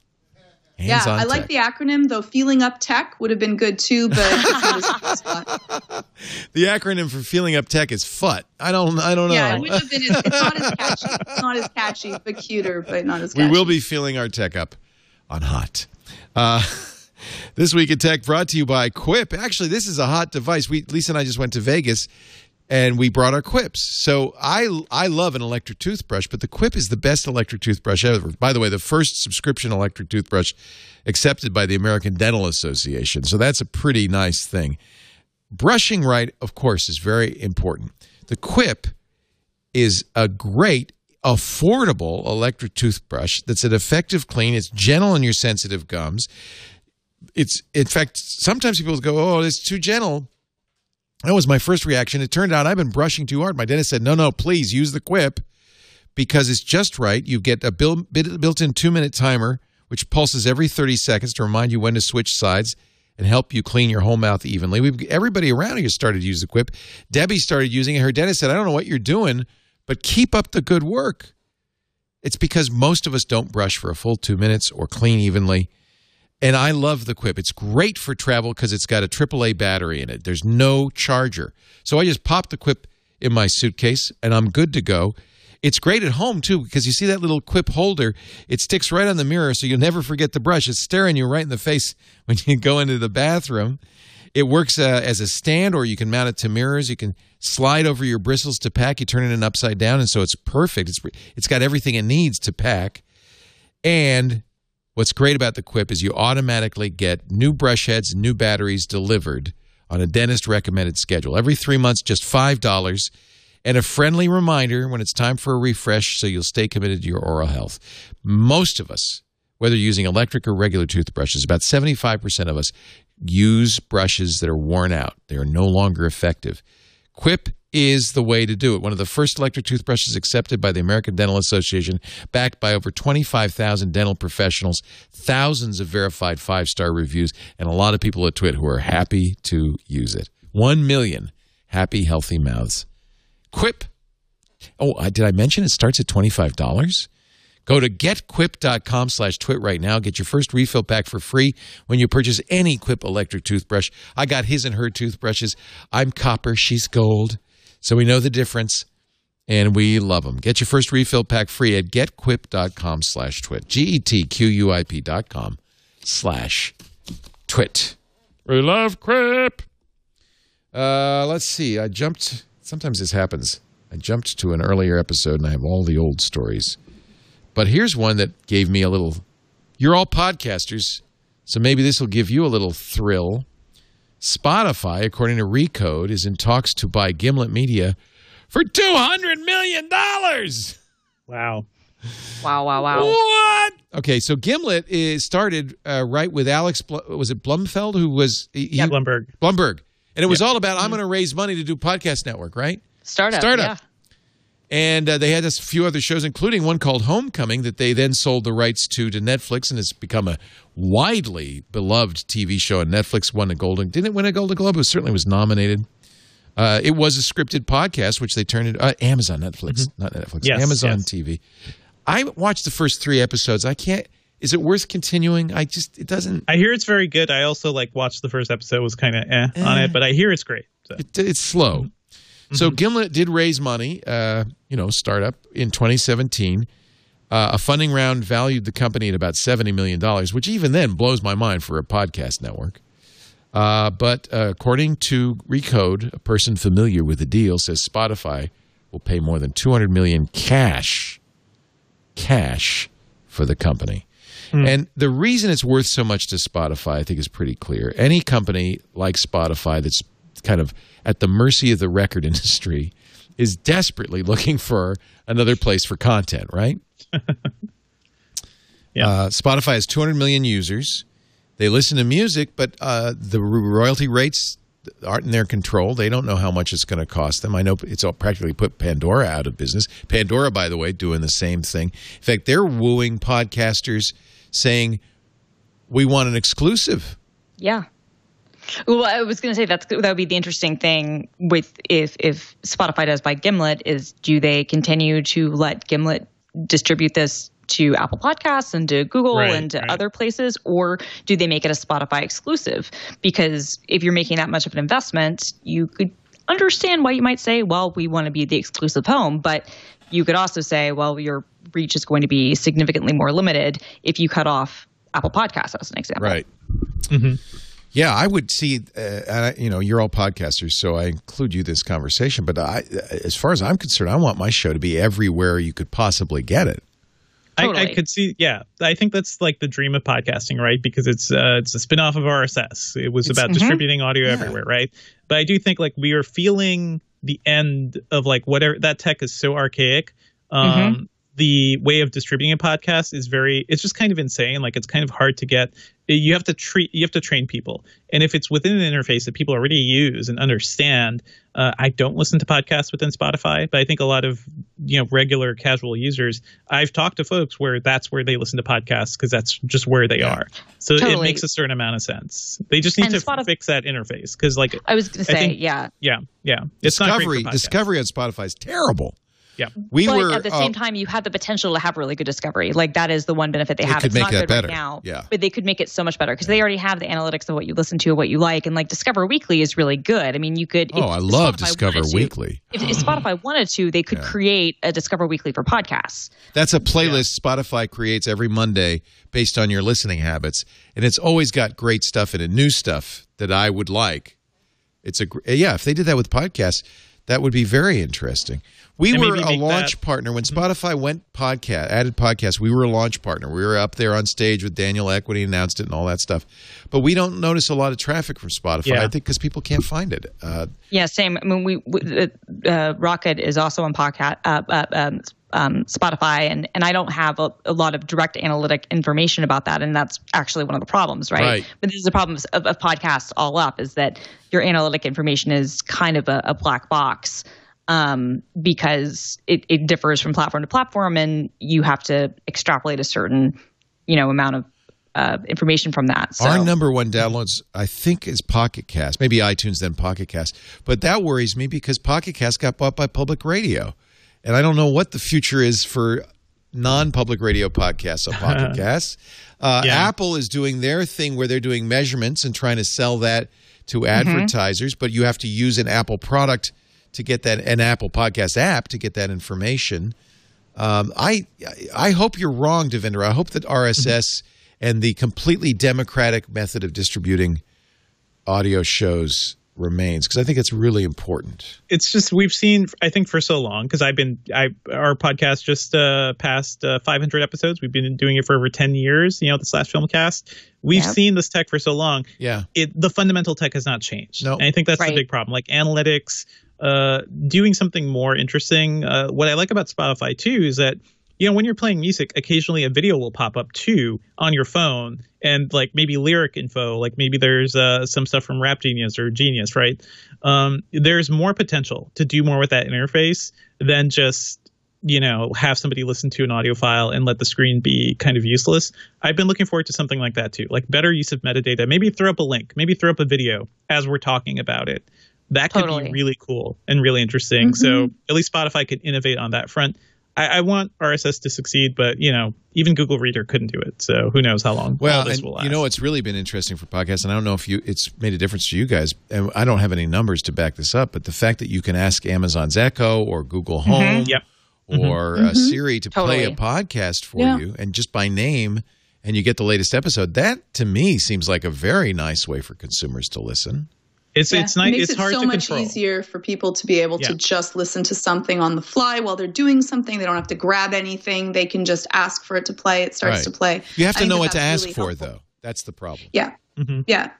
Yeah, Hands on I like the acronym though. Feeling up tech would have been good too, but it's not as hot. the acronym for feeling up tech is FUT. I don't. I don't know. yeah, it would have been. It's not as catchy. It's not as catchy, but cuter, but not as We will be feeling our tech up on hot. Uh, this week in tech brought to you by Quip. Actually, this is a hot device. We Lisa and I just went to Vegas and we brought our Quips. So I I love an electric toothbrush, but the Quip is the best electric toothbrush ever. By the way, the first subscription electric toothbrush accepted by the American Dental Association. So that's a pretty nice thing. Brushing right, of course, is very important. The Quip is a great, affordable electric toothbrush that's an effective clean. It's gentle on your sensitive gums. It's, in fact, sometimes people go, oh, it's too gentle. That was my first reaction. It turned out I've been brushing too hard. My dentist said, no, no, please use the Quip because it's just right. You get a built in two minute timer, which pulses every 30 seconds to remind you when to switch sides and help you clean your whole mouth evenly. We've, everybody around here started to use the Quip. Debbie started using it. Her dentist said, I don't know what you're doing, but keep up the good work. It's because most of us don't brush for a full two minutes or clean evenly. And I love the Quip. It's great for travel because it's got a AAA battery in it. There's no charger. So I just pop the Quip in my suitcase and I'm good to go. It's great at home too because you see that little Quip holder. It sticks right on the mirror so you'll never forget the brush. It's staring you right in the face when you go into the bathroom. It works uh, as a stand or you can mount it to mirrors. You can slide over your bristles to pack. You turn it in upside down and so it's perfect. It's it's got everything it needs to pack. And what's great about the Quip is you automatically get new brush heads, new batteries delivered on a dentist recommended schedule. Every 3 months just $5 and a friendly reminder when it's time for a refresh so you'll stay committed to your oral health. Most of us, whether using electric or regular toothbrushes, about 75% of us use brushes that are worn out. They are no longer effective. Quip is the way to do it. One of the first electric toothbrushes accepted by the American Dental Association, backed by over 25,000 dental professionals, thousands of verified five star reviews, and a lot of people at Twit who are happy to use it. One million happy, healthy mouths. Quip. Oh, did I mention it starts at $25? Go to getquip.com slash twit right now. Get your first refill pack for free when you purchase any Quip electric toothbrush. I got his and her toothbrushes. I'm copper, she's gold. So we know the difference and we love them. Get your first refill pack free at getquip.com slash twit. G-E-T-Q-U-I-P dot com slash twit. We love Quip. Uh, let's see. I jumped. Sometimes this happens. I jumped to an earlier episode and I have all the old stories. But here's one that gave me a little. You're all podcasters, so maybe this will give you a little thrill. Spotify, according to Recode, is in talks to buy Gimlet Media for $200 million. Wow. Wow, wow, wow. What? Okay, so Gimlet is started uh, right with Alex. Bl- was it Blumfeld who was he, Yeah, Blumberg. Blumberg, and it was all about I'm going to raise money to do podcast network, right? Startup. Startup. Yeah. And uh, they had a few other shows, including one called Homecoming, that they then sold the rights to to Netflix, and it's become a widely beloved TV show. And Netflix won a Golden. Didn't it win a Golden Globe? It certainly was nominated. Uh, it was a scripted podcast, which they turned into uh, Amazon, Netflix, not Netflix, Yes, Amazon yes. TV. I watched the first three episodes. I can't. Is it worth continuing? I just it doesn't. I hear it's very good. I also like watched the first episode was kind of eh, on it, but I hear it's great. So. it, it's slow. So Gimlet did raise money, uh, you know, startup in 2017. Uh, a funding round valued the company at about $70 million, which even then blows my mind for a podcast network. Uh, but uh, according to Recode, a person familiar with the deal says Spotify will pay more than 200 million cash, cash for the company. And the reason it's worth so much to Spotify, I think, is pretty clear. Any company like Spotify that's kind of at the mercy of the record industry is desperately looking for another place for content, right? Yeah. Uh, Spotify has 200 million users. They listen to music, but uh, the royalty rates aren't in their control. They don't know how much it's going to cost them. I know it's all practically put Pandora out of business. Pandora, by the way, doing the same thing. In fact, they're wooing podcasters, saying, "We want an exclusive." Yeah. Well, I was going to say that's that would be the interesting thing with if if Spotify does buy Gimlet is do they continue to let Gimlet distribute this to Apple Podcasts and to Google Right, and to right. other places, or do they make it a Spotify exclusive? Because if you're making that much of an investment, you could understand why you might say, well, we want to be the exclusive home, but you could also say, well, your reach is going to be significantly more limited if you cut off Apple Podcasts as an example. Right. Mm-hmm. Yeah, I would see. Uh, you know, you're all podcasters, so I include you in this conversation. But I, as far as I'm concerned, I want my show to be everywhere you could possibly get it. I, I could see, yeah. I think that's like the dream of podcasting, right? Because it's uh, it's a spinoff of RSS. It was about distributing audio everywhere, right? But I do think like we are feeling the end of like whatever that tech is so archaic. Um, The way of distributing a podcast is very. It's just kind of insane. Like it's kind of hard to get. You have to treat. You have to train people, and if it's within an interface that people already use and understand, uh, I don't listen to podcasts within Spotify, but I think a lot of you know regular casual users. I've talked to folks where that's where they listen to podcasts because that's just where they are. So it makes a certain amount of sense. They just need And to Spotif- fix that interface because like I was going to say, think- yeah. yeah, yeah, it's not great discovery, for discovery on Spotify is terrible. Yeah. We but were at the uh, same time, you have the potential to have really good discovery. Like that is the one benefit they They have. could it's make not that good better. right now, Yeah. but they could make it so much better because they already have the analytics of what you listen to, and what you like, and like Discover Weekly is really good. I mean, you could. Oh, if I love Spotify Discover wanted to- Weekly. If, if Spotify wanted to, they could Yeah. create a Discover Weekly for podcasts. That's a playlist Spotify creates every Monday based on your listening habits, and it's always got great stuff in it, new stuff that I would like. It's a gr- yeah. If they did that with podcasts, that would be very interesting. We And were a launch that- partner when Spotify went podcast added podcast. We were a launch partner. We were up there on stage with Daniel Equity, announced it, and all that stuff. But we don't notice a lot of traffic from Spotify. Yeah. I think because people can't find it. Uh, Yeah, same. I mean, we, we uh, Rocket is also on podcast, uh, uh, um, um, Spotify, and and I don't have a, a lot of direct analytic information about that, and that's actually one of the problems, right? Right. But this is the problem of, of podcasts all up is that your analytic information is kind of a, a black box um, because it, it differs from platform to platform, and you have to extrapolate a certain, you know, amount of uh, information from that. So. Our number one downloads, I think, is Pocket Cast. Maybe iTunes, then Pocket Cast. But that worries me because Pocket Cast got bought by Public Radio. And I don't know what the future is for non public radio podcasts on Pocket Cast. Uh, Yeah. Apple is doing their thing where they're doing measurements and trying to sell that to advertisers, but you have to use an Apple product to get that, an Apple Podcast app to get that information. Um, I I hope you're wrong, Devindra. I hope that RSS and the completely democratic method of distributing audio shows remains because I think it's really important. it's just we've seen i think for so long because i've been i our podcast just uh passed uh, 500 episodes we've been doing it for over 10 years you know the slash film cast we've Yep. seen this tech for so long Yeah, it the fundamental tech has not changed No. and i think that's Right. the big problem like analytics uh doing something more interesting. Uh what i like about spotify too is that you know when you're playing music occasionally a video will pop up too on your phone. And like maybe lyric info like maybe there's uh, some stuff from rap genius or genius right? Um, there's more potential to do more with that interface than just you know have somebody listen to an audio file and let the screen be kind of useless. I've been looking forward to something like that too. Like better use of metadata. Maybe throw up a link. Maybe throw up a video as we're talking about it that could Totally. be really cool and really interesting so mm-hmm. at least spotify could innovate on that front I, I want RSS to succeed, but you know, even Google Reader couldn't do it. So who knows how long all well, this and will last. you know it's really been interesting for podcasts, and I don't know if you it's made a difference to you guys, and I don't have any numbers to back this up, but the fact that you can ask Amazon's Echo or Google mm-hmm. Home Yep. or uh, mm-hmm. Siri to play a podcast for Yeah. you, and just by name, and you get the latest episode. That to me seems like a very nice way for consumers to listen. It's Yeah, it's nice. It makes It's it hard so to much control. easier for people to be able Yeah. to just listen to something on the fly while they're doing something. They don't have to grab anything. They can just ask for it to play. It starts Right. to play. You have to think know what to ask really for, helpful. though. That's the problem. Yeah, Mhm. yeah.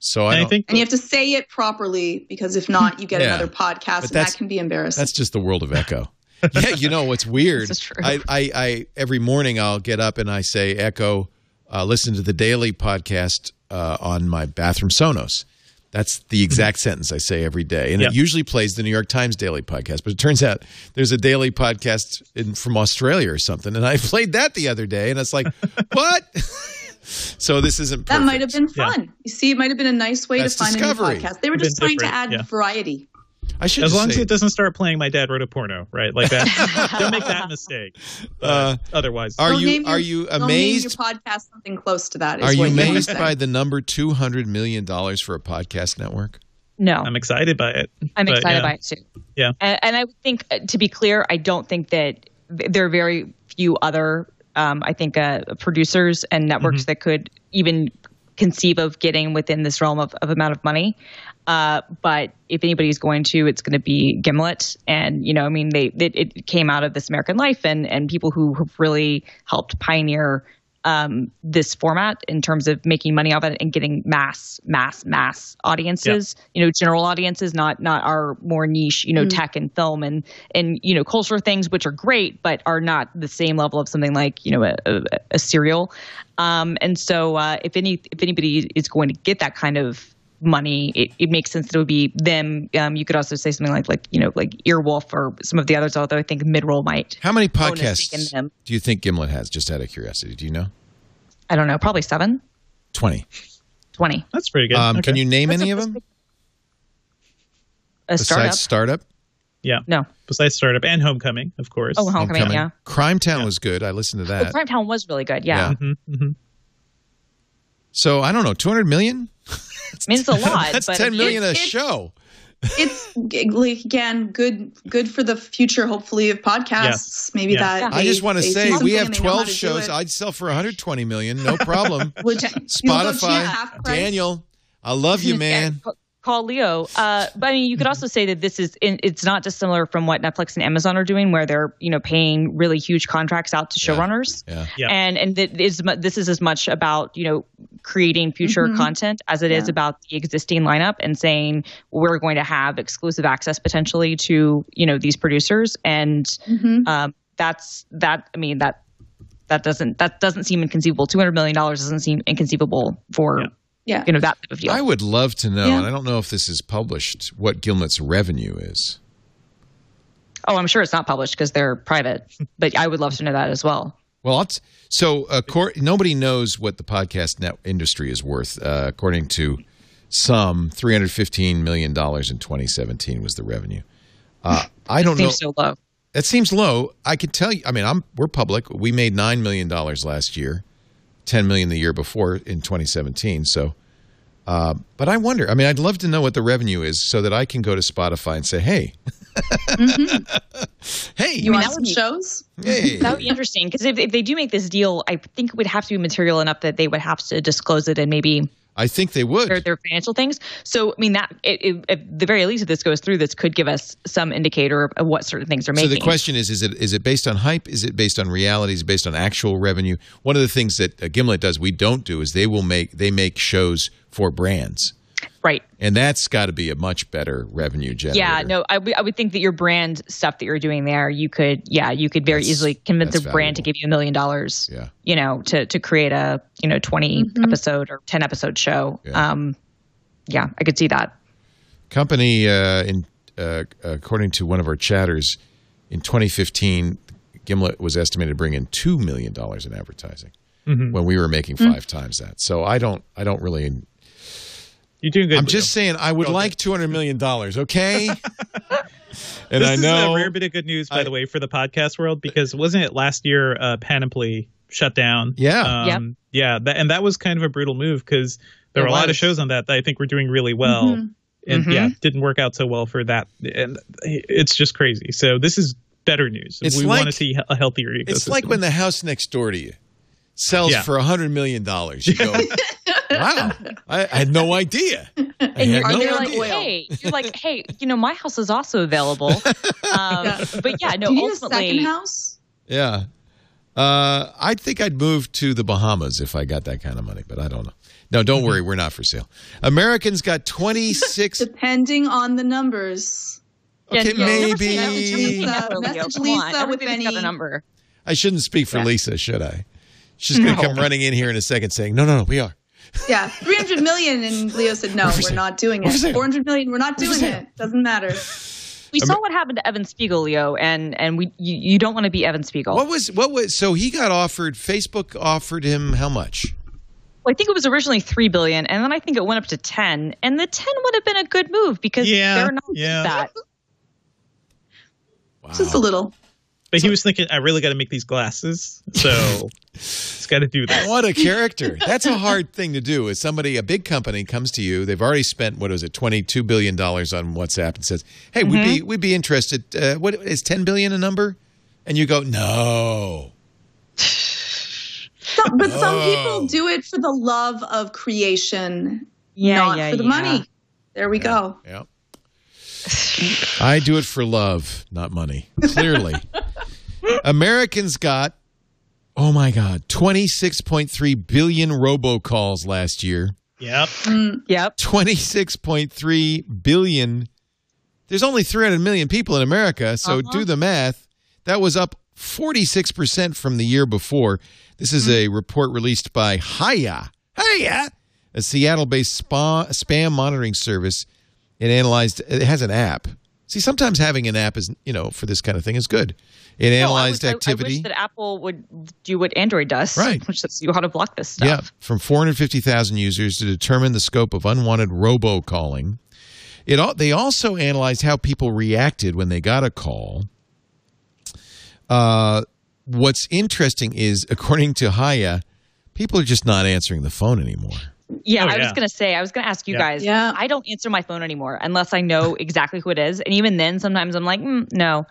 So I, I think And you have to say it properly because if not, you get Yeah. another podcast, and that can be embarrassing. That's just the world of Echo. yeah, you know what's weird? This is true. I, I, I every morning I'll get up and I say Echo, uh, listen to the daily podcast uh, on my bathroom Sonos. That's the mm-hmm. exact sentence I say every day, and Yeah. it usually plays the New York Times daily podcast. But it turns out there's a daily podcast in, from Australia or something, and I played that the other day, and it's like, what? so this isn't that might have been Yeah. fun. You see, it might have been a nice way That's to find discovery. a new podcast. They were just trying to add yeah. variety. I should as just long as it doesn't start playing my dad wrote a porno, right? Like that. don't make that mistake. Uh, Otherwise, Are Don't you your- are you don't name amazed your podcast something close to that. is Are you amazed say. by the number two hundred million dollars for a podcast network? No, I'm excited by it. I'm But, excited yeah. by it too. Yeah. and, and I think, uh, to be clear, I don't think that there are very few other, um, I think, uh, producers and networks that could even conceive of getting within this realm of, of amount of money. Uh, but if anybody's going to, it's going to be Gimlet, and you know, I mean, they it, it came out of This American Life, and and people who have really helped pioneer um, this format in terms of making money off it and getting mass, mass, mass audiences. You know, general audiences, not not our more niche, you know, tech and film and and you know, cultural things, which are great, but are not the same level of something like you know a, a, a serial. Um, and so, uh, if any if anybody is going to get that kind of money, it, it makes sense that it would be them. Um, you could also say something like like you know like Earwolf or some of the others, although I think Midroll might. How many own a stake in podcasts them. do you think Gimlet has? Just out of curiosity, do you know? I don't know, probably seven. Twenty. Twenty. 20. That's pretty good. Um, Okay. Can you name That's any a- of them A startup. besides startup? Yeah. No. Besides Startup and Homecoming, of course. Oh, Homecoming, yeah. Crime Town was good. I listened to Oh, that. Crime Town was really good. Yeah. Yeah. hmm hmm So I don't know, 200 million? I mean, it's a lot. That's but 10 million a it's- show. it's again good good for the future hopefully of podcasts maybe Yeah. that Yeah. I just want to say we have and they know how 12 shows. I'd sell for 120 million, no problem. Would you- you'll go cheap Spotify. Daniel, I love you, man. Yeah, call Leo. Uh, but I mean, you could also say that this is in, it's not dissimilar from what Netflix and Amazon are doing, where they're you know paying really huge contracts out to Yeah. showrunners. Yeah. Yeah. And and that is mu- this is as much about you know creating future Mhm. content as it is Yeah. about the existing lineup and saying we're going to have exclusive access potentially to you know these producers and Mhm. um, that's that. I mean that that doesn't that doesn't seem inconceivable. Two hundred million dollars doesn't seem inconceivable for Yeah. yeah you know that type of deal. I would love to know, Yeah. and I don't know if this is published, what Gimlet's revenue is. Oh, I'm sure it's not published because they're private, but I would love to know that as well. Well, it's, so uh, cor- nobody knows what the podcast net industry is worth. Uh, according to some, three hundred fifteen million dollars in twenty seventeen was the revenue. Uh, I don't know. It seems so low. That seems low. I can tell you. I mean, I'm we're public. We made nine million dollars last year, ten million the year before in 2017. So, uh, but I wonder. I mean, I'd love to know what the revenue is so that I can go to Spotify and say, "Hey, hey, you mean, want that would some shows hey." That would be interesting because if, if they do make this deal, I think it would have to be material enough that they would have to disclose it and maybe I think they would. their, their financial things. So, I mean, that it, it, at the very least, if this goes through, this could give us some indicator of, what certain things are making. So the question is: Is it is it based on hype? Is it based on reality? Is it based on actual revenue? One of the things that uh, Gimlet does we don't do is they will make they make shows for brands, right? and that's got to be a much better revenue generator. Yeah, no, I would- think that your brand stuff that you're doing there, you could, yeah, you could very That's- easily convince a that's brand to give you a million dollars. Yeah. you know, to to create a you know 20 Mhm. episode or ten episode show. Yeah. Um, yeah, I could see that. company uh, in uh, according to one of our chatters in 2015 gimlet was estimated to bring in $2 million in advertising Mhm. when we were making five times that so i don't i don't really You're doing good. i'm Leo. just saying i would Okay. like $200 million okay and this i is know a rare bit of good news, by I- the way, for the podcast world because wasn't it last year uh, Panoply shut down? Yeah. um, Yep. yeah, that, and that was kind of a brutal move because there It were a lot of shows on that that I think were doing really well, Mhm. and Mhm. yeah, didn't work out so well for that, and it's just crazy. So this is better news. It's we like- want to see a healthier ecosystem. it's like when the house next door to you sells Yeah. for $100 million you go wow I, I had no idea I And had you're, no you're like, hey, you're like, hey, you know, my house is also available. Um, Yeah. But yeah, no, do you need a ultimately, second house Yeah. Uh, I think I'd move to the Bahamas if I got that kind of money, but I don't know. No, don't worry, we're not for sale. Americans got 26. depending on the numbers Yeah, Okay, yeah, maybe- say. Message Lisa- message Lisa on. Everybody's with got a any- number. I shouldn't speak for Yeah. Lisa, should I? She's going to No. come running in here in a second saying, no, no, no, we are. yeah 300 million and leo said no We're we're not doing it 400 million we're not doing it doesn't matter We saw what happened to Evan Spiegel, Leo, and and we you, you don't want to be Evan Spiegel. What was, what was, so he got offered, Facebook offered him how much? Well, I think it was originally three billion, and then I think it went up to ten, and the ten would have been a good move because Yeah, they're not yeah. that. Wow. just a little but he was thinking, I really got to make these glasses, so he's got to do that. What a character. That's a hard thing to do. Is somebody, a big company comes to you, they've already spent, what was it, $22 billion on WhatsApp and says, hey, we'd, be, we'd be interested. Uh, what is 10 billion a number? And you go, no. Some, but some Oh. people do it for the love of creation, Yeah, not yeah, for the yeah. money. There we go. Yeah. I do it for love, not money. Clearly. Americans got, oh my God, 26.3 billion robocalls last year. Yep. Yep. 26.3 billion. There's only 300 million people in America, so Uh-huh. do the math. That was up 46% from the year before. This is a report released by Hiya. Hiya, a Seattle-based spa, spam monitoring service. It analyzed it has an app. See, sometimes having an app is, you know, for this kind of thing is good. It No, I analyzed wish- I- I activity. wish that Apple would do what Android does, Right. Which is you how to block this stuff. Yeah, from 450,000 users to determine the scope of unwanted robocalling. It all, they also analyzed how people reacted when they got a call. Uh, what's interesting is, according to Hiya, people are just not answering the phone anymore. Yeah, Oh, I was gonna say, I was gonna ask you Yeah. guys. Yeah. I don't answer my phone anymore unless I know exactly who it is, and even then, sometimes I'm like, mm, no.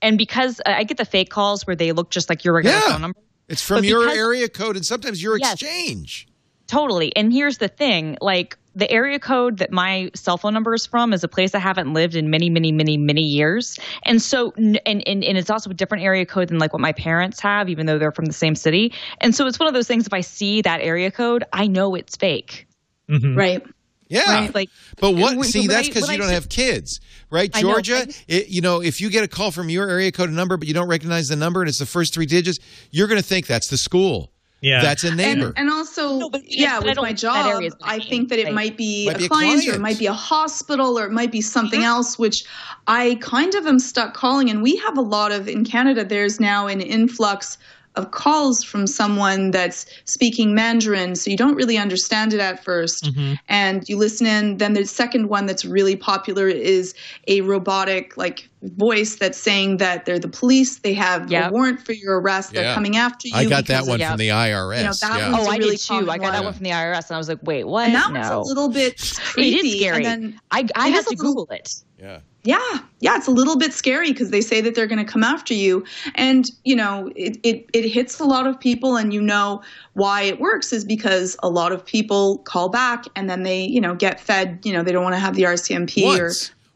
And because uh, I get the fake calls where they look just like your regular Yeah. phone number, It's from But your because- area code and sometimes your Yes. exchange. totally. And here's the thing: like the area code that my cell phone number is from is a place I haven't lived in many, many, many, many years, and so and and, and it's also a different area code than like what my parents have, even though they're from the same city. And so it's one of those things. If I see that area code, I know it's fake. Mhm. Right. Yeah. Right? Like, But what? when- see, when that's because you don't see- have kids, right, I know, Georgia? I- it, you know, if you get a call from your area code number, but you don't recognize the number and it's the first three digits, you're going to think that's the school. Yeah. That's a neighbor. And, and also, No, yeah, with my job, area is gonna I think that it fake. might be, Might a, be a client, or it might be a hospital or it might be something else, which I kind of am stuck calling. And we have a lot of, in Canada, there's now an influx of calls from someone that's speaking Mandarin, so you don't really understand it at 1st Mm-hmm. and you listen in. Then the second one that's really popular is a robotic like voice that's saying that they're the police, they have Yep. a warrant for your arrest, they're coming after you. I got that one of- Yeah. from the IRS. You know, that yeah. one's oh, a I really did too. common I got that one. one from the IRS, and I was like, wait, what? and that one's a little bit creepy. is scary. And then, I, I have is a to little- Google it. yeah. Yeah, yeah, it's a little bit scary because they say that they're going to come after you, and you know, it, it it hits a lot of people, and you know why it works is because a lot of people call back, and then they you know get fed, you know, they don't want to have the RCMP or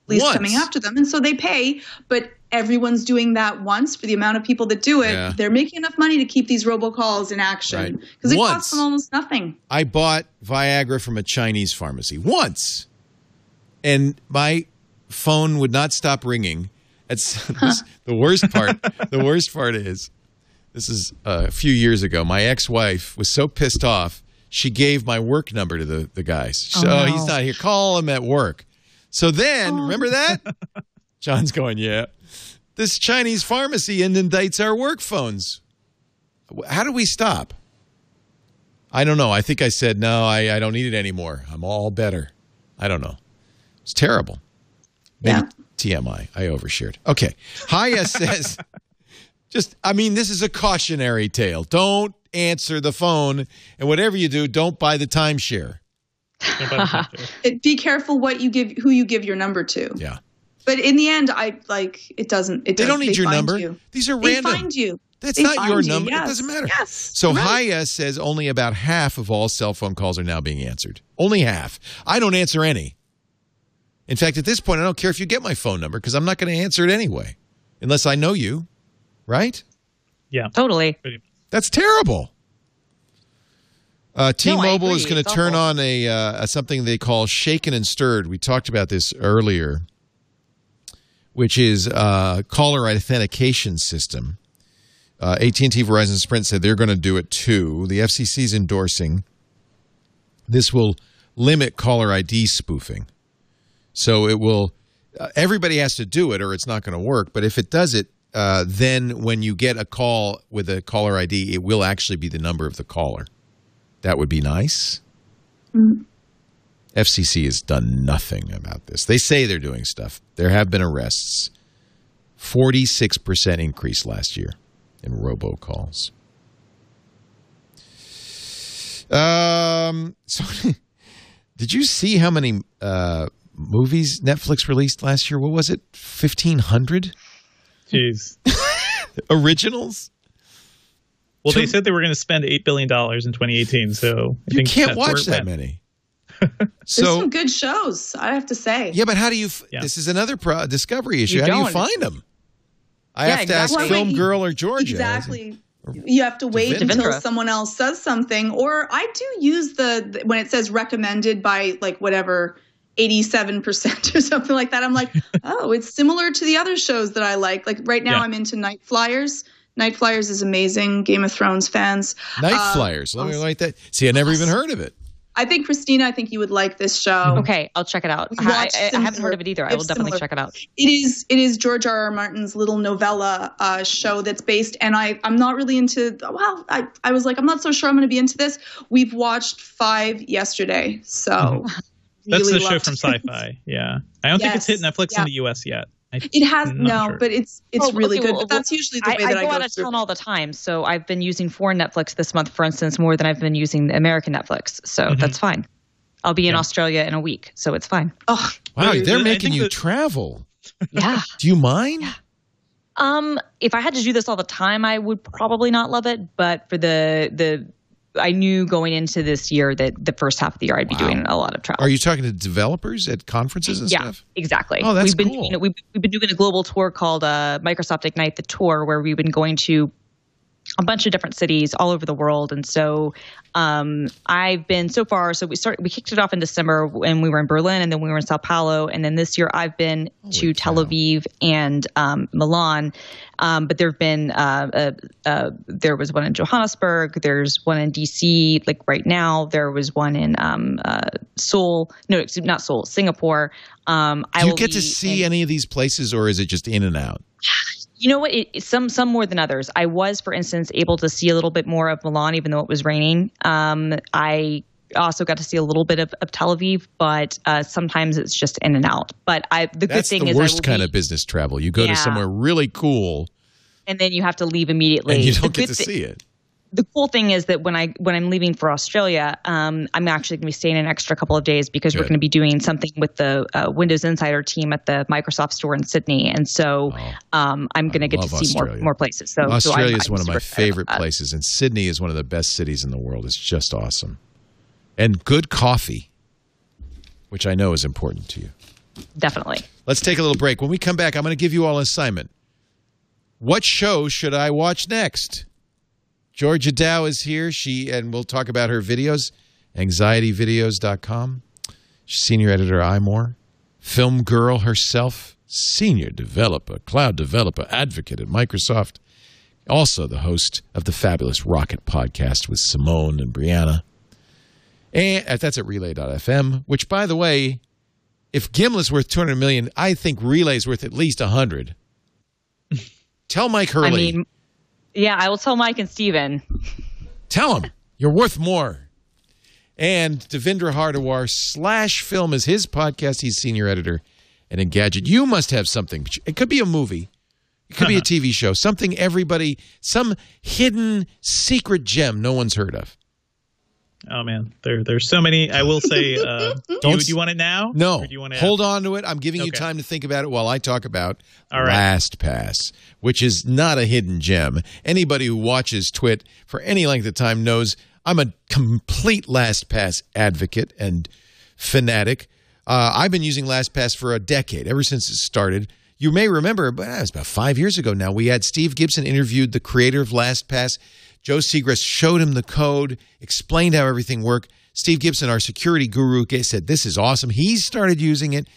police coming after them, and so they pay, but. Everyone's doing that once for the amount of people that do it. Yeah. They're making enough money to keep these robocalls in action Right. because it Once. costs them almost nothing. I bought Viagra from a Chinese pharmacy once, and my phone would not stop ringing. It's this, the worst part. the worst part is this is uh, a few years ago. My ex-wife was so pissed off. She gave my work number to the the guys. So no. he's not here. Call him at work. So then, remember that? John's going, yeah. This Chinese pharmacy indicts our work phones. How do we stop? I don't know. I think I said, no, I, I don't need it anymore. I'm all better. I don't know. It's terrible. Maybe Yeah. TMI. I overshared. Okay. Hiya says, just, I mean, this is a cautionary tale. Don't answer the phone. And whatever you do, don't buy the timeshare. It, be careful what you give, who you give your number to. Yeah. But in the end, I like it doesn't. It They does, don't need your number. You. These are They random. find you. That's They not your find you, number. It doesn't matter. Yes. So Right. Hiya says only about half of all cell phone calls are now being answered. Only half. I don't answer any. In fact, at this point, I don't care if you get my phone number because I'm not going to answer it anyway, unless I know you. Right? Yeah. Totally. That's terrible. Uh, T-Mobile is going to turn on a, uh, a something they call shaken and stirred. We talked about this earlier, which is a caller authentication system. Uh, AT&T, Verizon, Sprint said they're going to do it too. The FCC is endorsing. This will limit caller ID spoofing. So it will. Uh, everybody has to do it, or it's not going to work. But if it does it, uh, then when you get a call with a caller ID, it will actually be the number of the caller. That would be nice. FCC has done nothing about this. They say they're doing stuff. There have been arrests. 46% increase last year in robocalls. Um, so did you see how many uh, movies Netflix released last year? What was it? 1500 Jeez. originals? Well, they said they were going to spend eight billion dollars in 2018. So I You think can't watch that went. many. There's some good shows. I have to say. Yeah, but how do you? F- Yeah. This is another pro- discovery issue. You how do you don't. find them? I Yeah, have to ask exactly. Film Girl or Georgia. Exactly. You have to wait Devindra. until someone else says something, or I do use the when it says recommended by like whatever. 87% or something like that. I'm like, oh, it's similar to the other shows that I like. Like right now, Yeah. I'm into Night Flyers. Night Flyers is amazing. Game of Thrones fans. Night Uh, Flyers. Let me awesome. write that. See, I never even heard of it. I think Christina, I think you would like this show. Okay, I'll check it out. We I, watched I, I haven't heard of it either. I will definitely similar. check it out. It is it is George R. R. Martin's little novella uh, show that's based, and I I'm not really into. Well, I I was like I'm not so sure I'm going to be into this. We've watched five yesterday, so That's really the show from. Sci-Fi. Yeah. I don't think it's hit Netflix Yeah. in the U.S. yet. I, It has no, sure. but it's it's Oh, really okay, good. well, but that's usually the I, way I that I, go go out of through. town all the time, so I've been using foreign Netflix this month, for instance, more than I've been using American Netflix. So Mhm. that's fine. I'll be in Yeah. Australia in a week, so it's fine. Oh, Wow, But they're making you that- travel. Yeah. Do you mind? Um, if I had to do this all the time, I would probably not love it. But for the the, I knew going into this year that the first half of the year I'd be Wow. doing a lot of travel. Are you talking to developers at conferences and yeah, stuff? exactly. Oh, that's we've been, cool. Know, we've, we've been doing a global tour called uh, Microsoft Ignite the Tour, where we've been going to a bunch of different cities all over the world. And so um, I've been so far. So we started. We kicked it off in December when we were in Berlin, and then we were in Sao Paulo, and then this year I've been to Tel. Aviv and um, Milan. Um, but there have been uh, uh, uh, there was one in Johannesburg. There's one in DC. Like right now, there was one in um, uh, Seoul. No, excuse- not Seoul, Singapore. Um, I Do you get to see in- any of these places, or is it just in and out? you know what? It, some some more than others. I was, for instance, able to see a little bit more of Milan, even though it was raining. Um, I also got to see a little bit of, of Tel Aviv, but uh, sometimes it's just in and out. But I, the That's good thing the is, worst kind be- of business travel. You go Yeah. to somewhere really cool and then you have to leave immediately. and you don't get to thi- see it. The cool thing is that when I when I'm leaving for Australia, um, I'm actually going to be staying an extra couple of days because we're going to be doing something with the uh, Windows Insider team at the Microsoft store in Sydney, and so Oh. um, I'm going to get to see more Australia. more places. So so I'm- Australia is I'm one of my favorite places, and Sydney is one of the best cities in the world. It's just awesome. And good coffee, which I know is important to you. Definitely. Let's take a little break. When we come back, I'm going to give you all an assignment. What show should I watch next? Georgia Dow is here. She and we'll talk about her videos, anxietyvideos.com. She's senior editor iMore, film girl herself, senior developer, cloud developer, advocate at Microsoft. Also the host of the fabulous Rocket podcast with Simone and Brianna. And uh, that's at relay.fm, which by the way, if Gimlet's worth 200 million, I think Relay's worth at least 100. Tell Mike Hurley. I mean, yeah, I will tell Mike and Steven. Tell him you're worth more. And Devindra Hardawar slash film is his podcast. He's senior editor and Engadget. You must have something. It could be a movie. It could be a TV show. Something everybody, some hidden secret gem no one's heard of. Oh man, there there's so many. I will say, uh, do, you, Don't do you want it now? No. Or do you want to Hold on to it. I'm giving you time to think about it while I talk about All right. LastPass, which is not a hidden gem. Anybody who watches Twit for any length of time knows I'm a complete LastPass advocate and fanatic. Uh, I've been using LastPass for a decade, ever since it started. You may remember, but it was about five years ago now. We had Steve Gibson interviewed the creator of LastPass. Joe Siegrist showed him the code, explained how everything worked. Steve Gibson, our security guru, said, This is awesome. He started using it.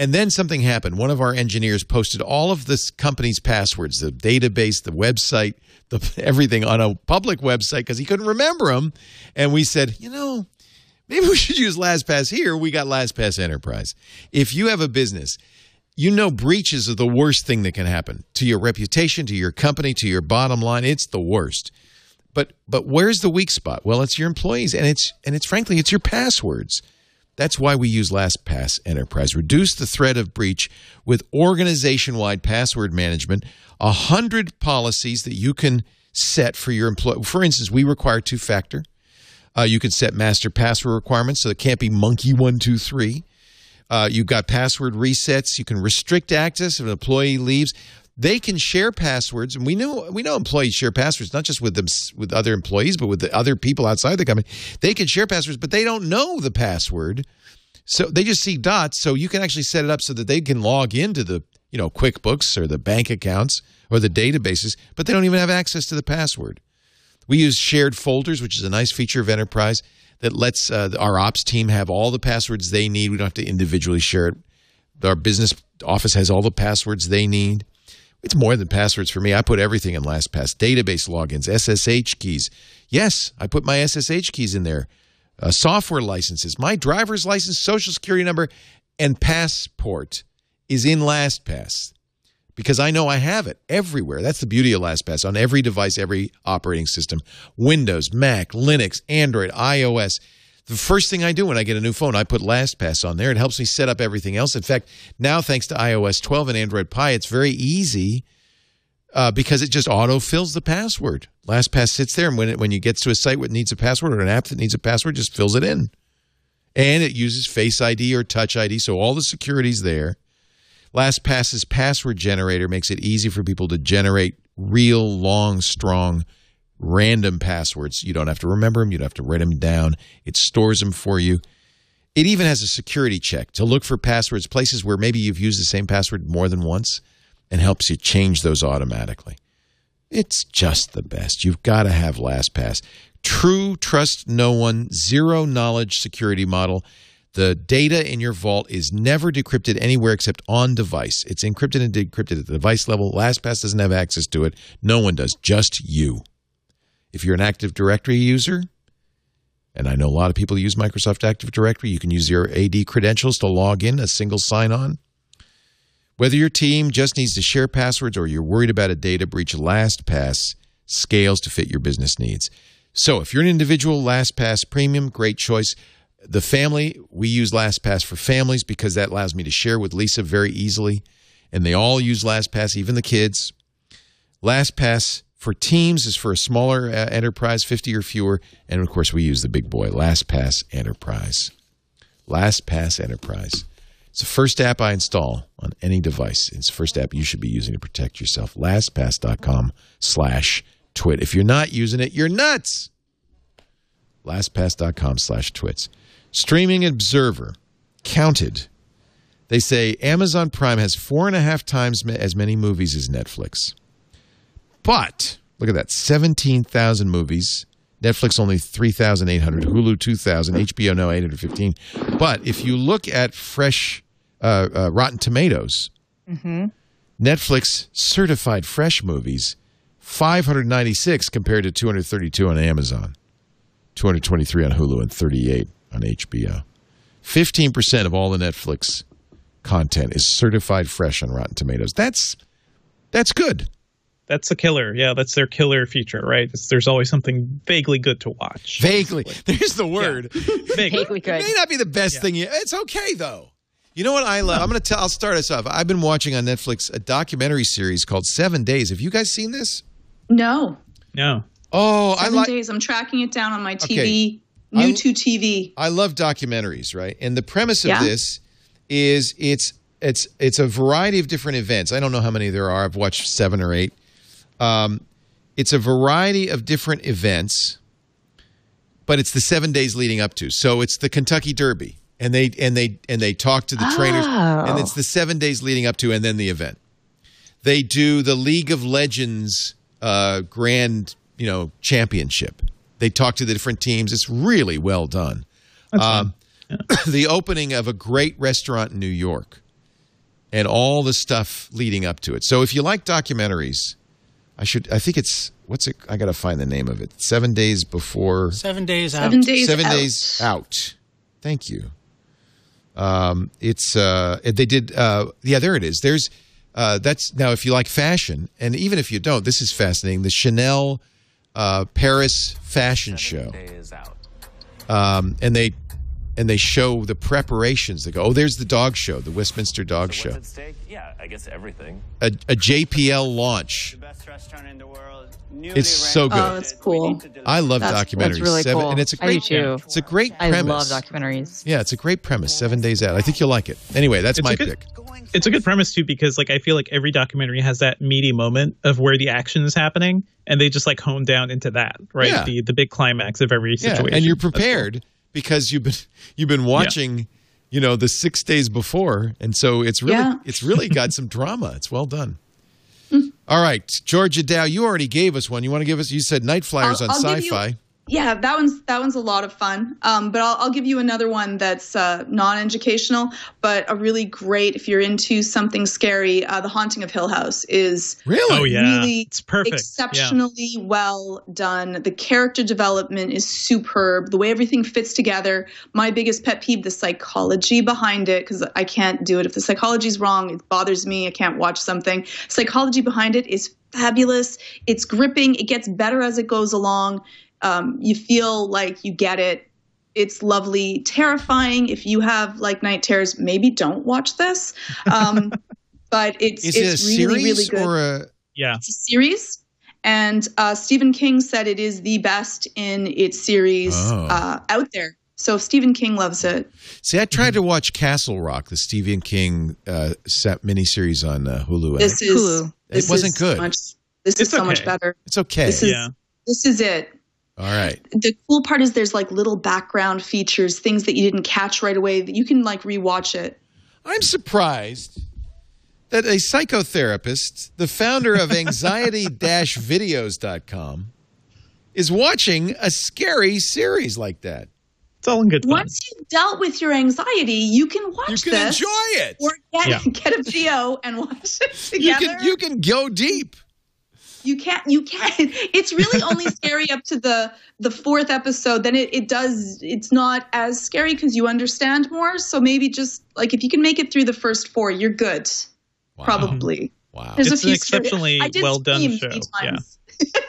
And then something happened. One of our engineers posted all of this company's passwords, the database, the website, the everything on a public website because he couldn't remember them. And we said, you know, maybe we should use LastPass here. We got LastPass Enterprise. If you have a business, you know breaches are the worst thing that can happen to your reputation, to your company, to your bottom line. It's the worst. But but where's the weak spot? Well, it's your employees and it's and it's frankly it's your passwords. That's why we use LastPass Enterprise. Reduce the threat of breach with organization-wide password management, a hundred policies that you can set for your employee. For instance, we require two-factor. Uh, you can set master password requirements, so it can't be monkey one two three. Uh, you've got password resets. You can restrict access if an employee leaves. They can share passwords, and we know we know employees share passwords not just with them with other employees, but with the other people outside the company. They can share passwords, but they don't know the password, so they just see dots. So you can actually set it up so that they can log into the you know QuickBooks or the bank accounts or the databases, but they don't even have access to the password. We use shared folders, which is a nice feature of Enterprise that lets uh, our ops team have all the passwords they need. We don't have to individually share it. Our business office has all the passwords they need. It's more than passwords for me. I put everything in LastPass database logins, SSH keys. Yes, I put my SSH keys in there. Uh, software licenses, my driver's license, social security number, and passport is in LastPass because I know I have it everywhere. That's the beauty of LastPass on every device, every operating system Windows, Mac, Linux, Android, iOS. The first thing I do when I get a new phone, I put LastPass on there. It helps me set up everything else. In fact, now thanks to iOS 12 and Android Pie, it's very easy uh, because it just auto fills the password. LastPass sits there, and when it, when you get to a site that needs a password or an app that needs a password, just fills it in, and it uses Face ID or Touch ID, so all the security's there. LastPass's password generator makes it easy for people to generate real, long, strong, random passwords. You don't have to remember them. You don't have to write them down. It stores them for you. It even has a security check to look for passwords, places where maybe you've used the same password more than once, and helps you change those automatically. It's just the best. You've got to have LastPass. True, trust no one, zero knowledge security model. The data in your vault is never decrypted anywhere except on device. It's encrypted and decrypted at the device level. LastPass doesn't have access to it. No one does, just you. If you're an Active Directory user, and I know a lot of people use Microsoft Active Directory, you can use your AD credentials to log in, a single sign on. Whether your team just needs to share passwords or you're worried about a data breach, LastPass scales to fit your business needs. So if you're an individual, LastPass Premium, great choice. The family, we use LastPass for families because that allows me to share with Lisa very easily. And they all use LastPass, even the kids. LastPass for teams is for a smaller uh, enterprise, 50 or fewer. And of course, we use the big boy, LastPass Enterprise. LastPass Enterprise. It's the first app I install on any device. It's the first app you should be using to protect yourself. LastPass.com slash twit. If you're not using it, you're nuts. LastPass.com slash twits. Streaming Observer counted. They say Amazon Prime has four and a half times as many movies as Netflix. But look at that 17,000 movies. Netflix only 3,800, Hulu 2,000, HBO Now 815. But if you look at fresh uh, uh, Rotten Tomatoes, Netflix certified fresh movies 596 compared to 232 on Amazon, 223 on Hulu, and 38 on HBO. 15% of all the Netflix content is certified fresh on Rotten Tomatoes. That's that's good. That's a killer. Yeah, that's their killer feature, right? It's, there's always something vaguely good to watch. Vaguely. There's the word. Vaguely. Vaguely good. It may not be the best thing. You, it's okay though. You know what I love? I'm going to tell. I'll start us off. I've been watching on Netflix a documentary series called Seven Days. Have you guys seen this? No. No. Oh, I Seven like. days. I'm tracking it down on my TV. Okay. New I'm- to TV. I love documentaries, right? And the premise of Yeah. this is it's it's it's a variety of different events. I don't know how many there are. I've watched seven or eight. Um, it's a variety of different events, but it's the seven days leading up to. So it's the Kentucky Derby, and they and they and they talk to the trainers, and it's the seven days leading up to, and then the event. They do the League of Legends uh, Grand, you know, Championship. They talk to the different teams. It's really well done. Um, the opening of a great restaurant in New York, and all the stuff leading up to it. So if you like documentaries, I should. I think it's what's it? I got to find the name of it. Seven days before. Seven days out. Seven days. Seven out. days out. Thank you. Um, it's uh, they did. Uh, yeah, there it is. There's uh, that's now if you like fashion, and even if you don't, this is fascinating. The Chanel uh, Paris fashion show, um, and they and they show the preparations. They go, oh, there's the dog show, the Westminster Dog Show, guess everything. a, a JPL launch. best restaurant in the world. It's so good. Oh, that's cool. I love That's- documentaries. that's really Seven- cool. and it's a I do too. it's a great I premise. love documentaries. Yeah, it's a great premise. Seven days out. I think you'll like it. Anyway, that's It's my a good- pick. It's a good premise too because like I feel like every documentary has that meaty moment of where the action is happening, and they just like hone down into that, right? Yeah. The the big climax of every situation. Yeah, situation. and you're That's cool. prepared because you've been you've been watching, you know, the six days before, and so it's really Yeah. it's really got some drama. It's well done. Mm. All right, Georgia Dow, you already gave us one. You want to give us? You said Night Flyers I'll- on I'll give you- Sci-Fi. Yeah, that one's that one's a lot of fun. Um, but I'll, I'll give you another one that's uh, non-educational, but a really great if you're into something scary. Uh, the Haunting of Hill House is Really? Oh yeah, really it's perfect. Yeah. exceptionally well done. The character development is superb. The way everything fits together. My biggest pet peeve: the psychology behind it, because I can't do it. If the psychology's wrong, it bothers me. I can't watch something. Psychology behind it is fabulous. It's gripping. It gets better as it goes along. Um, you feel like you get it. It's lovely, terrifying. If you have like night terrors, maybe don't watch this. Um, but it's Is it's it a really really good. or a? Yeah. It's a series. And uh, Stephen King said it is the best in its series Oh. uh, out there. So if Stephen King loves it. See, I tried to watch Castle Rock, the Stephen King uh, set miniseries on uh, Hulu. This is Hulu. this It wasn't is good. Much, this It's is so much better. it's okay. This is Yeah. this is it. All right. The cool part is there's like little background features, things that you didn't catch right away that you can like rewatch it. I'm surprised that a psychotherapist, the founder of anxiety-videos.com, is watching a scary series like that. It's all in good fun. Once you've dealt with your anxiety, you can watch You can this enjoy it. or get, Yeah. get a video and watch it You can you can go deep. You can't you can't it's really only scary up to the the fourth episode then it, it does it's not as scary because you understand more so maybe just like if you can make it through the first four you're good Wow. probably Wow. there's It's a an exceptionally well done show. three Yeah.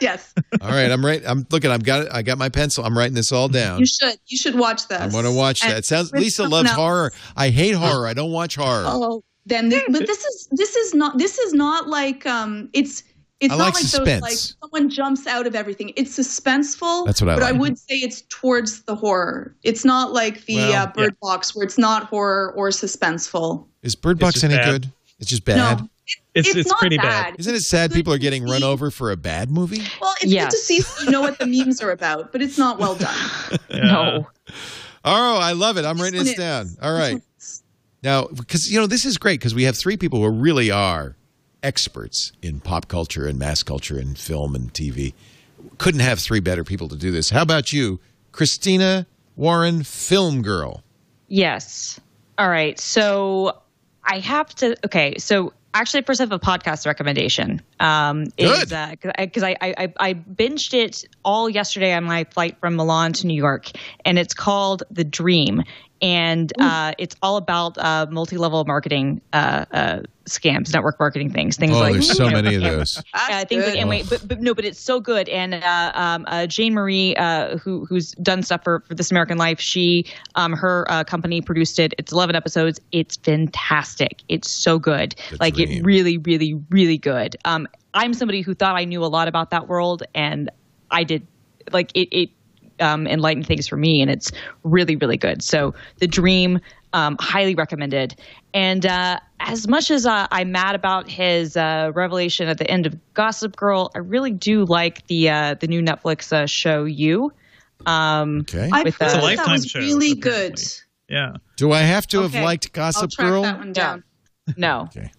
yes All right, I'm right. I'm looking. I've got it. I got my pencil. I'm writing this all down. you should you should watch this I'm going to watch And that. It sounds. Lisa loves else. horror. I hate horror. I don't watch horror. oh then this, but this is this is not this is not like um it's it's I not like like suspense. those like someone jumps out of everything. It's suspenseful. That's what I But I would say it's towards the horror. It's not like the Well, uh, Bird Box where it's not horror or suspenseful. Is Bird Box any bad. good? It's just bad. No, It's it's, it's, not pretty bad. Isn't it sad Good people are getting run over for a bad movie? Well, it's Yes. good to see so you know what the memes are about, but it's not well done. Yeah. No. Oh, I love it. I'm writing this down. All This right. one is. Now, because, you know, this is great because we have three people who really are experts in pop culture and mass culture and film and TV. Couldn't have three better people to do this. How about you, Christina Warren, film girl? Yes. All right. So I have to. Okay. So actually, first I have a podcast recommendation. Um, Good. Because I, I, I I binged it all yesterday on my flight from Milan to New York, and it's called The Dream, and uh, it's all about uh, multi-level marketing uh, uh, scams, network marketing things, things like that. Oh, like there's so know, many of those. uh, That's things good. like Amway, but, but no, but it's so good. And uh, um, uh, Jane Marie, uh, who who's done stuff for, for This American Life, she um, her uh, company produced it. It's eleven episodes. It's fantastic. It's so good. The like dream. it really, really, really good. Um, I'm somebody who thought I knew a lot about that world, and I did. Like it, it um, enlightened things for me, and it's really, really good. So the Dream, um, highly recommended. And uh, as much as uh, I'm mad about his uh, revelation at the end of Gossip Girl, I really do like the uh, the new Netflix uh, show You. Um, Okay. I've With heard the- that, Lifetime that was show, really apparently. good. Yeah. Do I have to have Okay. liked I'll Gossip track Girl? that one down. no, Okay.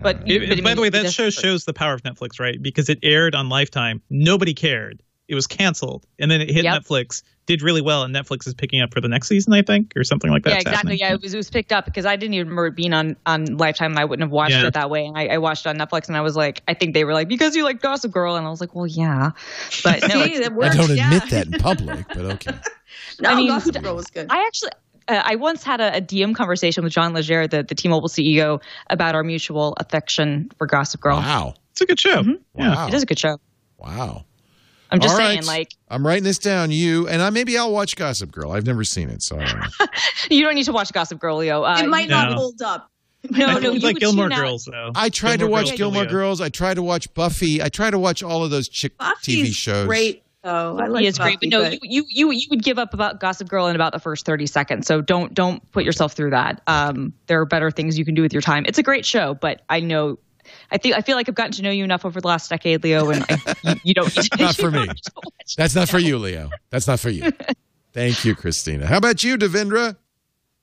but, It- but by mean, the way, that show shows the power of Netflix, right? Because it aired on Lifetime. Nobody cared. It was canceled. And then it hit Yep. Netflix, did really well, and Netflix is picking up for the next season, I think, or something like that. yeah, exactly. Yeah, it was, it was picked up because I didn't even remember it being on on Lifetime, and I wouldn't have watched Yeah. it that way. And I, I watched it on Netflix, and I was like, I think they were like, because you like Gossip Girl, and I was like, well, yeah, but no, See, it's- that I don't yeah. admit that in public, but okay. No, I mean, Gossip Girl was good. I actually. Uh, I once had a, a DM conversation with John Legere, the, the T-Mobile CEO, about our mutual affection for Gossip Girl. Wow. It's a good show. Yeah. Wow. It is a good show. Wow. I'm just All saying, right. like, I'm writing this down. You and I maybe I'll watch Gossip Girl. I've never seen it, so I don't know. you don't need to watch Gossip Girl, Leo. Uh, it might No. not hold up. No, I no, you like Gilmore tune out. Girls, though. I tried to watch Girls, Gilmore Julia. Girls. I tried to watch Buffy. I tried to watch all of those chick Buffy's TV shows. great though. I like He is great, but no, you, you you you would give up about Gossip Girl in about the first thirty seconds. So don't don't put yourself through that. Um, there are better things you can do with your time. It's a great show, but I know, I think I feel like I've gotten to know you enough over the last decade, Leo, and I, you, you don't. Need to, Not for me. need That's not for you, Leo. That's not for you. Thank you, Christina. How about you, Devindra?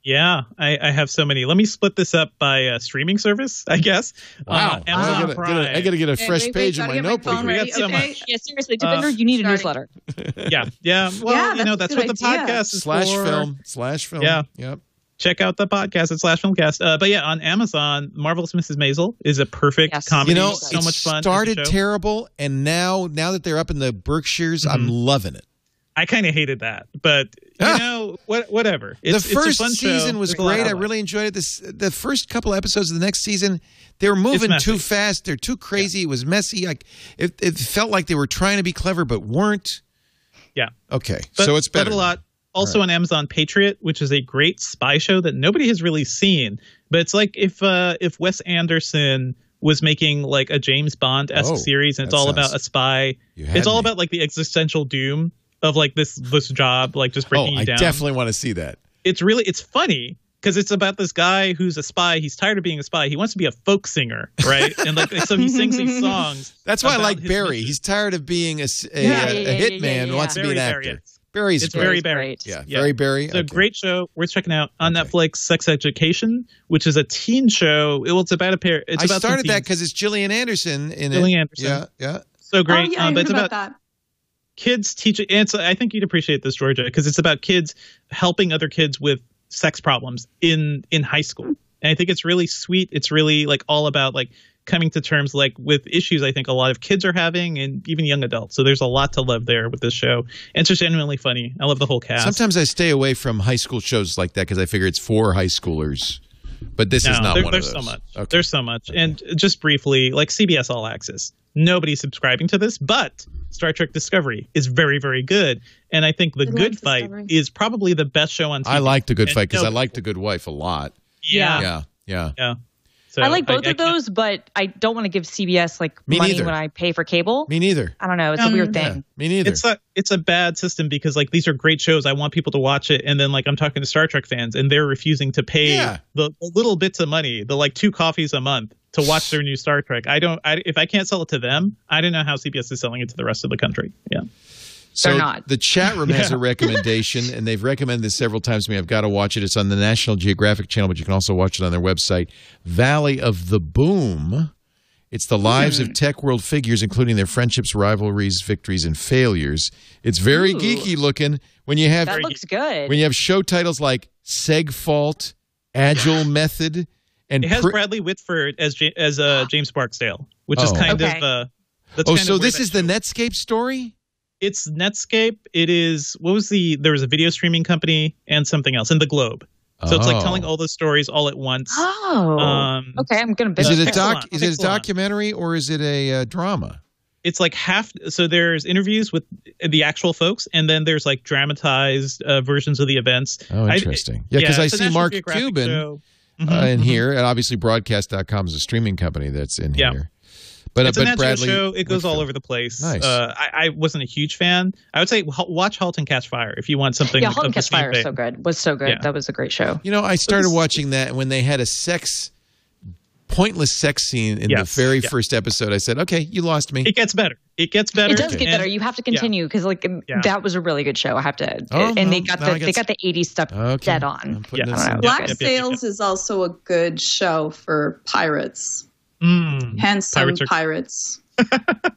Yeah, I, I have so many. Let me split this up by uh, streaming service, I guess. Wow. Uh, I gotta, Prime. gotta- I got to get a Okay, fresh wait, wait, page in my get my notebook. We got so okay? much. Yeah, seriously, Uh, you need a starting. newsletter. yeah, yeah. Well, Yeah, you know, that's that's what good the idea. podcast is Slash for. film. Slash film. Yeah. Yep. Check out the podcast at Slash Filmcast. Uh, but yeah, on Amazon, Marvelous Mrs. Maisel is a perfect Yes. comedy. You know, so it much fun. started terrible, and now now that they're up in the Berkshires, I'm Mhm. loving it. I kind of hated that, but you Ah. know, what, whatever. It's, the it's a first fun show. season was There's great. I really enjoyed it. This the first couple episodes of the next season, they were moving too fast. They're too crazy. It was messy. Like it, it felt like they were trying to be clever but weren't. Yeah. Okay, But so it's better. But a lot. Also on Amazon Patriot, which is a great spy show that nobody has really seen. But it's like if uh, if Wes Anderson was making like a James Bond esque Oh, series, and it's all sounds- about a spy. It's all me. about like the existential doom of like this this job, like just Oh, breaking you I down. definitely want to see that. It's really it's funny because it's about this guy who's a spy. He's tired of being a spy. He wants to be a folk singer, right? and like so he sings these songs. That's why I like Barry. mission. He's tired of being a, s- a- Yeah, a- yeah, a yeah, yeah, hitman yeah, and yeah. wants to be an Very actor. Barry is. Barry's It's great. very It's Barry. great. Yeah, Yeah. very Barry. It's a great show worth checking out on Okay. Netflix. Sex Education, which is a teen show. It, well, it's about a pair. It's I about some started that because it's Gillian Anderson in it. Gillian Anderson. Yeah, yeah. so great. Oh yeah, I um, but heard it's about, about, that. kids teaching. And so I think you'd appreciate this, Georgia, because it's about kids helping other kids with sex problems in in high school. And I think it's really sweet. It's really like all about like coming to terms like with issues I think a lot of kids are having and even young adults. So there's a lot to love there with this show. And it's just genuinely funny. I love the whole cast. Sometimes I stay away from high school shows like that because I figure it's for high schoolers. But this is not there- one there's of those. so much. Okay. There's so much. And just briefly, like CBS All Access, nobody's subscribing to this, but Star Trek Discovery is very, very good. And I think The love Good Fight Discovery. is probably the best show on TV. I like The Good And Fight because I no- like The Good Wife a lot. Yeah. Yeah, yeah. Yeah. So I like both I of can't- those, but I don't want to give CBS like Me money neither. when I pay for cable. Me neither. I don't know. It's Um, a weird Yeah, thing. me neither. It's a it's a bad system because like these are great shows. I want people to watch it, and then like I'm talking to Star Trek fans, and they're refusing to pay Yeah. the, the little bits of money, the like two coffees a month, to watch their new Star Trek. I don't. I, if I can't sell it to them, I don't know how CBS is selling it to the rest of the country. Yeah. So They're not. the chat room has Yeah. a recommendation, and they've recommended this several times to me. I've got to watch it. It's on the National Geographic Channel, but you can also watch it on their website, Valley of the Boom. It's the lives Hmm. of tech world figures, including their friendships, rivalries, victories, and failures. It's very Ooh. geeky looking when you have That looks good. when you have show titles like Segfault, Agile Method, and It has Pri- Bradley Whitford as Ja- as uh, James Barksdale, which is Oh. kind Okay. of uh, that's oh, kind so of where this that is the Netscape story. It's Netscape. It is what was the there was a video streaming company and something else in the Globe. So it's like Oh. telling all the stories all at once. oh, Um, okay. I'm gonna. Is it a doc? Pixelon. Is it a Pixelon. documentary or is it a uh, drama? it's like half so there's interviews with the actual folks and then there's like dramatized uh, versions of the events Oh, I- interesting. yeah, because I see Mark Geographic Cuban show. uh, in mhm. here, and obviously Broadcast.com is a streaming company that's in Yeah. here. But uh, it's a but Nat Bradley, show. It goes all Whitford. over the place. Nice. Uh, I, I wasn't a huge fan. I would say watch *Halt and Catch Fire* if you want something. Yeah, of *Halt and Catch Fire* is so good. Was so good. Yeah. That was a great show. You know, I started watching that when they had a sex, pointless sex scene in Yes, the very yeah. first episode. I said, "Okay, you lost me." It gets better. It gets better. It does get and- better. You have to continue because like Yeah. that was a really good show. I have to. Oh, and they got the got they s- got the '80s stuff Okay. dead on. putting Yeah. this I in. don't know. Black Yep, yep, yep, yep. Sails is also a good show for pirates. Mm. Handsome Pirates pirates. are-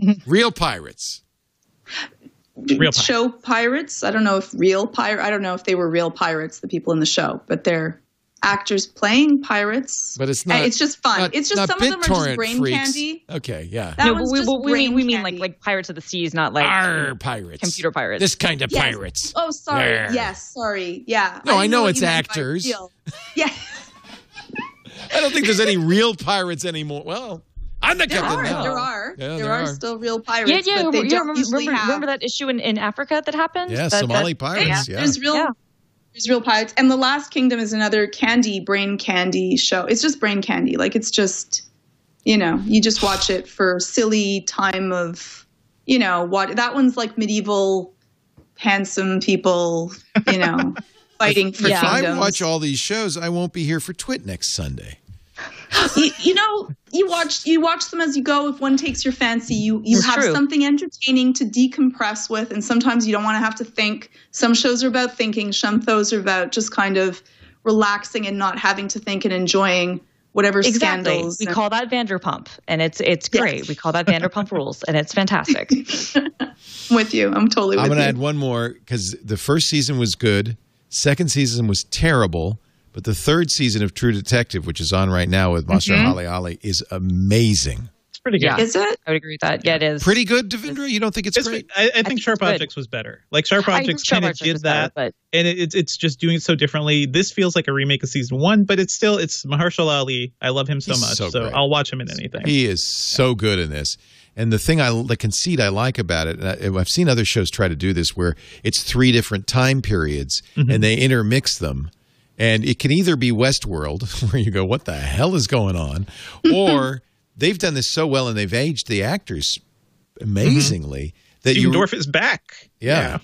Real pirates. Real show pirates. I don't know if real pirate. I don't know if they were real pirates, the people in the show, but they're actors playing pirates. But it's not. it's just fun. not- it's just some of them are just brain freaks. candy. Okay, yeah. That no, but we, just we, we mean we mean like candy. like Pirates of the Seas, not like Arr, pirates. computer pirates. This kind of Yes. pirates. Oh, sorry. Yeah. Yes, sorry. Yeah. No, I didn't know it's you meant by actors. Yeah. I don't think there's any real pirates anymore. Well, I'm the There captain are, now. there are, Yeah, there, there are, are. still real pirates. yeah, yeah. but they yeah don't remember, usually remember, have- remember that issue in, in Africa that happened? Yeah, That- Somali that- pirates. Yeah. There's real, Yeah. there's real pirates, and the Last Kingdom is another candy, brain candy show. It's just brain candy. Like it's just, you know, you just watch it for silly time of, you know, what that one's like medieval, handsome people, you know, fighting for Yeah. If I watch all these shows, I won't be here for Twit next Sunday. You, you know you watch you watch them as you go if one takes your fancy you you It's have true. something entertaining to decompress with and sometimes you don't want to have to think some shows are about thinking some shows are about just kind of relaxing and not having to think and enjoying whatever Exactly. scandals We and- call that Vanderpump, and it's it's Yes. great. We call that Vanderpump Rules, and it's fantastic. With you i'm totally with you. I'm going to add one more because the first season was good, second season was terrible, but the third season of True Detective, which is on right now with Master Mm-hmm. Holly Ali, is amazing. It's pretty good. Yeah. Is it? I would agree with that. Yeah, it is. Pretty good, Devindra. You don't think it's, It's, great? I, I think think Sharp it's good. Objects was better. Like Sharp Objects kind of did was better, that, but and it, it's it's just doing it so differently. This feels like a remake of season one, but it's still it's Mahershala Ali. I love him so He's much, so so. I'll watch him in anything. He is so good in this. And the thing I, the conceit I like about it, and I, I've seen other shows try to do this, where it's three different time periods and they intermix them, and it can either be Westworld, where you go, "What the hell is going on," or they've done this so well and they've aged the actors amazingly mm-hmm. that Stephen you, Dorff is back. yeah,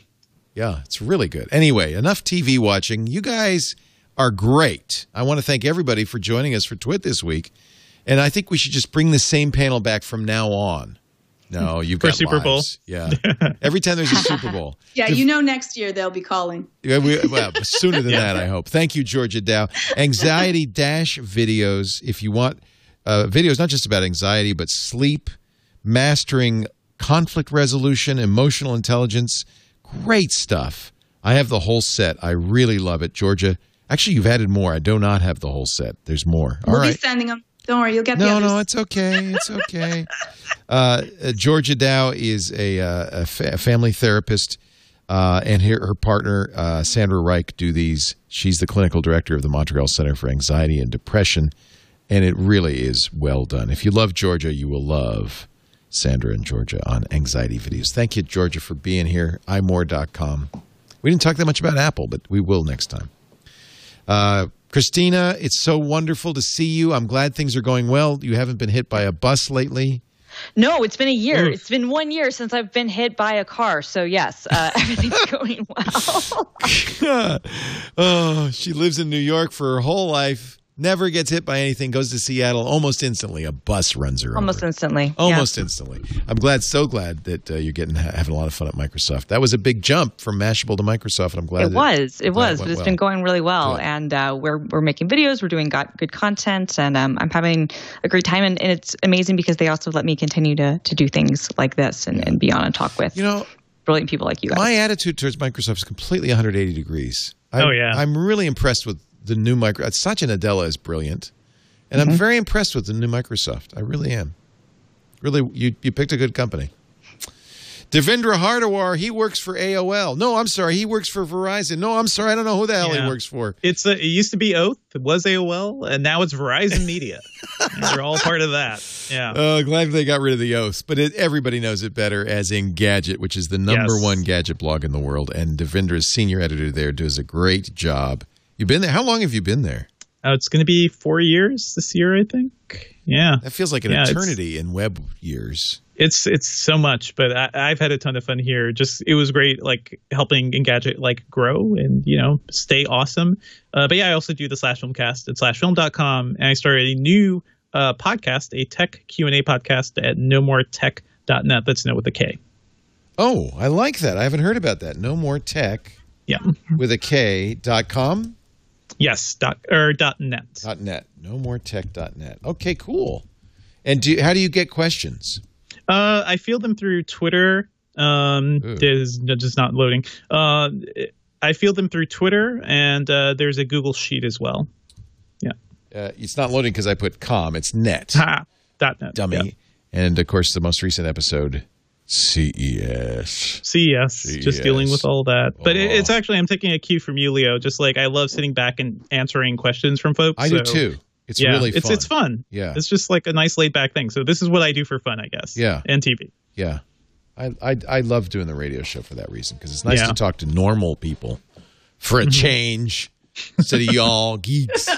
yeah, it's really good. Anyway, enough TV watching. You guys are great. I want to thank everybody for joining us for Twit this week. And I think we should just bring the same panel back from now on. No, you've For got Super Bowl. lives. Yeah. Every time there's a Super Bowl. Yeah, you know next year they'll be calling. Yeah, we, well, sooner than that, I hope. Thank you, Georgia Dow. Anxiety Dash videos. If you want uh, videos, not just about anxiety, but sleep, mastering conflict resolution, emotional intelligence, great stuff. I have the whole set. I really love it. Georgia, actually, you've added more. I do not have the whole set. There's more. All We'll right. be sending them. Don't worry, you'll get the No, others. no, it's okay. It's okay. uh, uh, Georgia Dow is a, uh, a, fa- a family therapist, uh, and her, her partner, uh, Sandra Reich, do these. She's the clinical director of the Montreal Center for Anxiety and Depression, and it really is well done. If you love Georgia, you will love Sandra and Georgia on anxiety videos. Thank you, Georgia, for being here. imore.com. We didn't talk that much about Apple, but we will next time. Christina, it's so wonderful to see you. I'm glad things are going well. You haven't been hit by a bus lately. No, it's been a year. Oof. It's been one year since I've been hit by a car. So yes, uh, everything's going well. oh, she lives in New York for her whole life. Never gets hit by anything. Goes to Seattle almost instantly. A bus runs her Almost over. instantly. Almost instantly. I'm glad, so glad that uh, you're getting having a lot of fun at Microsoft. That was a big jump from Mashable to Microsoft, and I'm glad It that- was, it glad was, but went it's well. been going really well, Good. and uh, we're we're making videos, we're doing got good content, and um, I'm having a great time, and, and it's amazing because they also let me continue to to do things like this and, and be on and talk with You know, brilliant people like you guys. my attitude towards Microsoft is completely 180 degrees. I, Oh, yeah. I'm really impressed with the new micro. Satya Nadella is brilliant, and Mm-hmm. I'm very impressed with the new Microsoft. I really am. Really, you you picked a good company. Devindra Hardawar, he works for AOL. No, I'm sorry, he works for Verizon. No, I'm sorry, I don't know who the hell he works for. It's a, it used to be Oath, it was AOL, and now it's Verizon Media. And We're all part of that. Yeah. Oh, glad they got rid of the oaths, but it, everybody knows it better as Engadget, which is the number Yes. one gadget blog in the world. And Devindra's senior editor there does a great job. You've been there. How long have you been there? Uh, it's going to be four years this year, I think. Yeah. That feels like an Yeah, eternity in web years. it's it's so much but I, i've had a ton of fun here just it was great like helping engadget like grow and you know stay awesome uh, but yeah i also do the slash filmcast at slashfilm.com and i started a new uh, podcast a tech q&a podcast at nomoretech.net that's no with a k Oh, I like that. I haven't heard about that. No more tech yeah with a K dot com yes dot or dot net dot net. No more tech dot net. Okay, cool. And do how do you get questions? uh, i feel them through twitter um Ooh. there's just not loading uh, i feel them through twitter and uh, there's a google sheet as well Yeah. Uh, it's not loading because I put com. It's net. ha dot net Dummy. Yeah. And of course, the most recent episode, E CES. CES, just dealing with all that. But it, Oh. it's actually I'm taking a cue from you, Leo. Just like I love sitting back and answering questions from folks. I do too. It's yeah, really fun. it's it's fun. Yeah. it's just like a nice laid back thing. So this is what I do for fun, I guess. Yeah. and TV. Yeah. I, I, I love doing the radio show for that reason because it's nice Yeah. Mm-hmm. to talk to normal people for a change instead of y'all geeks.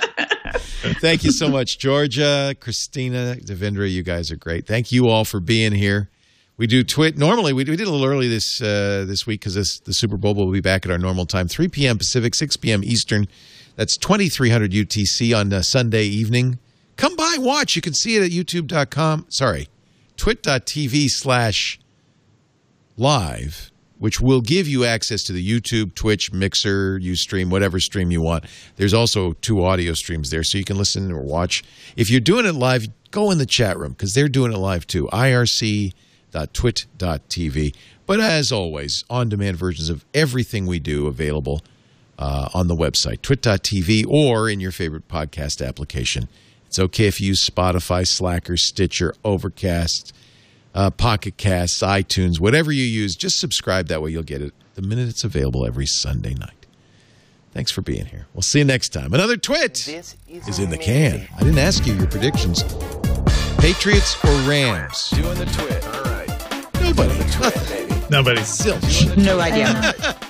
Thank you so much, Georgia, Christina, Devindra. You guys are great. Thank you all for being here. We do twit. Normally, we, we did a little early this uh, this week because the Super Bowl will be back at our normal time, 3 p.m. Pacific, 6 p.m. Eastern. That's 2300 UTC on uh, Sunday evening. Come by, watch. You can see it at youtube.com. Sorry, twit.tv slash live, which will give you access to the YouTube, Twitch, Mixer, Ustream, whatever stream you want. There's also two audio streams there, so you can listen or watch. If you're doing it live, go in the chat room because they're doing it live too. irc.twit.tv. But as always, on demand versions of everything we do available uh, on the website, twit.tv, or in your favorite podcast application. It's okay if you use Spotify, Slacker, Stitcher, Overcast, uh, Pocket Casts, iTunes, whatever you use. Just subscribe. That way you'll get it the minute it's available every Sunday night. Thanks for being here. We'll see you next time. Another twit is in the can. I didn't ask you your predictions. Patriots or Rams? Doing the twit. All right. Nobody. Twit, baby. Nobody. Zilch. No idea.